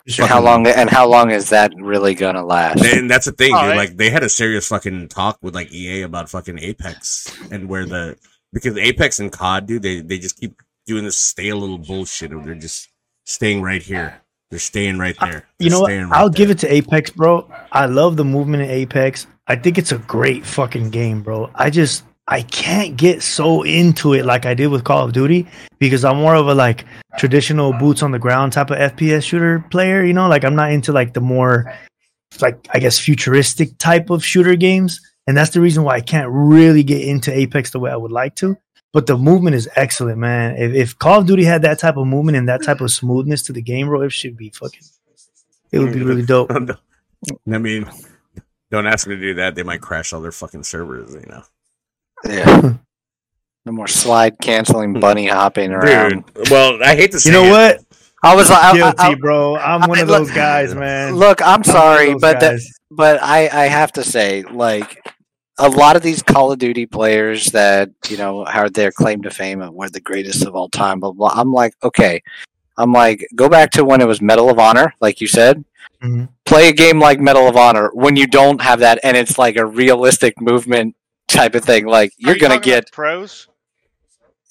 It's How fucking- long and how long is that really gonna last? And that's the thing, Oh, dude. it- Like they had a serious fucking talk with like EA about fucking Apex and where the because Apex and COD, dude, they they just keep doing this stale little bullshit. And they're just staying right here. They're staying right there. You know what? Right I'll there. give it to Apex, bro. I love the movement in Apex. I think it's a great fucking game, bro. I just I can't get so into it like I did with Call of Duty because I'm more of a like traditional boots on the ground type of FPS shooter player, you know? Like I'm not into like the more like I guess futuristic type of shooter games. And that's the reason why I can't really get into Apex the way I would like to. But the movement is excellent, man. If, if Call of Duty had that type of movement and that type of smoothness to the game, bro, it should be fucking it would be mm. really dope. I mean, don't ask me to do that. They might crash all their fucking servers, you know. Yeah. no more slide canceling, hmm. bunny hopping around. Dude, well, I hate to say You know it. what? I was like, I- I- Guilty, I- bro. I'm one I- of look- those guys, man. Look, I'm one of sorry, but that, guys. but I I have to say, like a lot of these Call of Duty players that you know have their claim to fame and we're the greatest of all time. Blah blah. I'm like, okay, I'm like, go back to when it was Medal of Honor, like you said. Mhm. Play a game like Medal of Honor when you don't have that, and it's like a realistic movement type of thing. Like you're you gonna talking about get pros.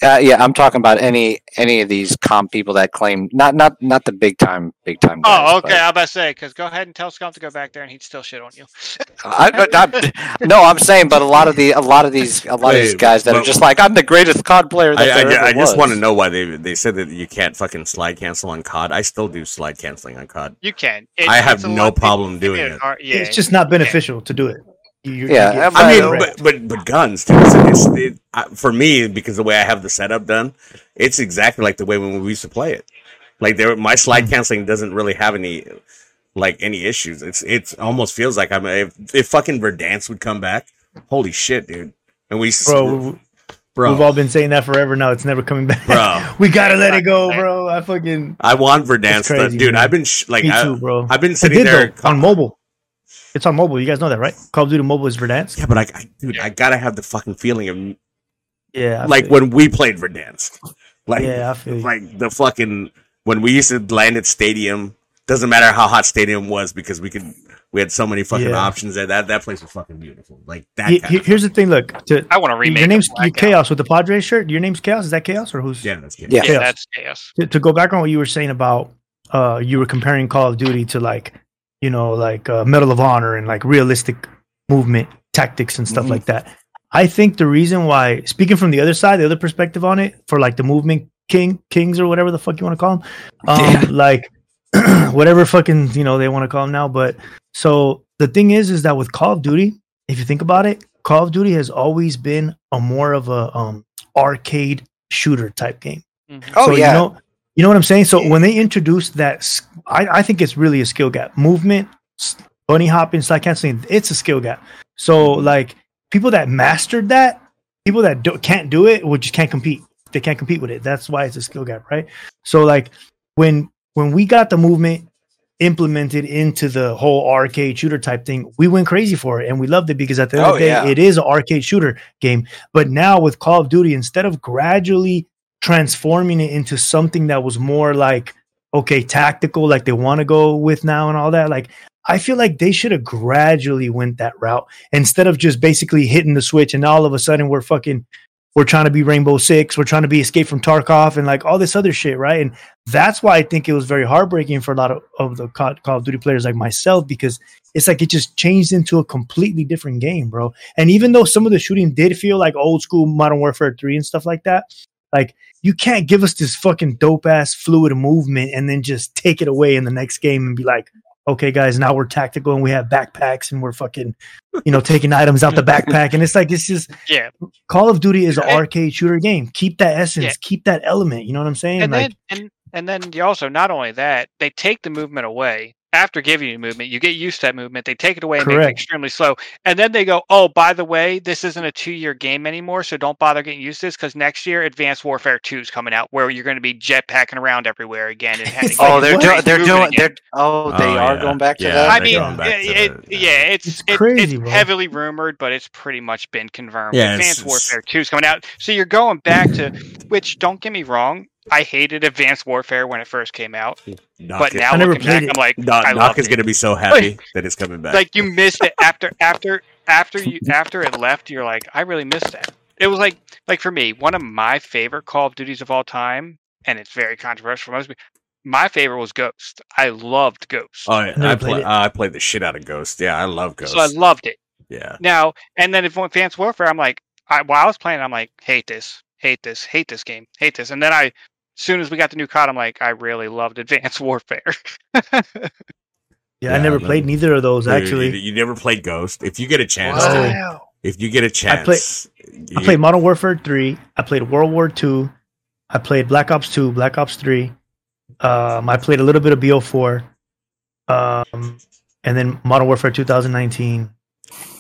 Uh, yeah, I'm talking about any any of these comp people that claim not not not the big time big time. Guys, Oh, okay. but- I was about to say because go ahead and tell Scump to go back there, and he'd still shit on you. I, I, I- no, I'm saying, but a lot of the a lot of these a lot of these guys that are just like I'm the greatest COD player that I, I, there I ever just want to know why they they said that you can't fucking slide cancel on COD. I still do slide canceling on COD. You can. It- I have no problem doing it- it. are- yeah, it's just not beneficial to do it. You, you- you Yeah, get I mean, but but but Gunz too. It's, it's, it, I, for me because the way I have the setup done, it's exactly like the way when we used to play it. Like there, my slide mm-hmm. canceling doesn't really have any like any issues. It's it's almost feels like I'm if, if fucking Verdansk would come back. Holy shit, dude! And we bro, we, bro, we've all been saying that forever. Now it's never coming back. Bro. we gotta let it go, bro. I fucking I want Verdansk, to- crazy, dude. man. I've been sh- like me I, too, bro. I've been sitting did, there though, on mobile. It's on mobile. You guys know that, right? Call of Duty Mobile is Verdansk. Yeah, but I, I dude, I gotta have the fucking feeling of Yeah, I like feel when we played Verdansk. Like, Yeah, I feel you. like the fucking when we used to land at stadium. Doesn't matter how hot stadium was because we could we had so many fucking Yeah. options there. That that place was fucking beautiful. Like that. He- he- here's the thing. Look, to, I want to remake. your name's you Chaos with the Padres shirt. Your name's Chaos. Is that Chaos or who's? yeah, that's good. Yeah. Yeah, Chaos. that's chaos. to, to go back on what you were saying about uh you were comparing Call of Duty to like you know like uh, Medal of Honor and like realistic movement tactics and stuff Mhm. like that. I think the reason why speaking from the other side, the other perspective on it for like the movement king kings or whatever the fuck you want to call them, um, Yeah. like whatever fucking you know they want to call them now. But so the thing is, is that with Call of Duty, if you think about it, Call of Duty has always been a more of a um arcade shooter type game. Oh So, yeah, You know, you know what I'm saying? So when they introduced that, I, I think it's really a skill gap. Movement, bunny hopping, slide canceling, it's a skill gap. So mm-hmm. like people that mastered that, people that do, can't do it, well, just can't compete. They can't compete with it. That's why it's a skill gap, right? So like when when we got the movement implemented into the whole arcade shooter type thing, we went crazy for it and we loved it because at the end Oh, of the day, yeah. it is an arcade shooter game. But now with Call of Duty, instead of gradually transforming it into something that was more like okay tactical like they want to go with now and all that like i feel like they should have gradually went that route. Instead of just basically hitting the switch and all of a sudden we're fucking we're trying to be rainbow six we're trying to be escape from tarkov and like all this other shit right? And that's why i think it was very heartbreaking for a lot of, of the call, call of duty players like myself because it's like it just changed into a completely different game bro. And even though some of the shooting did feel like old school modern warfare 3 and stuff like that like you can't give us this fucking dope ass fluid movement and then just take it away in the next game and be like, okay, guys, now we're tactical and we have backpacks and we're fucking, you know, taking items out the backpack. And it's like, it's just Yeah, Call of Duty is an arcade shooter game. Keep that essence, Yeah. keep that element. You know what I'm saying? and like, then and and then you also not only that they take the movement away after giving you movement, you get used to that movement. They take it away and make it extremely slow, and then they go, "Oh, by the way, this isn't a two-year game anymore, so don't bother getting used to this because next year, Advanced Warfare Two is coming out, where you're going to be jetpacking around everywhere again." And having Oh, they're What? doing. They're doing. again. They're. Oh, they Oh, are yeah. going back to Yeah, that. I mean, it, eh, it- eh, the- yeah, it's It's it- crazy, it's heavily rumored, but it's pretty much been confirmed. Yeah, Advanced it's- Warfare Two is coming out, so you're going back to which. Don't get me wrong, I hated Advanced Warfare when it first came out, Knock but it- now I never looking back, it. I'm like, Knock, I Knock is it. gonna be so happy that it's coming back. like you missed it after after after you after it left. You're like, I really missed that. It was like like for me, one of my favorite Call of Duties of all time, and it's very controversial for most people. My favorite was Ghost. I loved Ghost. oh, yeah, never I played play. I played the shit out of Ghost. Yeah, I love Ghost. so I loved it. yeah, Now, and then if Advanced Warfare, I'm like, I, while I was playing, I'm like, hate this, hate this, hate this game, hate this. And then I, as soon as we got the new COD, I'm like, I really loved Advanced Warfare. Yeah, I never man. played neither of those You- you, actually. you never played Ghost. If you get a chance, Wow. to, if you get a chance, I you- played Modern Warfare 3. I played World War 2. I played Black Ops 2, Black Ops 3. Um, I played a little bit of BO4. Um, and then Modern Warfare 2019.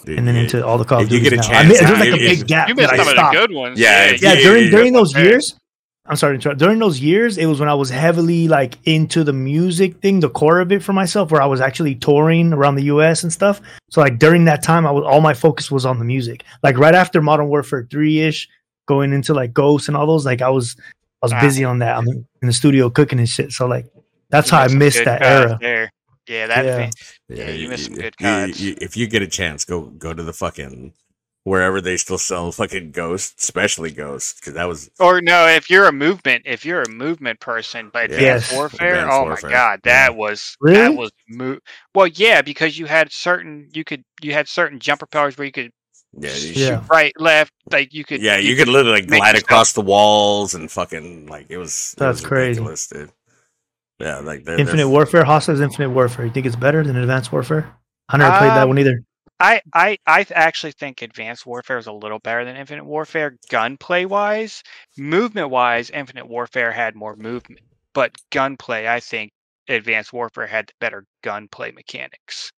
dude, And then into all the Call of if you get a mean, chance, there's like a if- big gap. you missed some of the good ones. Yeah, if Yeah, you- during you- during those Okay. years, I'm sorry, to interrupt. during those years, it was when I was heavily like into the music thing, the core of it for myself, where I was actually touring around the U.S. and stuff. So like during that time, I was all my focus was on the music. Like right after Modern Warfare three ish, going into like Ghosts and all those, like I was I was Ah. busy on that I'm in the studio cooking and shit. So like that's You how I missed that era. There. Yeah, that. Yeah. thing- Yeah, you missed some good you- cards. you- if you get a chance, go go to the fucking wherever they still sell fucking Ghost, especially Ghost, because that was Or no, if you're a movement, if you're a movement person, but Yeah. Advanced Yes. Warfare, Advanced oh Warfare, my god, yeah. that was Really? that was mo- well, yeah, because you had certain you could you had certain jumper powers where you could yeah, you Yeah. right, left, like you could yeah. You could literally like glide yourself- across the walls and fucking like it was. it That's was crazy. dude. Yeah, like they're, Infinite they're- Warfare, Hostiles Infinite Warfare. You think it's better than Advanced Warfare? I never played that Um, one either. I, I I actually think Advanced Warfare is a little better than Infinite Warfare gunplay wise. Movement wise, Infinite Warfare had more movement, but gunplay, I think Advanced Warfare had the better gunplay mechanics.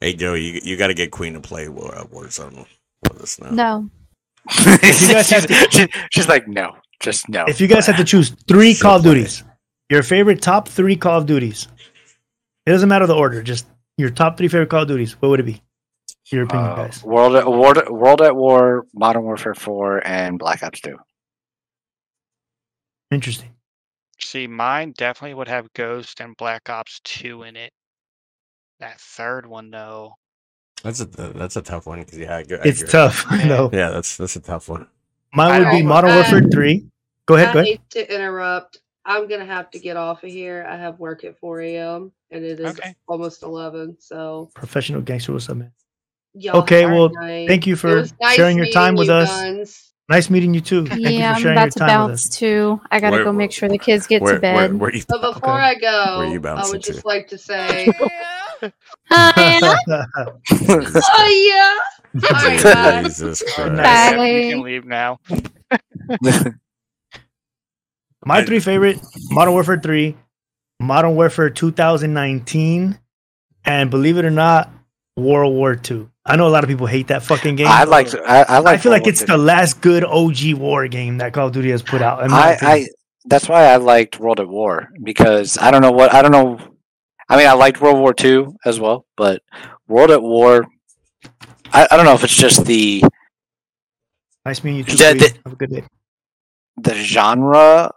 Hey Joe, you you got to get Queen to play War, uh, Warzone with us now. No. If you guys have she's, she- she's like, no, just no. If you guys have to choose three She'll Call of. Duties, your favorite top three Call of Duties. It doesn't matter the order, just your top three favorite Call of Duties. What would it be? Your opinion, Uh, guys. World at World, World at War, Modern Warfare 4, and Black Ops 2. Interesting. See, mine definitely would have Ghost and Black Ops 2 in it. That third one, though. That's a that's a tough one because yeah, I, go- I It's agree. tough. I know. Yeah, that's that's a tough one. Mine would be Alright, Modern Warfare 3. Go ahead, go I ahead. hate to interrupt. I'm gonna have to get off of here. I have work at 4 a.m. and it is Okay. almost 11. So Professional gangster, what's up, man? Y'all Okay, well, night. thank you for nice sharing your time meeting with you us. guns. Nice meeting you too. Thank you yeah, for I'm about your to time with bounce too. I gotta Where- go make sure the kids get Where, to bed. where, where you But before Okay. I go, Where you I bouncing would just to? like to say, Hi. oh yeah. All right, guys. Jesus Christ. Nice. Yeah, you can leave now. My three favorite Modern Warfare 3, Modern Warfare 2019, and believe it or not, World War 2. I know a lot of people hate that fucking game. I like. I, I I like. feel like it's the last good OG war game that Call of Duty has put out. I. I. That's why I liked World at War because I don't know what I don't know. I mean, I liked World War II as well, but World at War. I, I don't know if it's just the nice meeting you too. Queen. the- Have a good day. the genre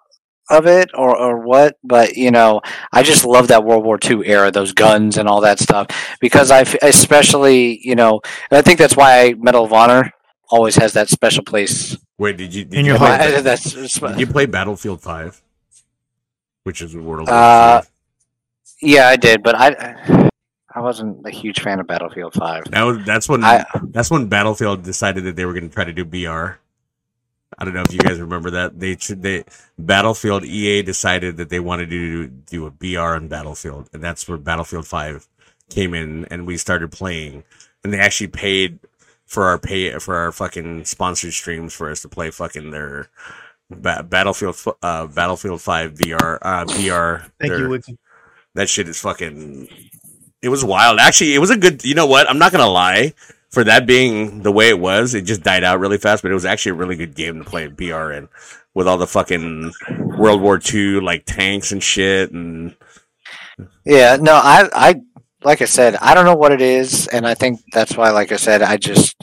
of it or, or what but you know i just love that world war ii era those guns and all that stuff because I especially you know and i think that's why medal of honor always has that special place Wait, did you did In you your play, heart. I- that's did you play Battlefield Five, which is World War Uh, yeah i did but i i wasn't a huge fan of battlefield 5 That was that's when I- that's when Battlefield decided that they were going to try to do BR. I don't know if you guys remember that they they Battlefield EA decided that they wanted to do, do a BR on Battlefield, and that's where Battlefield Five came in, and we started playing, and they actually paid for our pay for our fucking sponsored streams for us to play fucking their ba- Battlefield uh Battlefield Five VR uh VR. Thank their- you, Wiki. that shit is fucking it was wild. Actually, it was a good. You know what? I'm not gonna lie. For that being the way it was, it just died out really fast. But it was actually a really good game to play in BR in, with all the fucking World War II like tanks and shit. And Yeah, no, I, I, like I said, I don't know what it is, and I think that's why, like I said, I just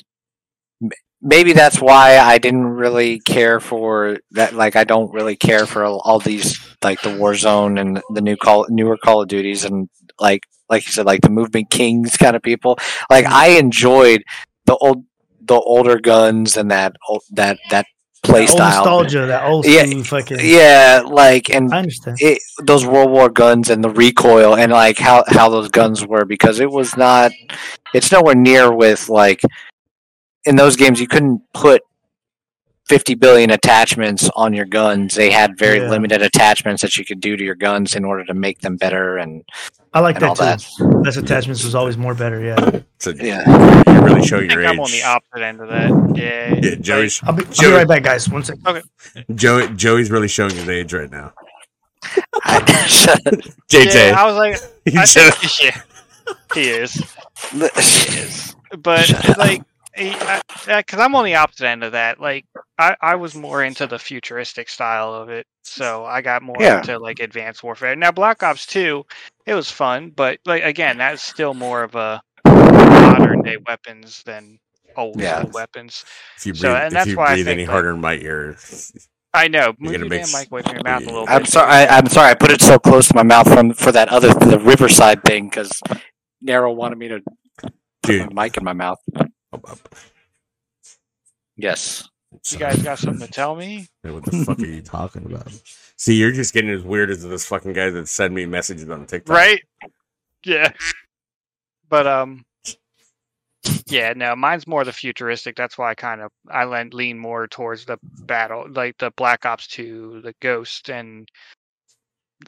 maybe that's why I didn't really care for that. Like, I don't really care for all, these like the Warzone and the new call, newer Call of Duties, and like, like you said, like the Movement Kings kind of people. Like, I enjoyed the old, the older guns and that that that play That style. nostalgia, that old Yeah, fucking. Yeah, like and I understand. it, those World War guns and the recoil and like how how those guns were because it was not it's nowhere near with like in those games you couldn't put 50 billion attachments on your guns they had very Yeah. limited attachments that you could do to your guns in order to make them better and I like and that too. that Less attachments was always more better. Yeah. so yeah you really show I your think age. I'm on the opposite end of that. Yeah. yeah, Joey's I'll be, I'll be Joey- right back, guys. One second. Okay. Joey, Joey's really showing his age right now. I, JJ, Yeah, I was like, He I said- think, yeah, he is. He is. But like, because I'm on the opposite end of that. Like, I I was more into the futuristic style of it, so I got more Yeah. into like advanced warfare. Now, Black Ops Two, it was fun, but like again, that's still more of a modern day weapons than old Yeah. school weapons. if you breathe, So, and if that's you why I breathe any think, like- harder in my ear, I know. You're Move gonna your make damn mic away from your mouth a little I'm bit. sorry I, I'm sorry I put it so close to my mouth from for that other the Riverside thing because Nero wanted me to put dude. my mic in my mouth up, up. Yes You guys got something to tell me? Hey, What the fuck are you talking about? See, you're just getting as weird as this fucking guy that send me messages on TikTok. right yeah but um yeah no mine's more the futuristic that's why i kind of i lean, lean more towards the battle like the black ops 2 the ghost and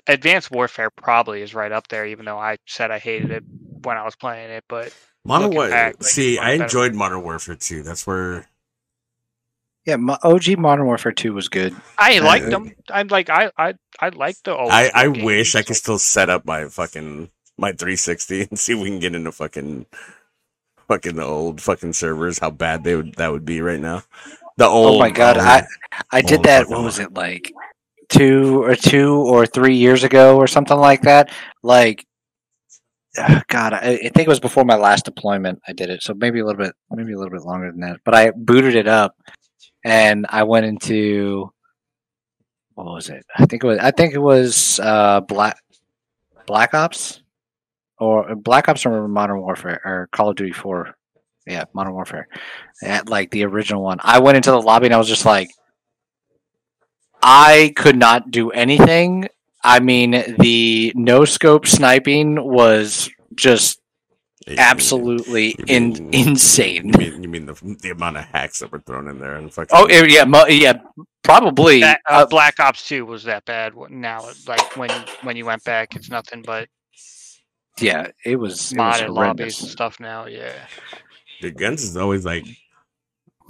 advanced warfare probably is right up there even though i said i hated it when i was playing it but Modern looking Warfare. back, like, See, it's much I better. enjoyed Modern Warfare 2. That's where yeah mo- OG Modern Warfare 2 was good i Uh, liked them i'm like i i i like the old I, I school wish I could still set up my fucking my 360 and see if we can get into fucking fucking the old fucking servers. How bad they would that would be right now. The old. oh my god old- I I did that what was it like two or two or three years ago or something like that like uh, God, I, think it was before my last deployment. I did it, so maybe a little bit, maybe a little bit longer than that. But I booted it up, and I went into what was it? I think it was. I think it was uh, Black Black Ops or Black Ops or Modern Warfare or Call of Duty Four. Yeah, Modern Warfare. At like the original one. I went into the lobby and I was just like, I could not do anything. I mean, the no scope sniping was just You absolutely you in, insane. You mean, you mean the the amount of hacks that were thrown in there and fucking. Oh yeah, mo- yeah, probably. that, uh, Uh, black ops 2 was that bad now like when when you went back it's nothing but yeah, it was, it was lobbies and stuff now yeah The guns is always like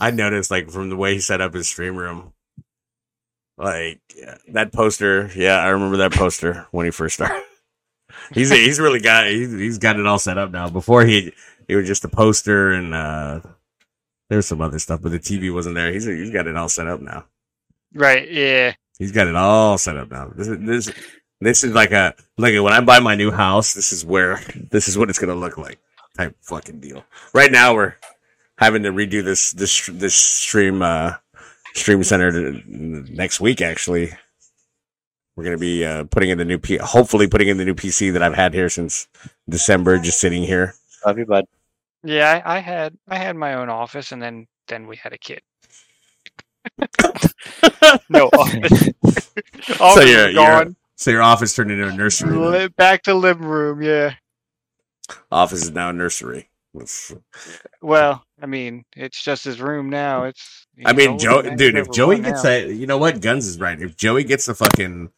I noticed like from the way he set up his stream room. Like yeah, that poster, yeah, I remember that poster when he first started. He's he's really got he's, he's got it all set up now. Before he it was just a poster and uh there's some other stuff, but the TV wasn't there. He's he's got it all set up now. right yeah He's got it all set up now. This is this this is like a like when I buy my new house. This is where this is what it's gonna look like. Type fucking deal. Right now we're having to redo this this this stream uh stream center next week. Actually, we're gonna be uh, putting in the new P. Hopefully, putting in the new PC that I've had here since December, just sitting here. Love you, bud. Yeah, I, I had I had my own office, and then then we had a kid. no office. so office your was your gone. so your office turned into a nursery. then. Back to living room. Yeah. Office is now a nursery. It's- Well, I mean, it's just his room now. It's. I mean, Joe, dude, if Joey gets now. that, you know what? Gunz is right. If Joey gets the fucking,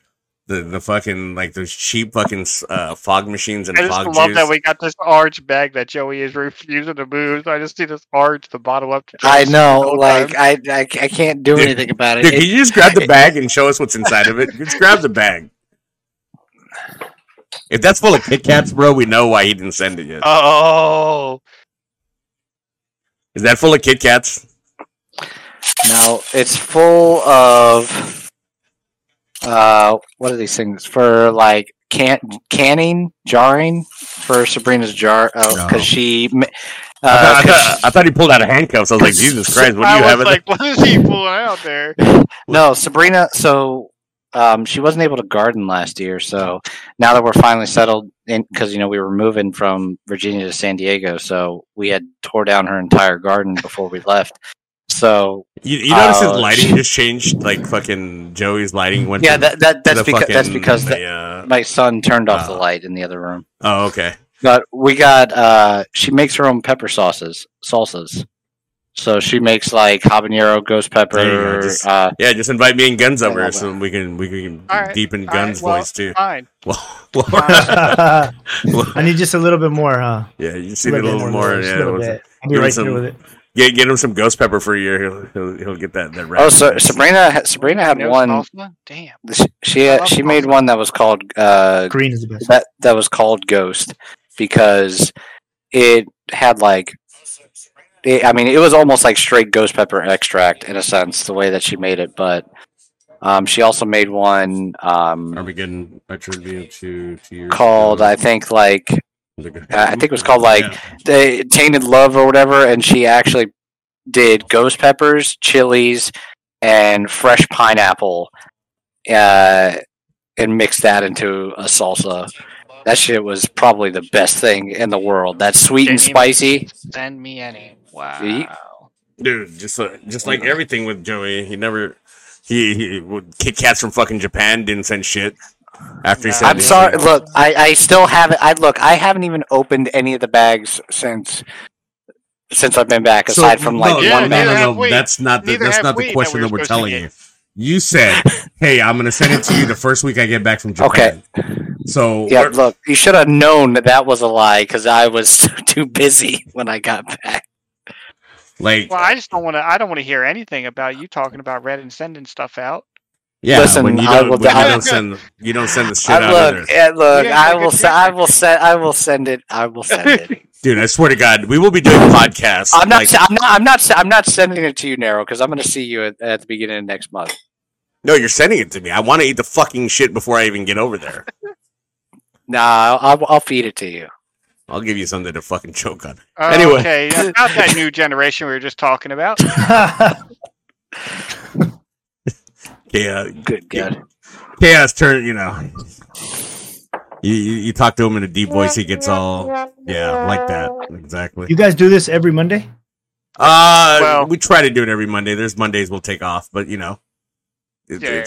the the fucking like those cheap fucking uh, fog machines and I just fog love juice. that we got this orange bag that Joey is refusing to move. So I just see this orange, the bottle up. To I know, like. I, I, I can't do Dude, anything about it. Dude, It- can you just grab the bag and show us what's inside of it? Just grab the bag. If that's full of Kit Kats, bro, we know why he didn't send it yet. Oh, Is that full of Kit Kats? No, it's full of uh, what are these things for? Like can canning, jarring for Sabrina's jar because No. she. ma- I, thought, Uh, I, 'cause thought, I thought he pulled out a handcuffs. I was like, Jesus Christ, what do you was have? in like, what is he pulling out there? No, Sabrina. So um, she wasn't able to garden last year. So now that we're finally settled in, because you know we were moving from Virginia to San Diego, so we had tore down her entire garden before we left. So You, you notice his uh, lighting she- just changed? Like fucking Joey's lighting went. yeah, to- that, that to that's the because that's because the, the- uh, my son turned off the oh. light in the other room. oh, okay. But we got uh she makes her own pepper sauces, salsas. So she makes like habanero, ghost There you go, pepper. just- uh, Yeah, just invite me and Gunz over love so we can we can All right, deepen all right, Gunz' well, voice too. Fine. Well, well, I need just a little bit more, huh? yeah, you need a little more. just a Yeah, little bit. I'll be Give him right some- there with it. Get get him some ghost pepper for a year. He'll he'll, he'll get that that. oh, so. Sabrina Sabrina had No one. salsa? Damn. She she, I she made one that was called uh Green is the best. that that was called Ghost because it had like it, I mean it was almost like straight ghost pepper extract in a sense the way that she made it but um, she also made one um, Armageddon attribute to to your called I think like I think it was called like the Tainted Love or whatever and she actually did ghost peppers chilies and fresh pineapple uh, and mixed that into a salsa that shit was probably the best thing in the world. That's sweet and spicy. Send me any. Wow. See? dude. Just uh, just like everything with Joey, he never he, he would Kit Kats from fucking Japan didn't send shit after he No. said. I'm sorry. Look, I, I still haven't. I look. I haven't even opened any of the bags since since I've been back. So- Aside from like no, Yeah, one no, bag. no, neither no. That's not the, that's not we the that question we that were we're telling you. You said, "Hey, I'm gonna send it to you the first week I get back from Japan." Okay. So Yeah, look. You should have known that that was a lie because I was too busy when I got back. like Well, I just don't want to. I don't want to hear anything about you talking about Red and sending stuff out. Yeah, Listen, when you I don't, will- when you don't send you don't send the shit I, out look, either. yeah, look. Yeah, I will. it Se- I will send. I will send it. I will send it. Dude, I swear to God, we will be doing podcasts. I'm not. like- se- I'm not. I'm not. I'm not sending it to you, Nero, because I'm going to see you at, at the beginning of next month. no, you're sending it to me. I want to eat the fucking shit before I even get over there. Nah, I'll, I'll, I'll feed it to you. I'll give you something to fucking choke on. Uh, Anyway. okay, about that new generation we were just talking about. Yeah, Good, good. chaos turn. You know, you, you you talk to him in a deep voice, he gets all yeah, like that exactly. you guys do this every Monday? Uh, Well- we try to do it every Monday. There's Mondays we'll take off, but you know, it, Yeah,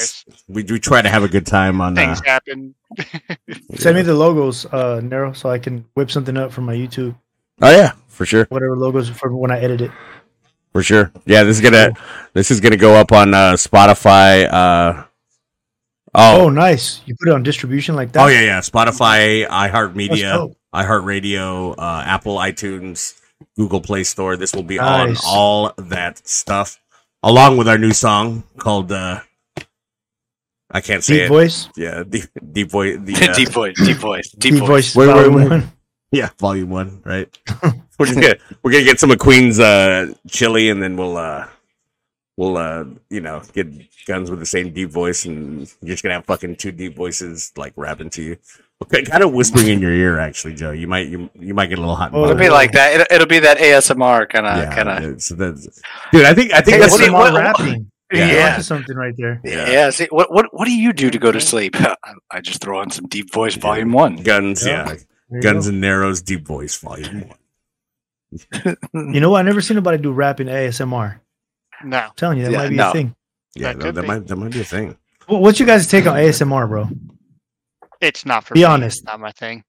we we try to have a good time on. Uh, Things happen. Send me the logos, uh, Nero, so I can whip something up for my YouTube. oh yeah, for sure, Whatever logos for when I edit it. For sure. Yeah, this is gonna this is gonna go up on uh, Spotify. Uh, Oh, oh, nice! You put it on distribution like that. oh yeah, yeah. Spotify, That's iHeartMedia, dope. iHeartRadio, uh, Apple iTunes, Google Play Store. This will be Nice. on all that stuff, along with our new song called. Uh, I can't say Deep it. voice. Yeah, deep, deep voice. The, uh, deep voice. Deep voice. Deep, Deep voice. voice. Wait, wait, wait. One. Yeah, volume one, right? we're just gonna we're gonna get some of Queen's uh chili and then we'll uh we'll uh you know get Gunz with the same deep voice and you're just gonna have fucking two deep voices like rapping to you. Okay, kind of whispering in your ear actually, Joe. You might you you might get a little hot. and Oh, It'll be like that. It'll, it'll be that ASMR kind of. yeah, kind of. it's- that's, dude. I think I think Hey, that's what do you- ASMR what- rapping. Yeah. Yeah. something right there. Yeah. Yeah. See, what what what do you do to go to sleep? I just throw on some deep voice, volume one. guns. Yeah. Yeah, There you guns go. and Nero's, deep voice, volume one. You know what? I never seen anybody do rapping ASMR. I'm No, telling you, that Yeah, might be no. a thing. Yeah, That that, could that might that might be a thing. Wh- What's your guys' take on ASMR, bro? it's not for Be me. honest. It's not my thing.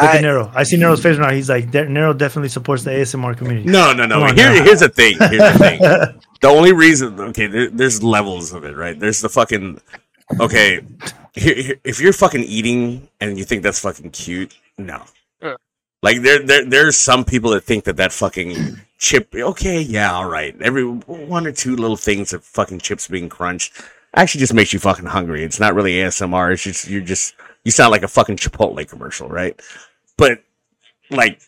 Look I- at Nero. I see Nero's face right now. He's like, "De- Nero definitely supports the ASMR community. No, no, no. Come on Here, now. here's the thing. Here's the thing. the only reason okay there, there's levels of it right there's the fucking okay here, here- if you're fucking eating and you think that's fucking cute no Yeah. like there, there there's some people that think that that fucking chip okay yeah all right every one or two little things of fucking chips being crunched actually just makes you fucking hungry it's not really asmr it's just you're just you sound like a fucking Chipotle commercial, right? But like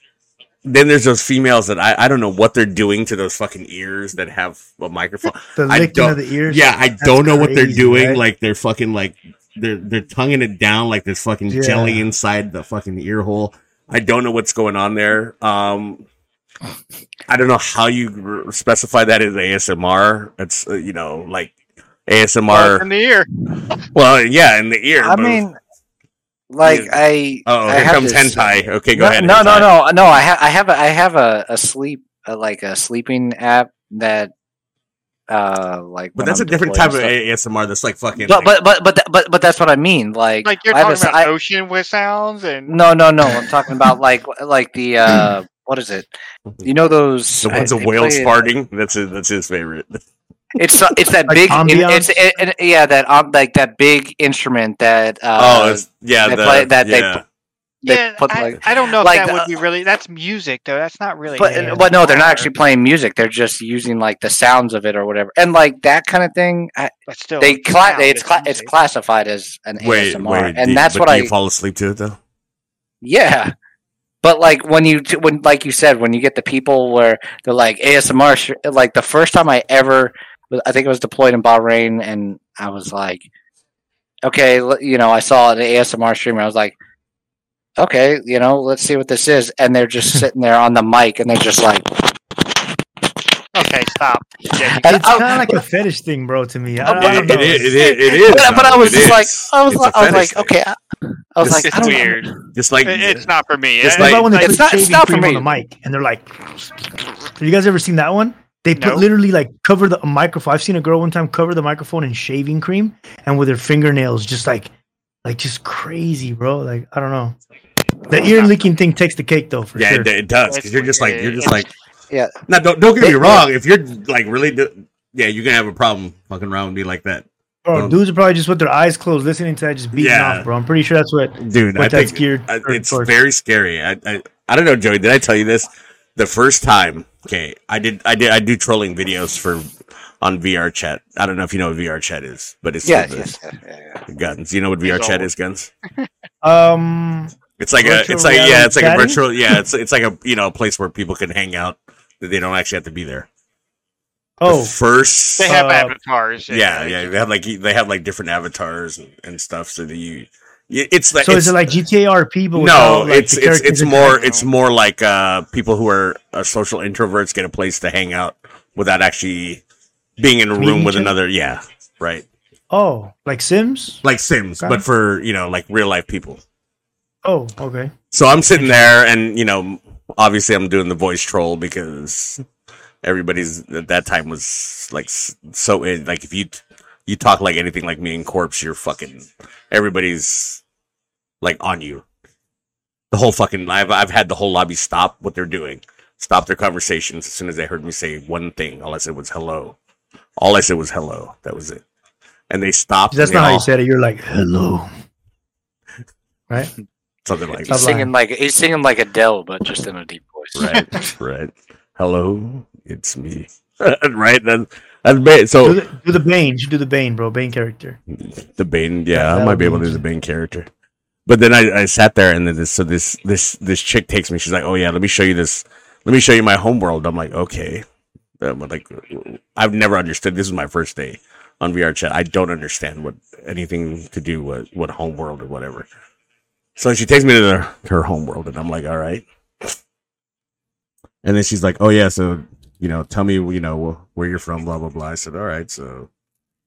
then there's those females that I, I don't know what they're doing to those fucking ears that have a microphone. The I licking don't, of the ears. Yeah, I don't know what they're doing. right? Like they're fucking like they're they're tonguing it down like there's fucking Yeah. jelly inside the fucking ear hole. I don't know what's going on there. Um, I don't know how you r- specify that as ASMR. It's uh, you know like Well, ASMR. in the ear. Well, yeah, in the ear. I but- mean, like I. oh, I here have comes this- hentai. Okay, go no, ahead. No, no, hentai. no, no. I have, I have, a, I have a, a sleep, uh like a sleeping app that, uh, like. But that's I'm a different type deploying of ASMR. That's like fucking. But, like- but, but, but, but, but that's what I mean. Like, Like you're I have a talking about I- ocean with sounds and No, no, no. I'm talking about like, like the, uh, what is it? You know those the ones I- of whales play it- farting. That's his, that's his favorite. It's it's that Like big. ambiance? It's it, it- yeah, that um, like that big instrument that. Uh, oh, it's, yeah, they the, play- that yeah. they yeah, put I, like. I don't know if like that the- would be really. That's music though. That's not really. But ASMR. but no, they're not actually playing music. They're just using like the sounds of it or whatever, and like that kind of thing. I, But still, they it's cla- sound, it's cla- it's classified as an Wait, ASMR, wait, and do- that's what do I you fall asleep to it though. yeah. But like when you when like you said when you get the people where they're like ASMR, like the first time I ever, I think it was deployed in Bahrain, and I was like, okay, you know, I saw an ASMR streamer. I was like, okay, you know, let's see what this is, and they're just sitting there on the mic, and they're just like, Okay, stop. Yeah, It's kind of like a fetish thing, bro. To me, I, I It- don't know. It is. It is. It is but, but I was it just like. I was It's like, a I was like, okay, I, I was It's- like, it's I don't weird. Just like it's not for me. Just I- What about when they It's put not- it's shaving not for cream me. on the mic and they're like, have you guys ever seen that one? They put No. literally like cover the microphone. I've seen a girl one time cover the microphone in shaving cream and with her fingernails just like, like just crazy, bro. Like I don't know. The ear licking thing takes the cake though, for yeah, sure. it, it does. 'cause It's you're just like you're just like. Yeah. Now, don't don't get me wrong. If you're like really, do, yeah, you're gonna have a problem fucking around with me like that, Bro, dudes are probably just with their eyes closed, listening to that, just beating Yeah. off, bro. I'm pretty sure that's what. dude. What I that's think geared I- it's towards. very scary. I, I I don't know, Joey. Did I tell you this? The first time, okay, I did I did I do trolling videos for on VR chat. I don't know if you know what VR chat is, but it's Yeah, still yes, the- yeah, yeah, yeah. Gunz. You know what VR It's chat old. is, Gunz. Um, It's like a, Virtual it's like yeah, it's like a virtual, yeah, it's it's like a you know a place where people can hang out that they don't actually have to be there. The oh, first, They have Uh, avatars. yeah, yeah, they have like they have like different avatars and, and stuff, so that you, it's like so it's, is it like GTA RP? But no, without, like, it's it's it's more it's more like uh people who are uh, social introverts get a place to hang out without actually being in a Meeting room with another. Yeah, right. Oh, like Sims? Like Sims, Okay. but for you know like real life people. Oh, okay. So I'm sitting there, and you know, obviously I'm doing the voice troll because everybody's at that time was like so in, like if you you talk like anything like me and Corpse, you're fucking everybody's like on you. The whole fucking I've I've had the whole lobby stop what they're doing, stop their conversations as soon as they heard me say one thing. All I said was hello. All I said was hello. That was it. And they stopped. That's they not how you said it. You're like, hello. Right? Something like He's that. Stop lying. singing like he's singing like Adele, but just in a deep voice. right, right. Hello, it's me. right, then that's ba- so Do the, do the Bane. You do the Bane, bro. Bane character. the Bane. Yeah, I might be be able to do the. Bane character. But then I, I sat there and then this so this this this chick takes me. She's like, "Oh yeah, let me show you this. Let me show you my homeworld." I'm like, "Okay." Um, like I've never understood. This is my first day on VR chat. I don't understand what anything to do with what homeworld or whatever. So she takes me to the, her homeworld, and I'm like, "All right." And then she's like, "Oh yeah, so you know, tell me, you know, where you're from, blah blah blah." I said, "All right." So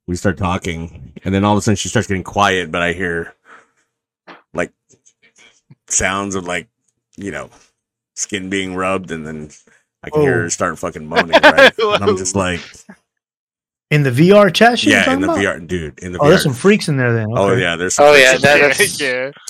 we start talking, and then all of a sudden she starts getting quiet, but I hear like sounds of like you know skin being rubbed, and then I can hear Oh. her start fucking moaning. Right? and I'm just like, In the VR chat yeah, in the about? VR, dude, in the Oh, VR. there's some freaks in there then. oh yeah, there's. Some Oh yeah, freaks in there. that's yeah.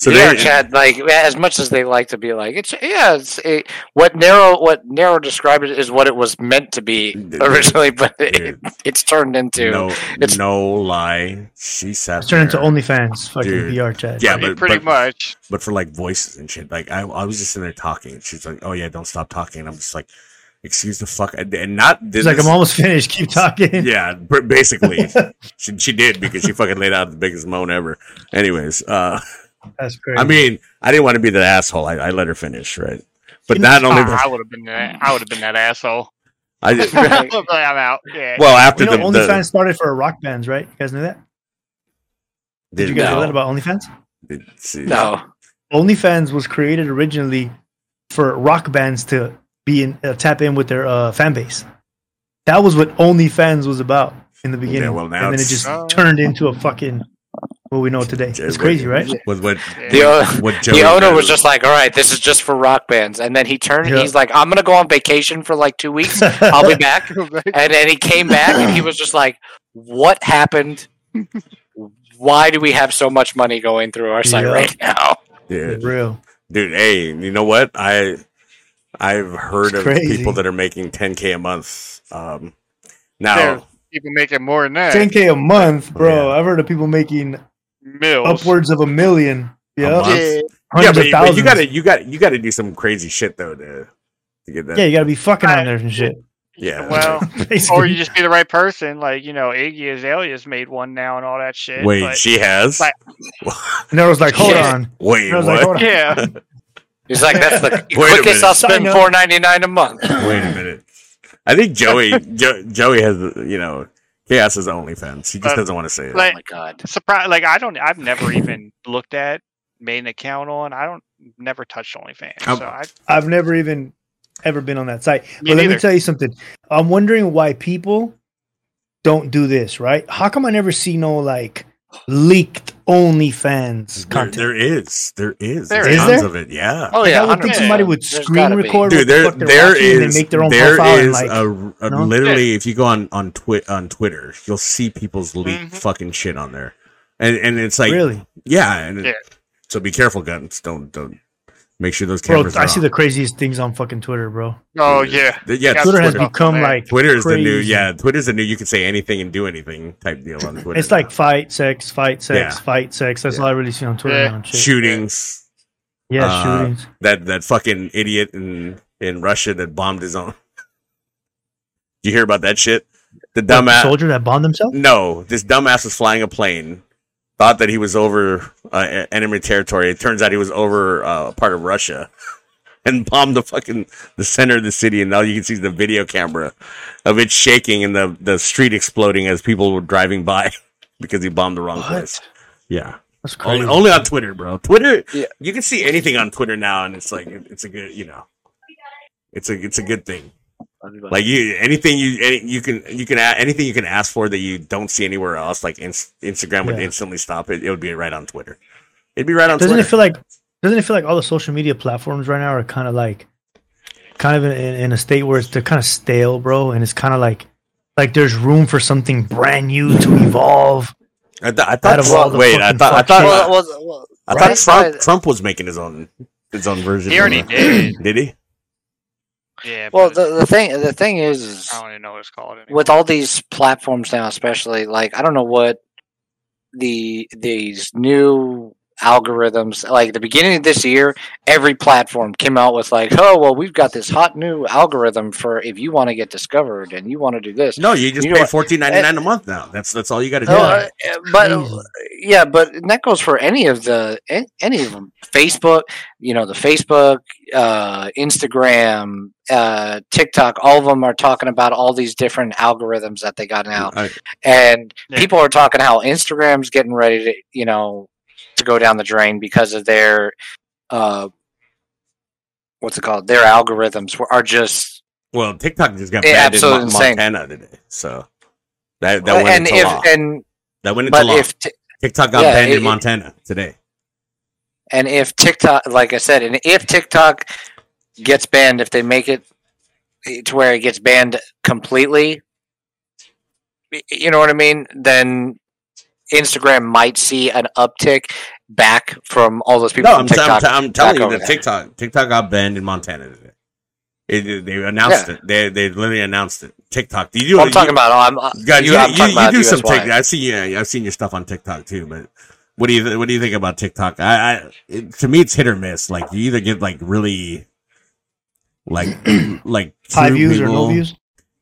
So yeah, they, Chad. Like as much as they like to be like it's yeah, it's a, what Nero what Nero described it is what it was meant to be originally, but it, it's turned into no, it's- no lie. She sat. It's turned into there. OnlyFans, fucking Dude. VR chat. Yeah, Pretty- but- pretty but- much. but for like voices and shit. Like I, I was just in there talking. She's like, "Oh yeah, don't stop talking." And I'm just like, excuse the fuck, and and not He's like, I'm almost finished. Keep talking. Yeah, basically, she she did because she fucking laid out the biggest moan ever. Anyways, uh, That's crazy. I mean, I didn't want to be the asshole. I, I let her finish, right? But not only I would have been that. I would have been that asshole. I just, I'm out. Yeah. well after you know, the, the OnlyFans started for rock bands, right? You guys knew that? Did you guys know that about OnlyFans? Did- see. No. OnlyFans was created originally for rock bands to be in uh, tap in with their uh, fan base. That was what OnlyFans was about in the beginning, well, now and then it just Oh. turned into a fucking what we know today. It's crazy, right? With what The, o- what the owner did. was just like, "All right, this is just for rock bands," and then he turned. Yeah. He's like, "I'm gonna go on vacation for like two weeks. I'll be back." And then he came back, and he was just like, "What happened? Why do we have so much money going through our site Yeah. right now?" yeah, real. dude. Hey, you know what? I I've heard It's of crazy. people that are making 10k a month. Um, now There's people making more than that. 10k a month, bro. Yeah. I've heard of people making Mills. upwards of a million. a Yeah. Yeah. yeah, but, but you gotta you got you got to do some crazy shit though to to get that. yeah, you gotta be fucking on there and shit. yeah. Well, or you just be the right person. Like you know, Iggy Azalea's made one now and all that shit. Wait, but- she has. Like- and I was like, hold Yeah. on. Wait, And I was what? like, hold on. yeah. He's like, "That's the quickest I'll spend four ninety nine a month." Wait a minute. I think Joey jo- Joey has you know Chaos is OnlyFans. He just Uh, doesn't want to say it. Oh my god! Surprise! Like I don't. I've never even looked at made an account on. I don't. Never touched OnlyFans. Um, so I. I've never even ever been on that site. Me but let me tell you something. I'm wondering why people don't do this, right? How come I never see no like leaked OnlyFans There, content? there is, there is, There There's is. tons there? of it. Yeah, Oh Like, yeah, I would think somebody would screen record dude. There, what they're and they make their own there profile and like a, a you know? literally. If you go on on twi- on Twitter, you'll see people's leaked Mhm. fucking shit on there, and and it's like, really, yeah, and it- so be careful, Gunz. Don't don't make sure those cameras. bro. cameras. I are see on. the craziest things on fucking Twitter, bro. Oh yeah. The- yeah. Got Twitter has become man. like Twitter is the new, crazy. yeah. Twitter's the new. You can say anything and do anything type deal on Twitter. It's now. like fight, sex, fight, sex, Yeah. fight, sex. That's Yeah. all I really see on Twitter Yeah. now. shootings. Yeah, uh, shootings. That that fucking idiot in in Russia that bombed his own. Did you hear about that shit? The the dumbass. soldier that bombed himself. No, this dumbass was flying a plane. Thought that he was over uh, enemy territory. It turns out he was over uh, part of Russia, and bombed the fucking the center of the city. And now you can see the video camera of it shaking and the the street exploding as people were driving by because he bombed the wrong What? place. Yeah, That's crazy. only, only on Twitter, bro. Twitter. Yeah. You can see anything on Twitter now, and it's like it's a good, you know, it's a it's a good thing. Like you, anything you any, you can you can a- anything you can ask for that you don't see anywhere else. Like ins- Instagram would Yeah. instantly stop it. It would be right on Twitter. It'd be right on doesn't Twitter. it feel like doesn't it feel like all the social media platforms right now are kind of like kind of in, in, in a state where it's, they're kind of stale bro and it's kind of like like there's room for something brand new to evolve I, th- I out thought. of all the wait, I fucking thought. I thought. shit. Well, well, well, I right thought Trump, Trump was making his own his own version. He of already it. did. Did he? Yeah. Well, the the thing the thing is, is I don't even know what it's called. Anymore. with all these platforms now, especially like I don't know what the these new algorithms like the beginning of this year every platform came out with like oh well we've got this hot new algorithm for if you want to get discovered and you want to do this No, you just You know pay what? fourteen ninety nine a month now. That's that's all you got to do. Uh, but Crazy. yeah, but that goes for any of the any of them. Facebook, you know, the Facebook, uh, Instagram, uh, TikTok, all of them are talking about all these different algorithms that they got now, I- and Yeah. people are talking how Instagram's getting ready to, you know, to go down the drain because of their, uh, what's it called? Their algorithms were- are just well, TikTok just got banned in absolutely Mo- insane. Montana today, so that that went and into if law. and that went into law. if t- TikTok got yeah, banned it- in Montana today. And if TikTok, like I said, and if TikTok gets banned, if they make it to where it gets banned completely, you know what I mean? Then Instagram might see an uptick back from all those people No, from I'm, t- I'm, t- I'm, telling you over that there. TikTok TikTok got banned in Montana today. It- it- they announced Yeah. it. They they literally announced it. TikTok. Do you? Well, I'm you- talking about. I'm, uh, God, you, you, I'm you, talking you about do some TikTok. I see. Yeah, I've seen your stuff on TikTok too. But what do you th- what do you think about TikTok? I, I it, to me, it's hit or miss. Like you either get like really like like High true views or no views?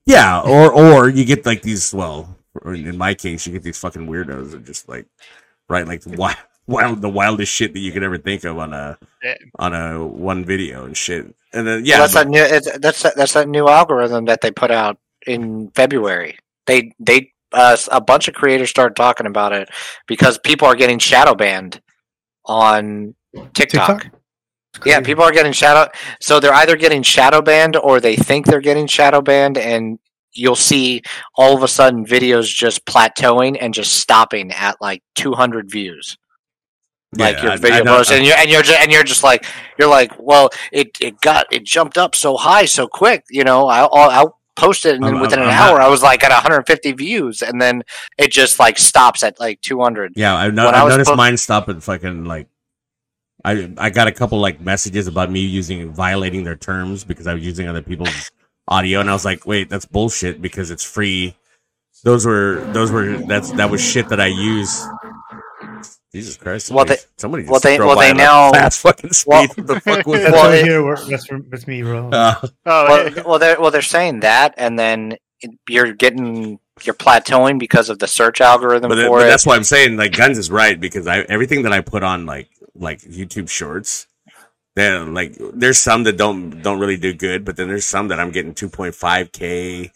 Yeah, or or you get like these. Well, or in my case, you get these fucking weirdos that just like write like wild, wild, the wildest shit that you could ever think of on a Yeah. on a one video and shit. And then Yeah, yeah, that's but- that new. That's that, that's that new algorithm that they put out in February. They they uh, a bunch of creators started talking about it because people are getting shadow banned on TikTok. TikTok? Yeah, people are getting shadow. So they're either getting shadow banned or they think they're getting shadow banned, and you'll see all of a sudden videos just plateauing and just stopping at like 200 views. Like Yeah, your I- video I post, and you're and you're just and you're just like you're like, well, it it got it jumped up so high so quick, you know. I'll I'll, I'll post it, and then I'm- within I'm- an I'm hour, not- I was like at 150 views, and then it just like stops at like 200. Yeah, I, no, When I I noticed mine stop at fucking like. I I got a couple like messages about me using violating their terms because I was using other people's audio, and I was like, wait, that's bullshit because it's free. Those were those were that's that was shit that I use. Jesus Christ! Well, Somebody, they- somebody just well, they- well, they at a now- fast fucking speed. well- the fuck was That's Well, it- here. That's, that's me, bro. Uh, Oh, well, well, they're well, they're saying that, and then it- you're getting you're plateauing because of the search algorithm but, for but it. that's why I'm saying like Gunz is right because I everything that I put on like like YouTube Shorts, then like there's some that don't don't really do good, but then there's some that I'm getting 2.5k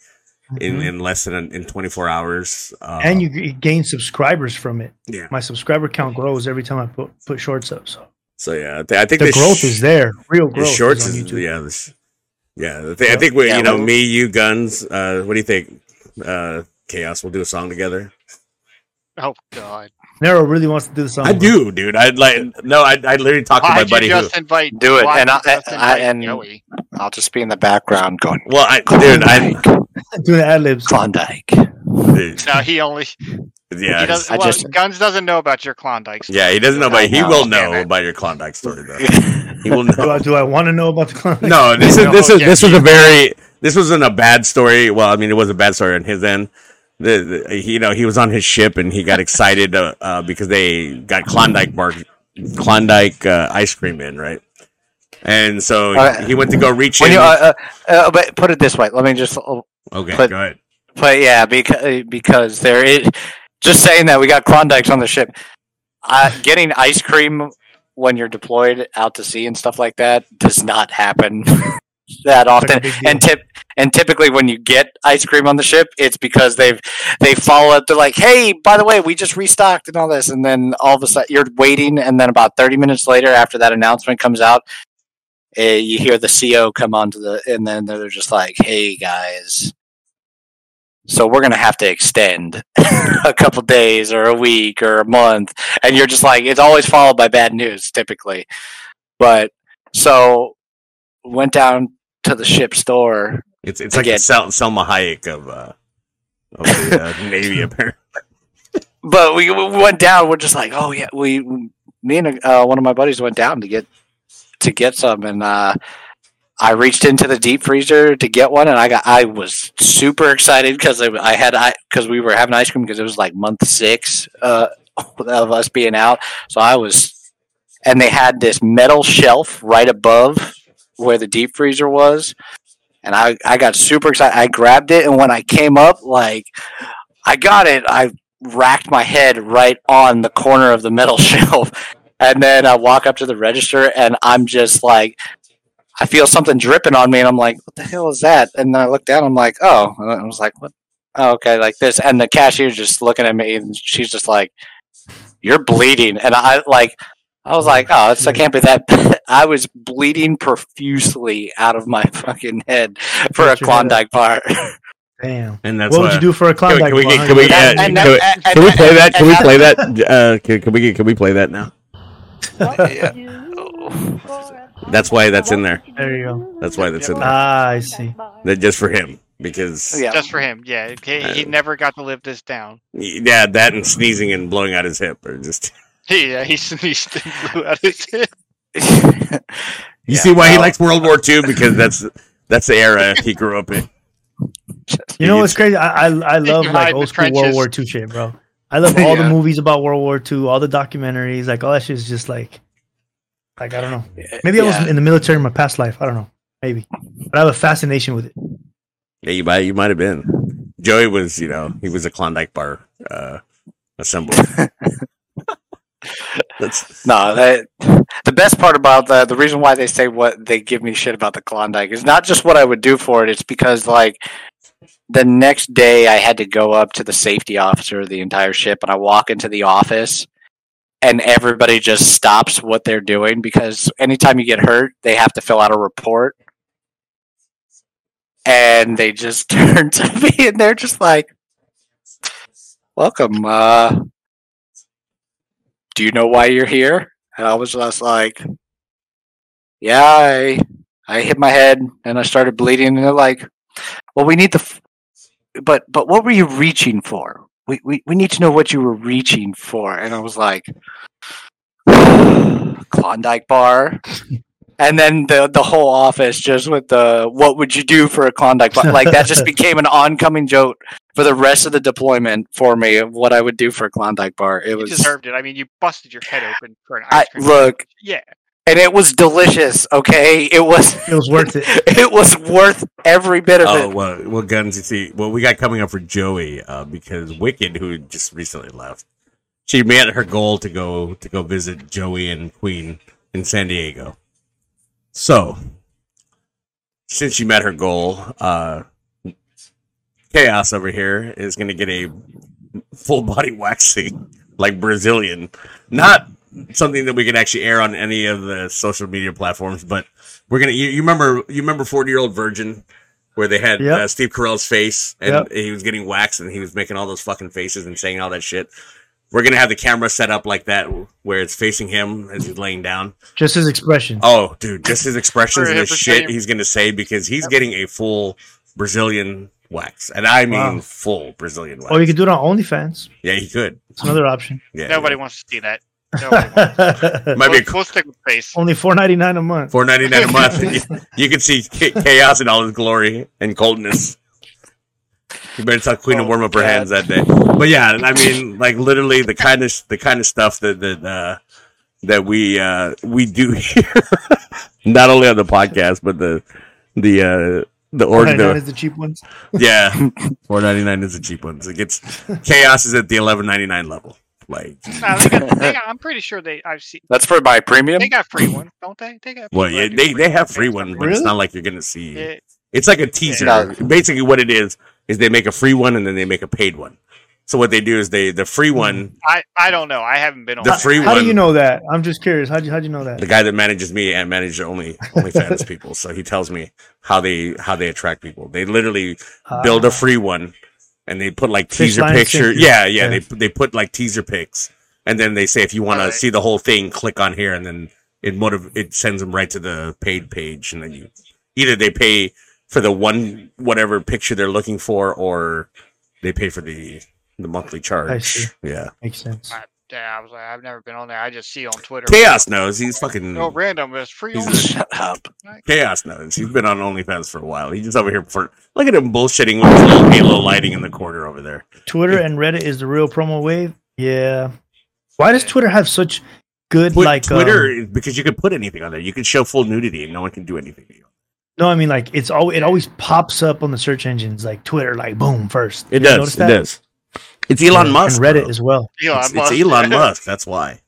in in less than in 24 hours. Uh, Mm-hmm. and you, you gain subscribers from it. yeah, My subscriber count grows every time I put put shorts up. So so yeah, I, thi- I think the the growth sh- is there. Real The growth. shorts is is, on YouTube. yeah, the sh- yeah. I think we, Yeah, you know, well- me, you, Gunz. Uh, what do you think? Uh, Chaos. We'll do a song together. oh God! Nero really wants to do the song. I do, dude. I'd like no. I I literally talked to my buddy you who. just invite? Do it, and I- I- and- Joey? I'll just be in the background going Well, I dude, I Klondike, do the ad libs. Klondike. dude, No, he only. yeah, he does, I well, just- Gunz doesn't know about your Klondike. Story. yeah. He doesn't know, but he will know. know about your Klondike story though. He will know. Do I, do I want to know about the Klondike? No, this is this is this was a very this wasn't a bad story. Well, I mean, it was a bad story on his end. The, the, you know, he was on his ship and he got excited uh, uh, because they got Klondike bar, Klondike uh, ice cream in, right? And so he went to go reach in. you, uh, uh, uh, but put it this way. Let me just okay, but- go ahead. But yeah, because because there is just saying that we got Klondikes on the ship. Uh, getting ice cream when you're deployed out to sea and stuff like that does not happen that often. and tip and typically when you get ice cream on the ship, it's because they've they follow up. They're like, "Hey, by the way, we just restocked and all this," and then all of a sudden you're waiting, and then about thirty minutes later, after that announcement comes out. Uh, you hear the CO come onto the, and then they're just like, "Hey guys, so we're gonna have to extend a couple days or a week or a month and you're just like it's always followed by bad news typically but so went down to the ship store It's it's like a Sel- Salma Hayek of uh, of the uh, Navy, apparently. but we, we went down we're just like oh yeah we me and uh, one of my buddies went down to get to get some and uh I reached into the deep freezer to get one, and I got. I was super excited because I, I had I because we were having ice cream because it was like month six uh, of us being out. So I was, and they had this metal shelf right above where the deep freezer was, and I I got super excited. I grabbed it, and when I came up, like I got it, I racked my head right on the corner of the metal shelf. And then I walk up to the register and I'm just like, I feel something dripping on me and I'm like, what the hell is that? And then I look down, I'm like, oh, and I was like, what? Oh, okay, like this. And the cashier's just looking at me and she's just like, you're bleeding. And I like, I was like, oh, it's, I can't be that. I was bleeding profusely out of my fucking head for a Got your head Klondike bar. Damn. And that's what would you do for a Can we, Klondike? can we, bar? can we, uh, can we, can we play that? Can we play that? Uh, can, can we can we play that now? That's why that's in there. There you go. That's why that's in there. Ah, I see. That just for him because yeah. Just for him, yeah. He, he never got to live this down. yeah, that and sneezing and blowing out his hip are just. Yeah, he sneezed and blew out his head. You Yeah, see why he likes World War II because that's that's the era he grew up in. You know what's crazy? I I, I love like old the school World. War II shit, bro. I love all the movies about World War II, all the documentaries, like all that shit is just like, like I don't know. Maybe I was in the military in my past life. I don't know. maybe. But I have a fascination with it. Yeah, you might you might have been. Joey was, you know, he was a Klondike bar uh assembly. That's No, that the best part about the the reason why they say what they give me shit about the Klondike is not just what I would do for it. It's because like the next day I had to go up to the safety officer of the entire ship, and I walk into the office, and everybody just stops what they're doing because anytime you get hurt, they have to fill out a report, and they just turn to me and they're just like, "Welcome, uh." Do you know why you're here? And I was just like, yeah, I, I hit my head and I started bleeding. And they're like, well, we need the, f- but, but what were you reaching for? We, we, we need to know what you were reaching for. And I was like, Klondike bar. And then the the whole office just with the what would you do for a Klondike bar? Like that just became an oncoming joke for the rest of the deployment for me of what I would do for a Klondike bar. It You was deserved it. I mean, you busted your head open for an I ice cream. look, Yeah. and it was delicious. Okay, it was It was worth it. it was worth every bit of Oh it. well, well, Gunz. You see, what we got coming up for Joey uh, because Wicked, who just recently left, she made her goal to go to go visit Joey and Queen in San Diego. So, since she met her goal, uh, Chaos over here is going to get a full body waxing like Brazilian, not something that we can actually air on any of the social media platforms, but we're gonna. You, you remember? You remember Forty Year Old Virgin, where they had Yep. uh, Steve Carell's face and Yep. he was getting waxed and he was making all those fucking faces and saying all that shit. We're gonna have the camera set up like that, where it's facing him as he's laying down. Just his expression. Oh, dude, just his expressions and the shit say- he's gonna say because he's getting a full Brazilian wax, and I mean Wow. full Brazilian wax. Or you could do it on OnlyFans. yeah, he could. It's another option. Yeah, Nobody wants to see that. Nobody wants. might be we'll, we'll stick with face. Only four ninety nine a month. four ninety nine a month. you, you can see chaos in all his glory and coldness. You better tell Queen to Oh, warm up her God. hands that day. But yeah, I mean, like literally the kind of the kind of stuff that that uh, that we uh, we do here, not only on the podcast, but the the uh, the order. 499 is the cheap ones. Yeah, four ninety nine is the cheap ones. It gets chaos is at the eleven ninety nine level. Like, Nah, they got, they got, I'm pretty sure they. I've seen. That's for my premium. They got free ones, don't they? They got. well, yeah, they they have free ones, but it's not like you're gonna see. Yeah. It's like a teaser. No. Basically, what it is is they make a free one and then they make a paid one. So what they do is they the free one, I I don't know. I haven't been on the that. free How one. do you know that? I'm just curious. How do you, how'd you know that? the guy that manages me and manages only OnlyFans people, so he tells me how they how they attract people. They literally build a Ah. free one and they put like teaser line picture. Yeah, yeah, Yeah. They they put like teaser pics, and then they say if you want to see the whole thing, click on here, and then it motiv- it sends them right to the paid page, and then you either they pay for the one whatever picture they're looking for, or they pay for the the monthly charge. see. Yeah, Makes sense. I, yeah, I was like, I've never been on there. I just see on Twitter. Chaos knows he's fucking. No random. It's free. He's. Shut up. Chaos knows. He's been on OnlyFans for a while. He's just over here for look at him bullshitting with his little halo lighting in the corner over there. Twitter and Reddit is the real promo wave. Yeah. Why does Twitter have such good Twi- like Twitter um, because you can put anything on there. You can show full nudity and no one can do anything to you. No, I mean like it's all it always pops up on the search engines like Twitter like boom first. It You does. notice It does. It's Elon And- Musk. and Reddit bro. as well. Elon It's, it's Elon Musk. That's why.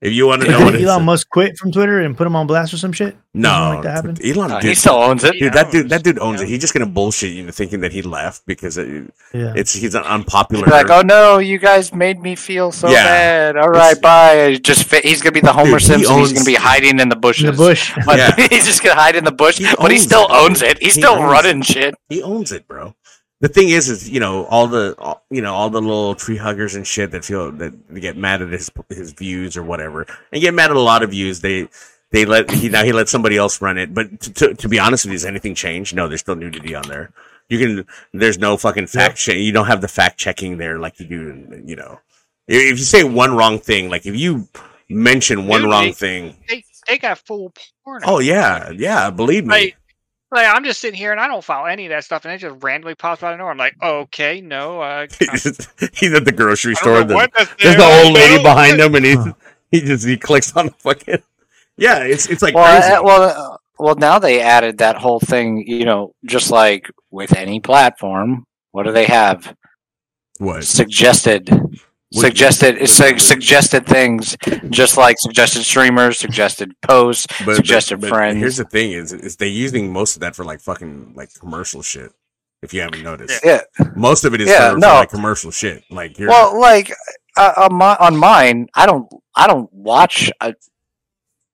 If you want to know Did what it is, Elon Musk quit from Twitter and put him on blast or some shit? no, Something like that happened? Elon. Dude, he still owns it. dude, that dude, that dude He owns it. He's just gonna bullshit you into thinking that he left because it, Yeah. it's he's an unpopular. Be like, oh no, you guys made me feel so Yeah. bad. All right, It's- bye. Just fi- he's gonna be the Homer Dude, he Simpson. He's gonna be hiding in the bushes. In the bush. But Yeah. he's just gonna hide in the bush. He but he still it, owns it. He's He still running it. shit. He owns it, bro. The thing is, is you know all the all, you know all the little tree huggers and shit that feel that get mad at his his views or whatever, and get mad at a lot of views. They they let he now he let somebody else run it. But to, to, to be honest with you, has anything changed? No, there's still nudity on there. You can there's no fucking fact check. You don't have the fact checking there like you do. in- You know, if you say one wrong thing, like if you mention one Nudity. wrong thing, They they got full porn. oh yeah, yeah, believe me. Like, like I'm just sitting here and I don't follow any of that stuff, and it just randomly pops out of nowhere. I'm like, okay, no, uh, he's at the grocery store. The, there's there. the old lady behind him, and he he just he clicks on the fucking. Yeah, it's it's like Well, crazy. uh, well, uh, well, now they added that whole thing. You know, just like with any platform, what do they have? What? Suggested. What- Suggested su- suggested things, just like suggested streamers, suggested posts, But, suggested but, but friends. here's the thing: is is they using most of that for like fucking like commercial shit. If you haven't noticed, Yeah. most of it is Yeah, for, no. for like commercial shit. Like you're, Well, like uh, on my on mine, I don't I don't watch. Uh,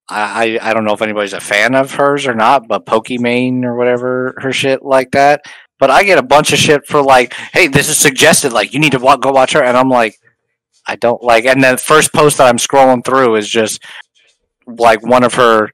I I I don't know if anybody's a fan of hers or not, but Pokimane or whatever her shit like that. But I get a bunch of shit for like, hey, this is suggested. Like you need to wa- go watch her, and I'm like, I don't like. And then the first post that I'm scrolling through is just like one of her,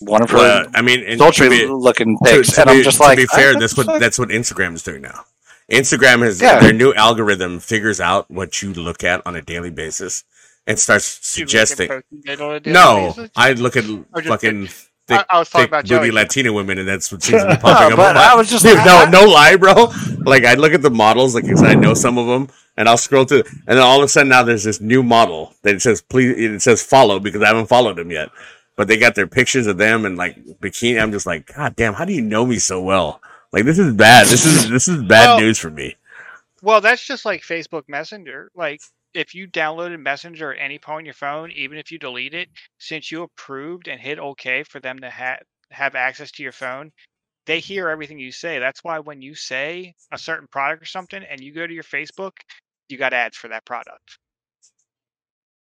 one of her Well, I mean, sultry be- looking to, pics, to and be, I'm just to like, be fair, that's what that's what Instagram is doing now. Instagram has Yeah. their new algorithm figures out what you look at on a daily basis and starts You look at suggesting. posts you did on a daily No, basis? I look at fucking I- thick, I was talking about booty Joey. Latina women, and that's what seems to be popping up. but on I was just Dude, like, no, no lie, bro. Like I look at the models, like 'cause I know some of them, and I'll scroll through, and then all of a sudden now there's this new model that says please, it says follow because I haven't followed them yet, but they got their pictures of them and like bikini. I'm just like, God damn, how do you know me so well? Like this is bad. This is this is bad Well- news for me. Well, that's just like Facebook Messenger. Like, if you downloaded Messenger at any point on your phone, even if you delete it, since you approved and hit OK for them to ha- have access to your phone, they hear everything you say. That's why when you say a certain product or something and you go to your Facebook, you got ads for that product.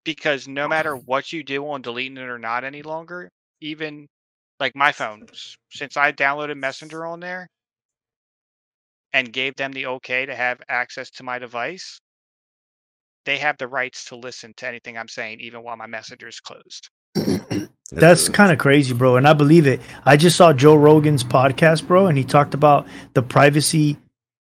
Because no matter what you do on deleting it or not any longer, even like my phone, since I downloaded Messenger on there, and gave them the okay to have access to my device, they have the rights to listen to anything I'm saying, even while my messenger is closed. That's kind of crazy, bro. And I believe it. I just saw Joe Rogan's podcast, bro, and he talked about the privacy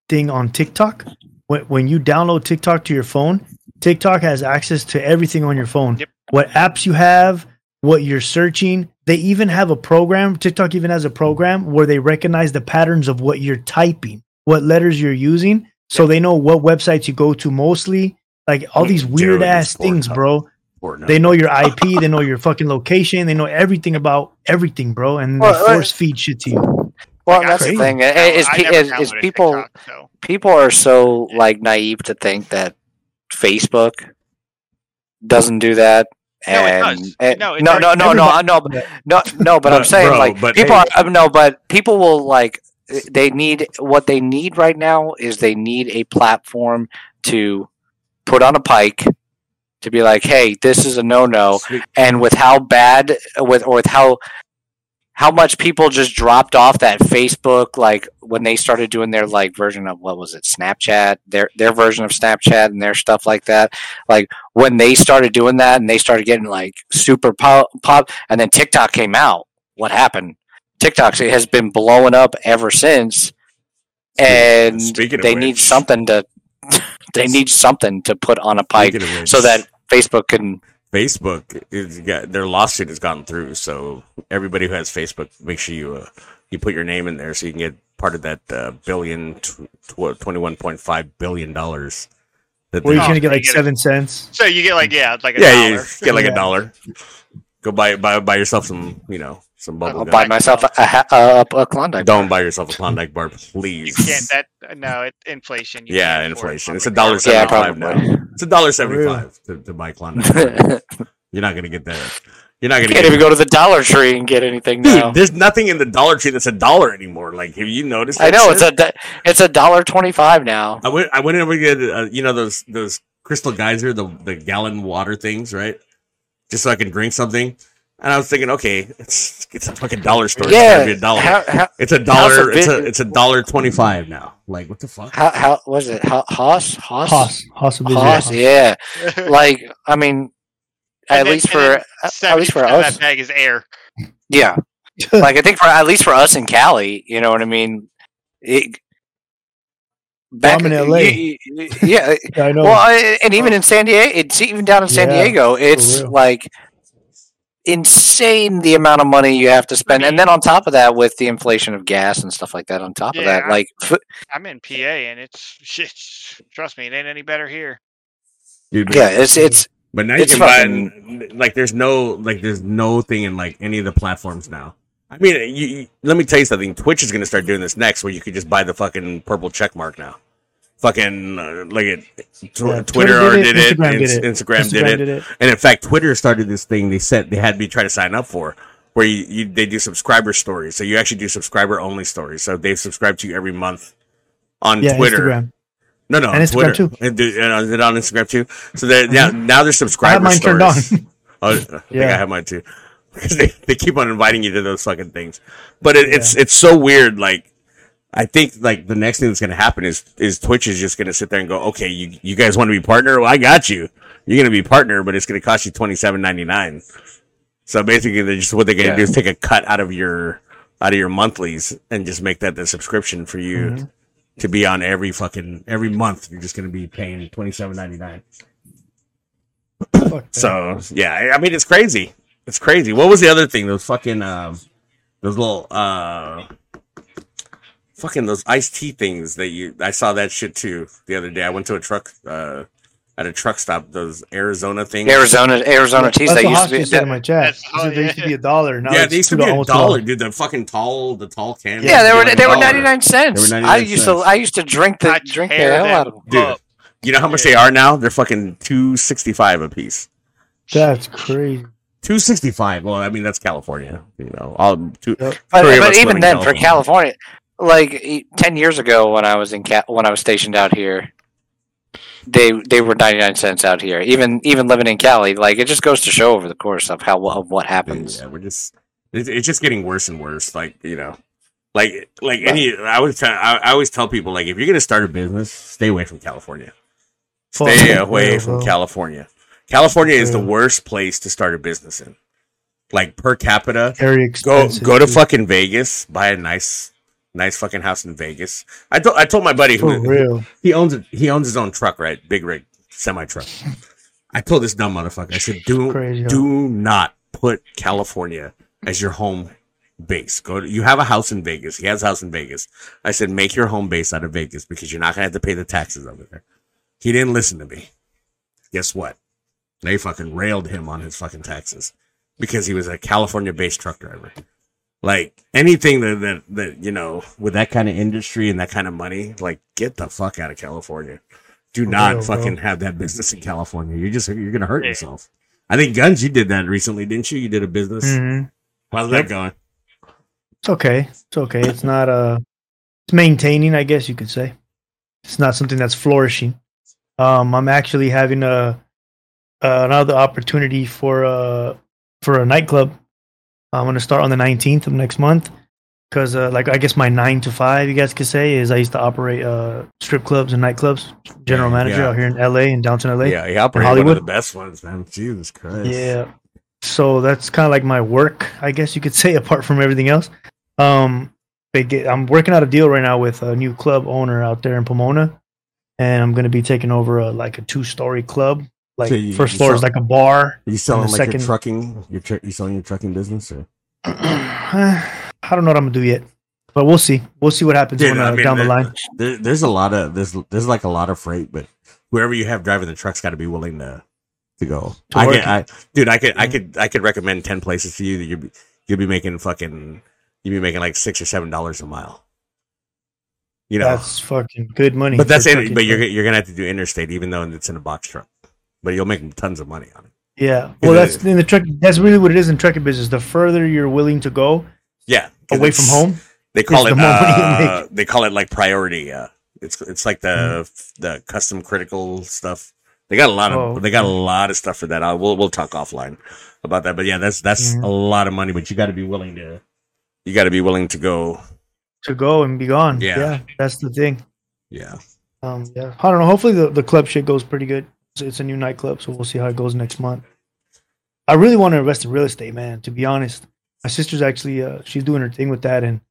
thing on TikTok. When, when you download TikTok to your phone, TikTok has access to everything on your phone. Yep. What apps you have, what you're searching. They even have a program. TikTok even has a program where they recognize the patterns of what you're typing, what letters you're using, so they know what websites you go to mostly. Like all these weird Generally, ass things, Pornhub. bro. Pornhub. They know your IP, they know your fucking location, they know everything about everything, bro, and they uh, force feed shit to you. Well, Like, that's I- the thing. Is, I pe- never is, is people TikTok, so. people are so like naive to think that Facebook doesn't do that. No, it And does. No, it no, does. no, no, no, I Everybody- but no, no, but I'm saying bro, like but people hey- are uh, no, but people will like they need what they need right now is they need a platform to put on a pike to be like, hey, this is a no no, Speak- and with how bad with or with how how much people just dropped off that Facebook like when they started doing their like version of what was it Snapchat? Their their version of Snapchat and their stuff like that. Like when they started doing that and they started getting like super pop, pop and then TikTok came out what happened? TikTok has been blowing up ever since. And Speaking they need which- something to they need something to put on a pike Speaking of which, so that Facebook can Facebook is got their lawsuit has gone through. So everybody who has Facebook, make sure you uh, you put your name in there so you can get part of that uh, billion tw- tw- twenty one point five billion dollars. That Where they- you're gonna get like get it. seven cents. So you get like yeah, it's like a yeah, dollar. you get like Yeah. a dollar. Go buy buy buy yourself some you know some bubble I'll gum. buy myself a, a, a, a Klondike Don't buy yourself a Klondike bar, please. You can't that no, it inflation. You yeah, inflation. It's a dollar transport. Yeah, seventy five probably. now. It's a dollar seventy-five to, to buy Klondike. bar. You're not gonna get that. You're not gonna Can't get even go to the Dollar Tree and get anything Dude, now. there's nothing in the Dollar Tree that's a dollar anymore. Like, have you noticed? I that know it's a it's a dollar twenty five now. I went. I went over to get uh, you know those those crystal geyser, the the gallon water things, right? Just so I can drink something. And I was thinking, okay, it's it's a fucking dollar store. it's Yeah, gotta be a dollar. how how it's a dollar. of It's a it's a dollar twenty five now. Like, what the fuck? how, how was it? Ho- Hoss Hoss Hoss, Hoss, of Hoss, Israel. yeah. Like I mean, at And least and for then at- at least for us, That bag is air. yeah. like I think for at least for us in Cali, you know what I mean. It, back I'm in LA. y- y- yeah. Yeah, I know. Well, I, and even in San Diego, it's even down in San Yeah, Diego. It's real. like insane the amount of money you have to spend, and then on top of that, with the inflation of gas and stuff like that, on top of that, Yeah. like I'm in PA and it's shit. Trust me, it ain't any better here. Dude, yeah, it's it's But now you It's can buy like there's no like there's no thing in like any of the platforms now I mean, you, you- let me tell you something. Twitch is going to start doing this next, where you could just buy the fucking purple check mark now. Fucking uh, like it, tw- Yeah, Twitter, Twitter did, did it, Instagram did it. Instagram, did, it. did it. and in fact, Twitter started this thing. They said they had me try to sign up for, where you, you they do subscriber stories. So you actually do subscriber only stories. So they've subscribed to you every month on Yeah, Twitter. Instagram. No, no, And on Twitter. too. And, on Instagram too? So they're now, now they're I subscriber have mine turned on. stories. Oh, I think Yeah. I have mine too. Because they, they keep on inviting you to those fucking things. But it, it's it's so weird. Like I think like the next thing that's gonna happen is is Twitch is just gonna sit there and go, okay, you you guys want to be partner? Well, I got you. You're gonna be partner, but it's gonna cost you twenty seven ninety nine. So basically, they're just what they're gonna Yeah. do is take a cut out of your out of your monthlies and just make that the subscription for you Mm-hmm. to be on every fucking every month. You're just gonna be paying twenty seven ninety nine. So yeah, I- I mean it's crazy. It's crazy. What was the other thing? Those fucking um, those little uh, fucking those iced tea things that you. I saw that shit too the other day. I went to a truck uh at a truck stop. Those Arizona things. Arizona, Arizona teas That's that what used to be. Hoskins said in my chat. That's- He said oh, they used to be a dollar. Now yeah, it's they used to be a dollar, dude. The fucking tall, the tall can. yeah, they were used to be they a were dollar. ninety nine cents. They were I 99 used cents. to I used to drink the I drink the hell out of them. Dude, up. you know how much they are now? They're fucking two sixty five a piece. That's crazy. Two sixty five. Well, I mean that's California. You know, all two. Yep. But, but even in then, for California, like e- ten years ago when I was in Ca- when I was stationed out here, they they were ninety nine cents out here. Even even living in Cali, like it just goes to show over the course of how of what happens. Yeah, we're just it's, it's just getting worse and worse. Like you know, like like any. I always tell I, I always tell people like if you're gonna start a business, stay away from California. Stay Fuck, away yeah, from. California. California is the worst place to start a business in. Like per capita, Very go expensive. go to dude. fucking Vegas, buy a nice nice fucking house in Vegas. I told I told my buddy who real. he owns it. He owns his own truck, right? Big rig, semi truck. I told this dumb motherfucker. I said, "Do Crazy, do not put California as your home base. Go. To, you have a house in Vegas. He has a house in Vegas. I said, make your home base out of Vegas because you're not gonna have to pay the taxes over there. He didn't listen to me. Guess what? They fucking railed him on his fucking taxes because he was a California-based truck driver. Like anything that, that that you know with that kind of industry and that kind of money, like get the fuck out of California. Do For not real, bro. fucking have that business in California. You're just you're gonna hurt Yeah. yourself. I think Gunz, you did that recently, didn't you? You did a business. Mhm. How's that going? It's okay. It's okay. It's not uh it's maintaining, I guess you could say. It's not something that's flourishing. Um I'm actually having a another opportunity for uh for a nightclub. I'm going to start on the 19th of next month cuz uh like I guess my 9 to 5 you guys could say is I used to operate uh strip clubs and nightclubs. General manager yeah. out here in LA in downtown LA. Yeah, he operated one of the best ones, man. Jesus Christ. Yeah. So that's kind of like my work, I guess you could say, apart from everything else. Um, get, I'm working out a deal right now with a new club owner out there in Pomona, and I'm going to be taking over a like a two story club. Like So you- first you floor is like a bar. Are you selling And like the your second- trucking? Your tr- you selling your trucking business or? I don't know what I'm gonna do yet, but we'll see. We'll see what happens Dude, when, uh, I mean, down the there- line. There, there's a lot of there's there's like a lot of freight, but whoever you have driving the truck's got to be willing to to go. To I can, I, dude, I could I could I could recommend ten places to you that you'd be you'll be making fucking you'd be making like six or seven dollars a mile. You know, That's fucking good money. but that's it. But you're you're gonna have to do interstate, even though it's in a box truck. But you'll make tons of money on it. yeah. Well, that's in the truck. That's really what it is in trucking business. The further you're willing to go yeah, away from home, They call it the more money you uh, they call it like priority. Uh, it's it's like the the custom critical stuff. They got a lot of Oh, they got a lot of stuff for that. i we'll we'll talk offline about that. But yeah, that's that's Mhm. a lot of money. But you got to be willing to you got to be willing to go. to go and be gone. Yeah. yeah that's the thing. Yeah, Um, yeah, I don't know. Hopefully, the, the club shit goes pretty good. It's, a new nightclub, so we'll see how it goes next month. I really want to invest in real estate, man. To be honest, my sister's actually uh, she's doing her thing with that, and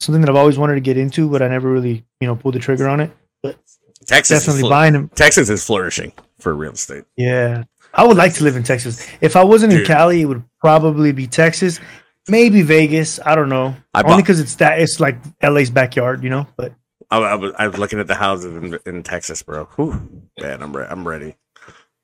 something that I've always wanted to get into, but I never really, you know, pulled the trigger on it. But Texas definitely is buying them. Texas is flourishing for real estate. Yeah, I would like to live in Texas. If I wasn't in Cali, it would probably be Texas, maybe Vegas. I don't know. I Only because it's that it's like LA's backyard, you know. But I, I was I was looking at the houses in, in Texas, bro. Whew, man, I'm re- I'm ready.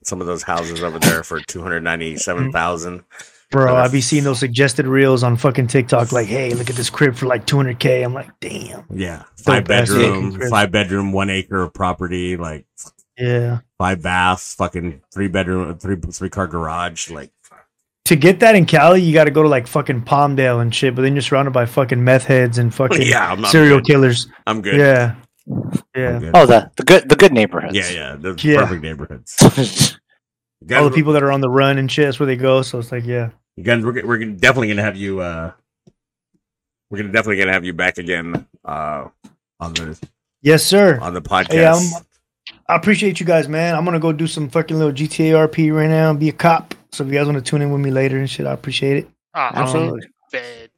Some of those houses over there for two hundred ninety seven thousand. Bro, I be seeing those suggested reels on fucking TikTok. Like, hey, look at this crib for like 200k. I'm like, damn. Yeah, five bedroom, five bedroom, one acre of property, like Yeah. five baths, fucking three bedroom, three three car garage. Like, To get that in Cali, you got to go to like fucking Palmdale and shit. But then you're surrounded by fucking meth heads and fucking Yeah, I'm not serial good. killers. I'm good. Yeah. Yeah. Oh, the the good the good neighborhoods. yeah, yeah, the Yeah. perfect neighborhoods. All the people that are on the run and shit. That's where they go. So it's like, yeah. Gunz, we're, we're definitely gonna have you. uh We're gonna definitely gonna have you back again uh on the Yes, sir. on the podcast. Hey, I'm, I appreciate you guys, man. I'm gonna go do some fucking little GTA RP right now and be a cop. So if you guys want to tune in with me later and shit, I appreciate it. Ah, Absolutely. bed.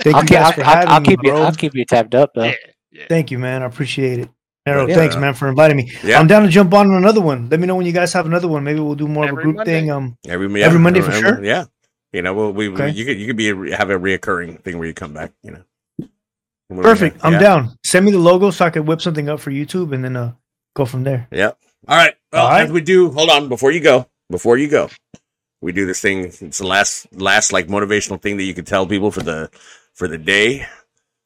Thank I'll, you keep, guys I'll, for I'll, having I'll me, keep you. bro. I'll keep you tabbed up though. Thank you, man. I appreciate it. Arrow, Yeah. thanks, man, for inviting me. Yeah. I'm down to jump on another one. Let me know when you guys have another one. Maybe we'll do more of a group Monday. thing. Um, every every Monday for sure? Yeah, you know, well, we, Okay. we you could you could be a, have a reoccurring thing where you come back. You know, When we perfect. have- I'm yeah. down. Send me the logo so I can whip something up for YouTube and then uh go from there. Yeah. All right. Well, All right. as we do, hold on before you go. Before you go, we do this thing. It's the last, last like motivational thing that you can tell people for the for the day.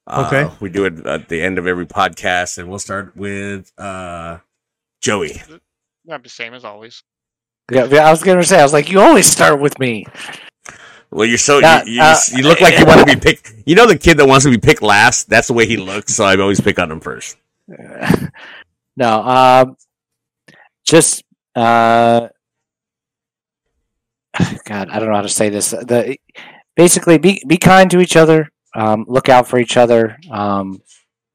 Uh, Okay. We do it at the end of every podcast, and we'll start with uh Joey. I'm the same as always. Yeah, yeah, I was gonna say. I was like, you always start with me. Well, you're so Uh, you, you, uh, you look like you want to be picked. You know the kid that wants to be picked last. That's the way he looks. So I always pick on him first. No, um, just uh, God, I don't know how to say this. The basically be be kind to each other. Um, look out for each other. Um,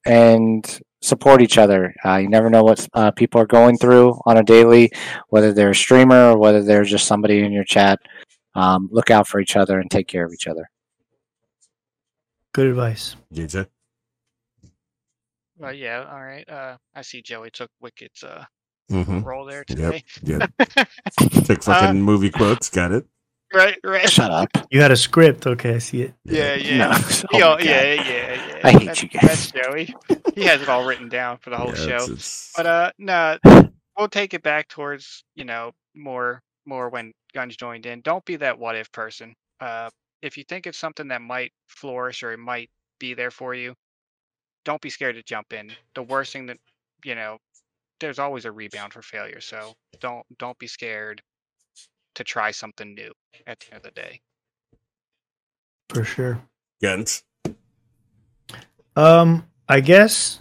and support each other. Uh, you never know what uh, people are going through on a daily, whether they're a streamer or whether they're just somebody in your chat. Um, look out for each other and take care of each other. Good advice. DJ. Well, yeah, all right. Uh, I see Joey took Wicked's uh, Mhm. role there Yep. today. Yep. Took fucking Uh, movie quotes. Got it. Right, right. Shut up. You had a script. Okay, I see it. Yeah, yeah. No. Oh al- yeah, yeah, yeah. I hate That's- you guys. That's Joey. He has it all written down for the whole Yeah, show. it's- it's- But uh, no, we'll take it back towards you know more more when Gunz joined in. Don't be that what if person. Uh, if you think it's something that might flourish or it might be there for you, don't be scared to jump in. The worst thing that you know, there's always a rebound for failure. So don't don't be scared to try something new at the end of the day. For sure. Gunz. Um, I guess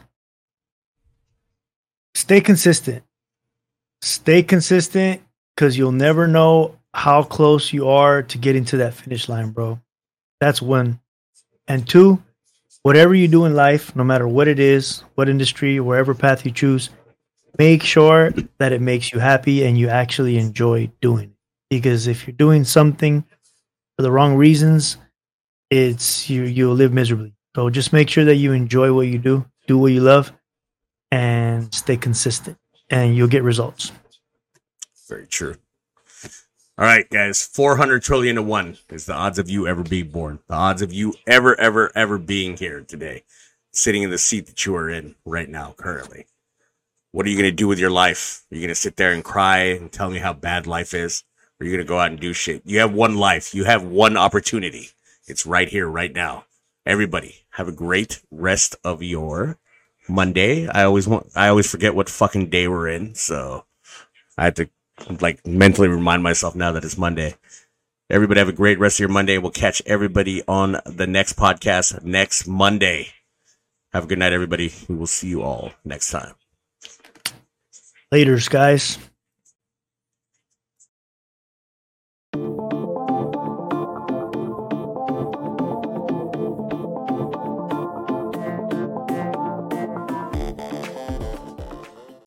stay consistent. Stay consistent because you'll never know how close you are to getting to that finish line, bro. That's one. And two, whatever you do in life, no matter what it is, what industry, wherever path you choose, make sure that it makes you happy and you actually enjoy doing it. Because if you're doing something for the wrong reasons, it's you you'll live miserably. So just make sure that you enjoy what you do, do what you love, and stay consistent, and you'll get results. Very true. All right, guys. 400 trillion to one is the odds of you ever being born. The odds of you ever, ever, ever being here today, sitting in the seat that you are in right now, currently. What are you going to do with your life? Are you going to sit there and cry and tell me how bad life is? Or going to go out and do shit? You have one life. You have one opportunity. It's right here, right now. Everybody, have a great rest of your Monday. I always want, I always forget what fucking day we're in. So I have to like mentally remind myself now that it's Monday. Everybody have a great rest of your Monday. We'll catch everybody on the next podcast next Monday. Have a good night, everybody. We will see you all next time. Laters, guys.